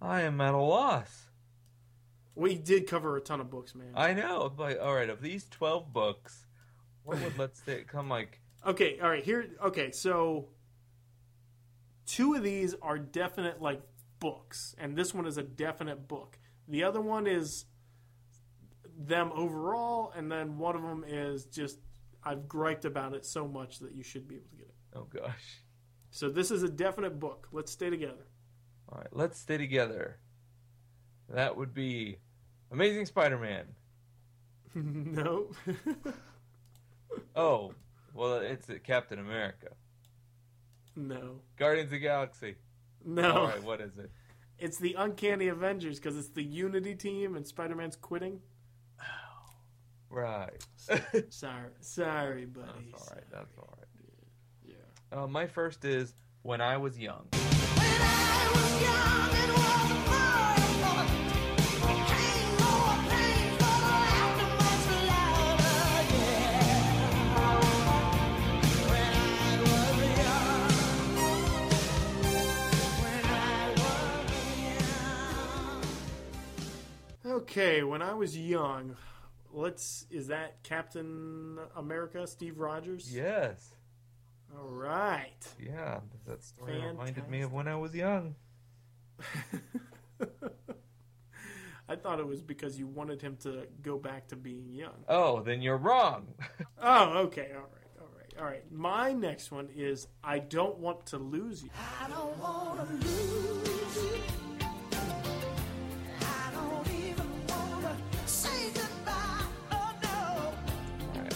I am at a loss. We did cover a ton of books, man. I know, but all right. Of these twelve books, what would let's stay come like? Okay, all right. Here, okay. So, two of these are definite like books, and this one is a definite book. The other one is them overall, and then one of them is just I've griped about it so much that you should be able to get it. Oh gosh! So this is a definite book. Let's stay together. All right, let's stay together. That would be Amazing Spider-Man. [laughs] no. Oh, well, it's Captain America. no. Guardians of the Galaxy. No. All right, what is it? It's the Uncanny Avengers because it's the Unity team and Spider Man's quitting. Right. Sorry, sorry, buddy. That's all right. That's all right. Yeah. Uh, my first is when I was young. When I was young and was a boy, pain more painful, laughter much louder, yeah. When I was young, when I was young. Okay, when I was young, let's. Is that Captain America, Steve Rogers? Yes. All right. Yeah, that story reminded me of when I was young. [laughs] I thought it was because you wanted him to go back to being young. Oh, then you're wrong. [laughs] Oh, okay, all right, all right, all right. My next one is I don't want to lose you. I don't want to lose you.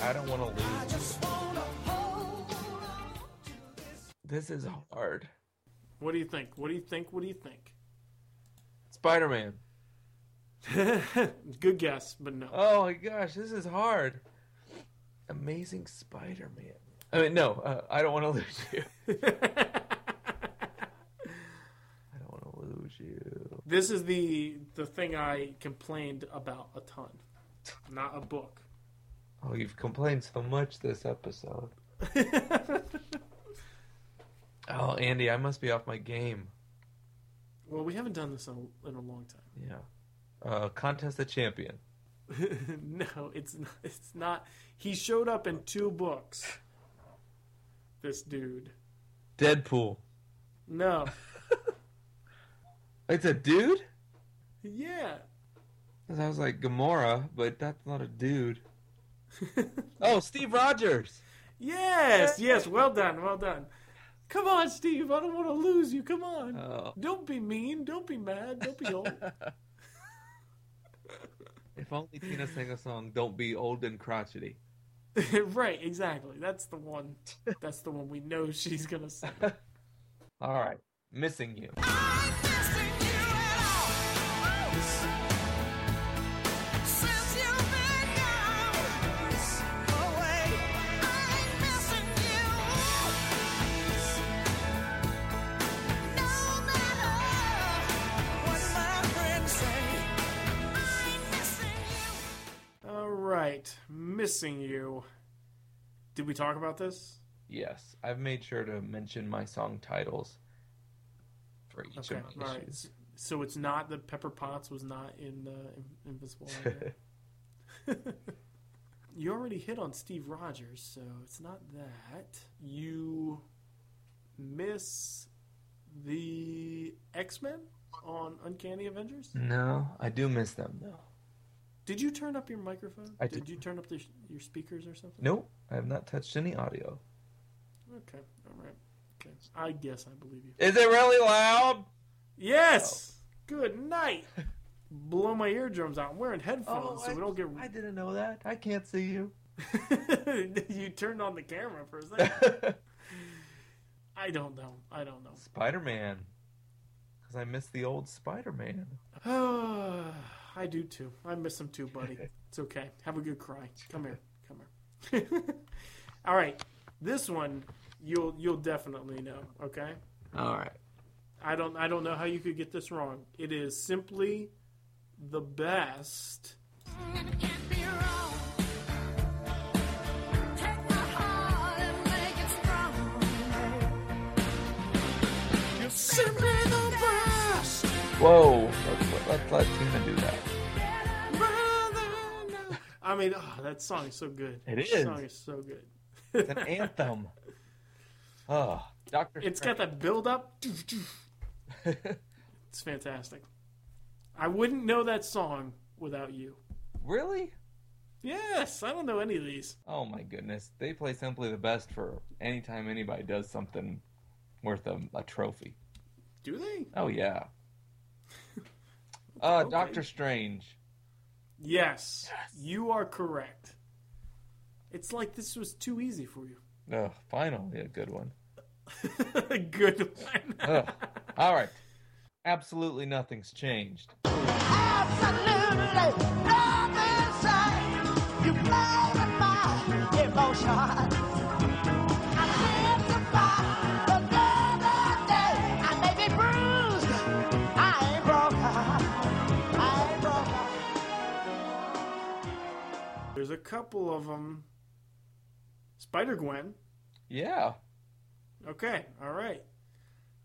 I don't want to I lose. just wanna hold on to this. This is hard. What do you think? What do you think? What do you think? Spider Man. [laughs] Good guess, but no. Oh my gosh, this is hard. Amazing Spider Man. I mean, no, uh, I don't want to lose you. [laughs] I don't want to lose you. this is the the thing I complained about a ton. Not a book. Oh, you've complained so much this episode. [laughs] Oh, Andy, I must be off my game. well, we haven't done this in a, in a long time. Yeah. Uh, contest the champion. [laughs] no, it's not, it's not. He showed up in two books. This dude. Deadpool. No. [laughs] It's a dude? Yeah. I was like Gamora, but that's not a dude. [laughs] Oh, Steve Rogers. Yes, yes, well done, well done. Come on, Steve, I don't want to lose you. Come on. Oh. Don't be mean. Don't be mad. Don't be old. [laughs] If only Tina sang a song, Don't Be Old and Crotchety. [laughs] right, exactly. That's the one. That's the one we know she's gonna sing. All right. Missing you. Ah! Missing you. Did we talk about this? Yes. I've made sure to mention my song titles for each Okay, of my all right. issues. So it's not that Pepper Potts was not in uh, Invincible. [laughs] [laughs] You already hit on Steve Rogers, so it's not that. You miss the X Men on Uncanny Avengers. no, I do miss them though. Did you turn up your microphone? I did. did. you turn up the, your speakers or something? Nope, I have not touched any audio. Okay, all right. Okay, I guess I believe you. Is it really loud? Yes. Oh. Good night. [laughs] Blow my eardrums out. I'm wearing headphones, oh, so Oh, I, we don't get. I didn't know that. I can't see you. [laughs] you turned on the camera for a second. [laughs] I don't know. I don't know. Spider Man. Because I miss the old Spider Man. [sighs] [sighs] [sighs] I do too. I miss him too, buddy. [laughs] It's okay. Have a good cry. Come here. Come here. [laughs] All right. This one you'll you'll definitely know, okay? All right. I don't I don't know how you could get this wrong. It is simply the best. And it can't be wrong. Take my heart and make it strong. You're simply the best. Whoa. Let's, let's Tina do that. I mean, oh, that song is so good. It is. That song is so good. It's an anthem. [laughs] Oh, Doctor. It's got that build up. [laughs] It's fantastic. I wouldn't know that song without you. really? Yes, I don't know any of these. Oh my goodness. They play simply the best for anytime anybody does something worth a, a trophy. Do they? Oh yeah. Uh, Okay. Doctor Strange. Yes, you are correct. It's like this was too easy for you. Oh, finally a good one. A [laughs] good one. Ugh. All right. Absolutely nothing's changed. Absolutely nothing There's a couple of them. Spider Gwen. Yeah. Okay, all right.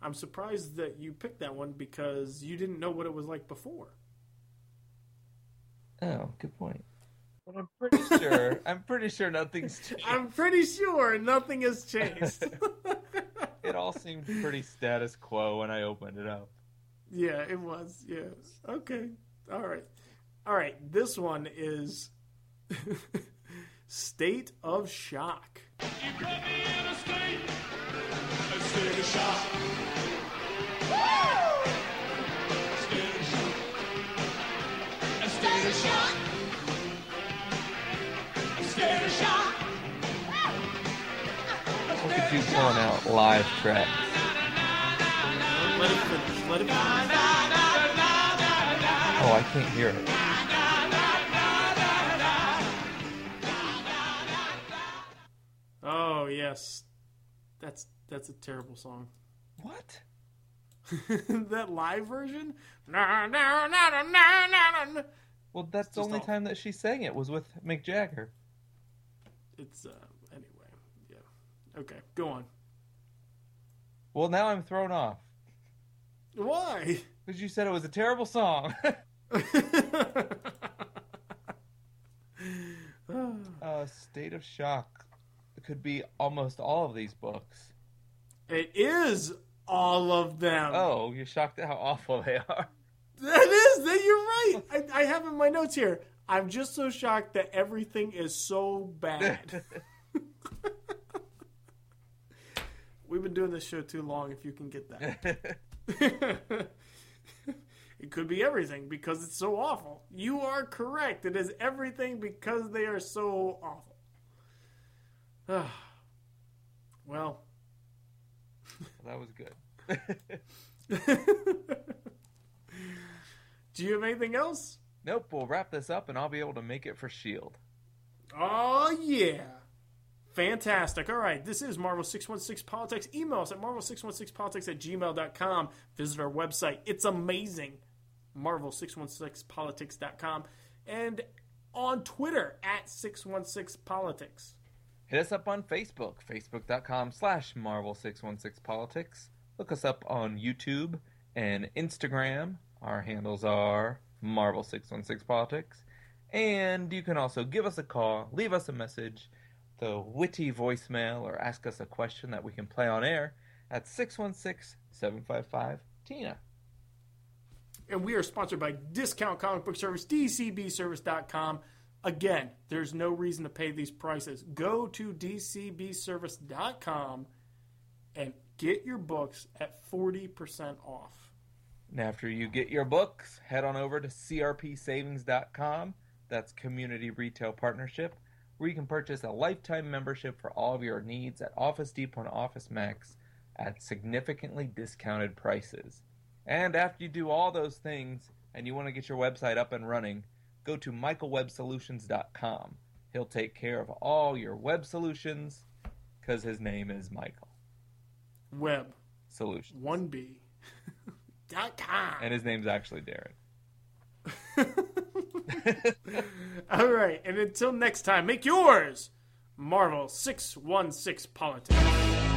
I'm surprised that you picked that one because you didn't know what it was like before. Oh, good point. But I'm pretty [laughs] sure. I'm pretty sure nothing's [laughs] changed. I'm pretty sure nothing has changed. [laughs] It all seemed pretty status quo when I opened it up. yeah, it was. Yeah. Okay. All right. All right. This one is State of Shock. Look at you pulling out live tracks. Let it finish. Let it finish. Oh, I can't hear it. That's a terrible song. What? [laughs] that live version. Na, na, na, na, na, na, na. Well, that's the only awful. time that she sang it was with Mick Jagger. It's uh anyway. Yeah. Okay, go on. Well, now I'm thrown off Why? because you said it was a terrible song. [laughs] [laughs] uh, State of Shock could be almost all of these books. It is all of them. Oh, you're shocked at how awful they are. That is. That you're right. I, I have in my notes here. I'm just so shocked that everything is so bad. [laughs] We've been doing this show too long. If you can get that, [laughs] it could be everything because it's so awful. You are correct. It is everything because they are so awful. [sighs] well, that was good. [laughs] do you have anything else? nope, we'll wrap this up and I'll be able to make it for S.H.I.E.L.D. Oh, yeah. Fantastic. All right. This is Marvel 616 Politics. Email us at marvel616politics at gmail.com. Visit our website. It's amazing. Marvel616politics.com. And on Twitter at 616politics. Hit us up on Facebook, facebook.com slash Marvel616Politics. Look us up on YouTube and Instagram. Our handles are Marvel616Politics. And you can also give us a call, leave us a message, the witty voicemail, or ask us a question that we can play on air at 616 755 Tina. And we are sponsored by Discount Comic Book Service, DCBService.com. Again, there's no reason to pay these prices. Go to DCBService.com and get your books at 40% off. And after you get your books, head on over to crpsavings.com. That's Community Retail Partnership, where you can purchase a lifetime membership for all of your needs at Office Depot and Office Max at significantly discounted prices. And after you do all those things and you want to get your website up and running, go to michaelwebsolutions.com. He'll take care of all your web solutions because his name is Michael Web Solutions. 1B. [laughs] dot com. And his name's actually Darren. [laughs] All right, and until next time, make yours Marvel 616 Politics.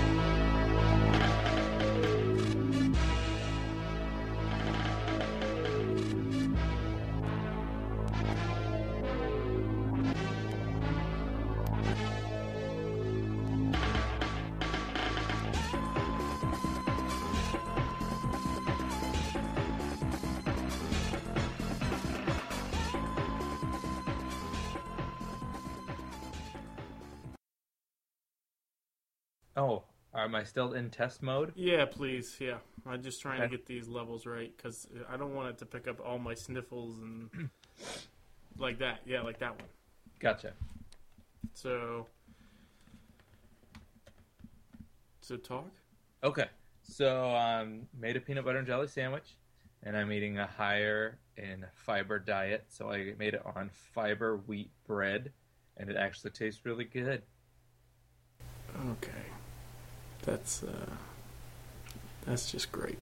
Still in test mode? Yeah, please. Yeah, I'm just trying to get these levels right because I don't want it to pick up all my sniffles and [clears throat] like that. Yeah, like that one. Gotcha. So, so talk. Okay. So um made a peanut butter and jelly sandwich and I'm eating a higher in fiber diet. So I made it on fiber wheat bread and it actually tastes really good. Okay, that's uh, that's just great.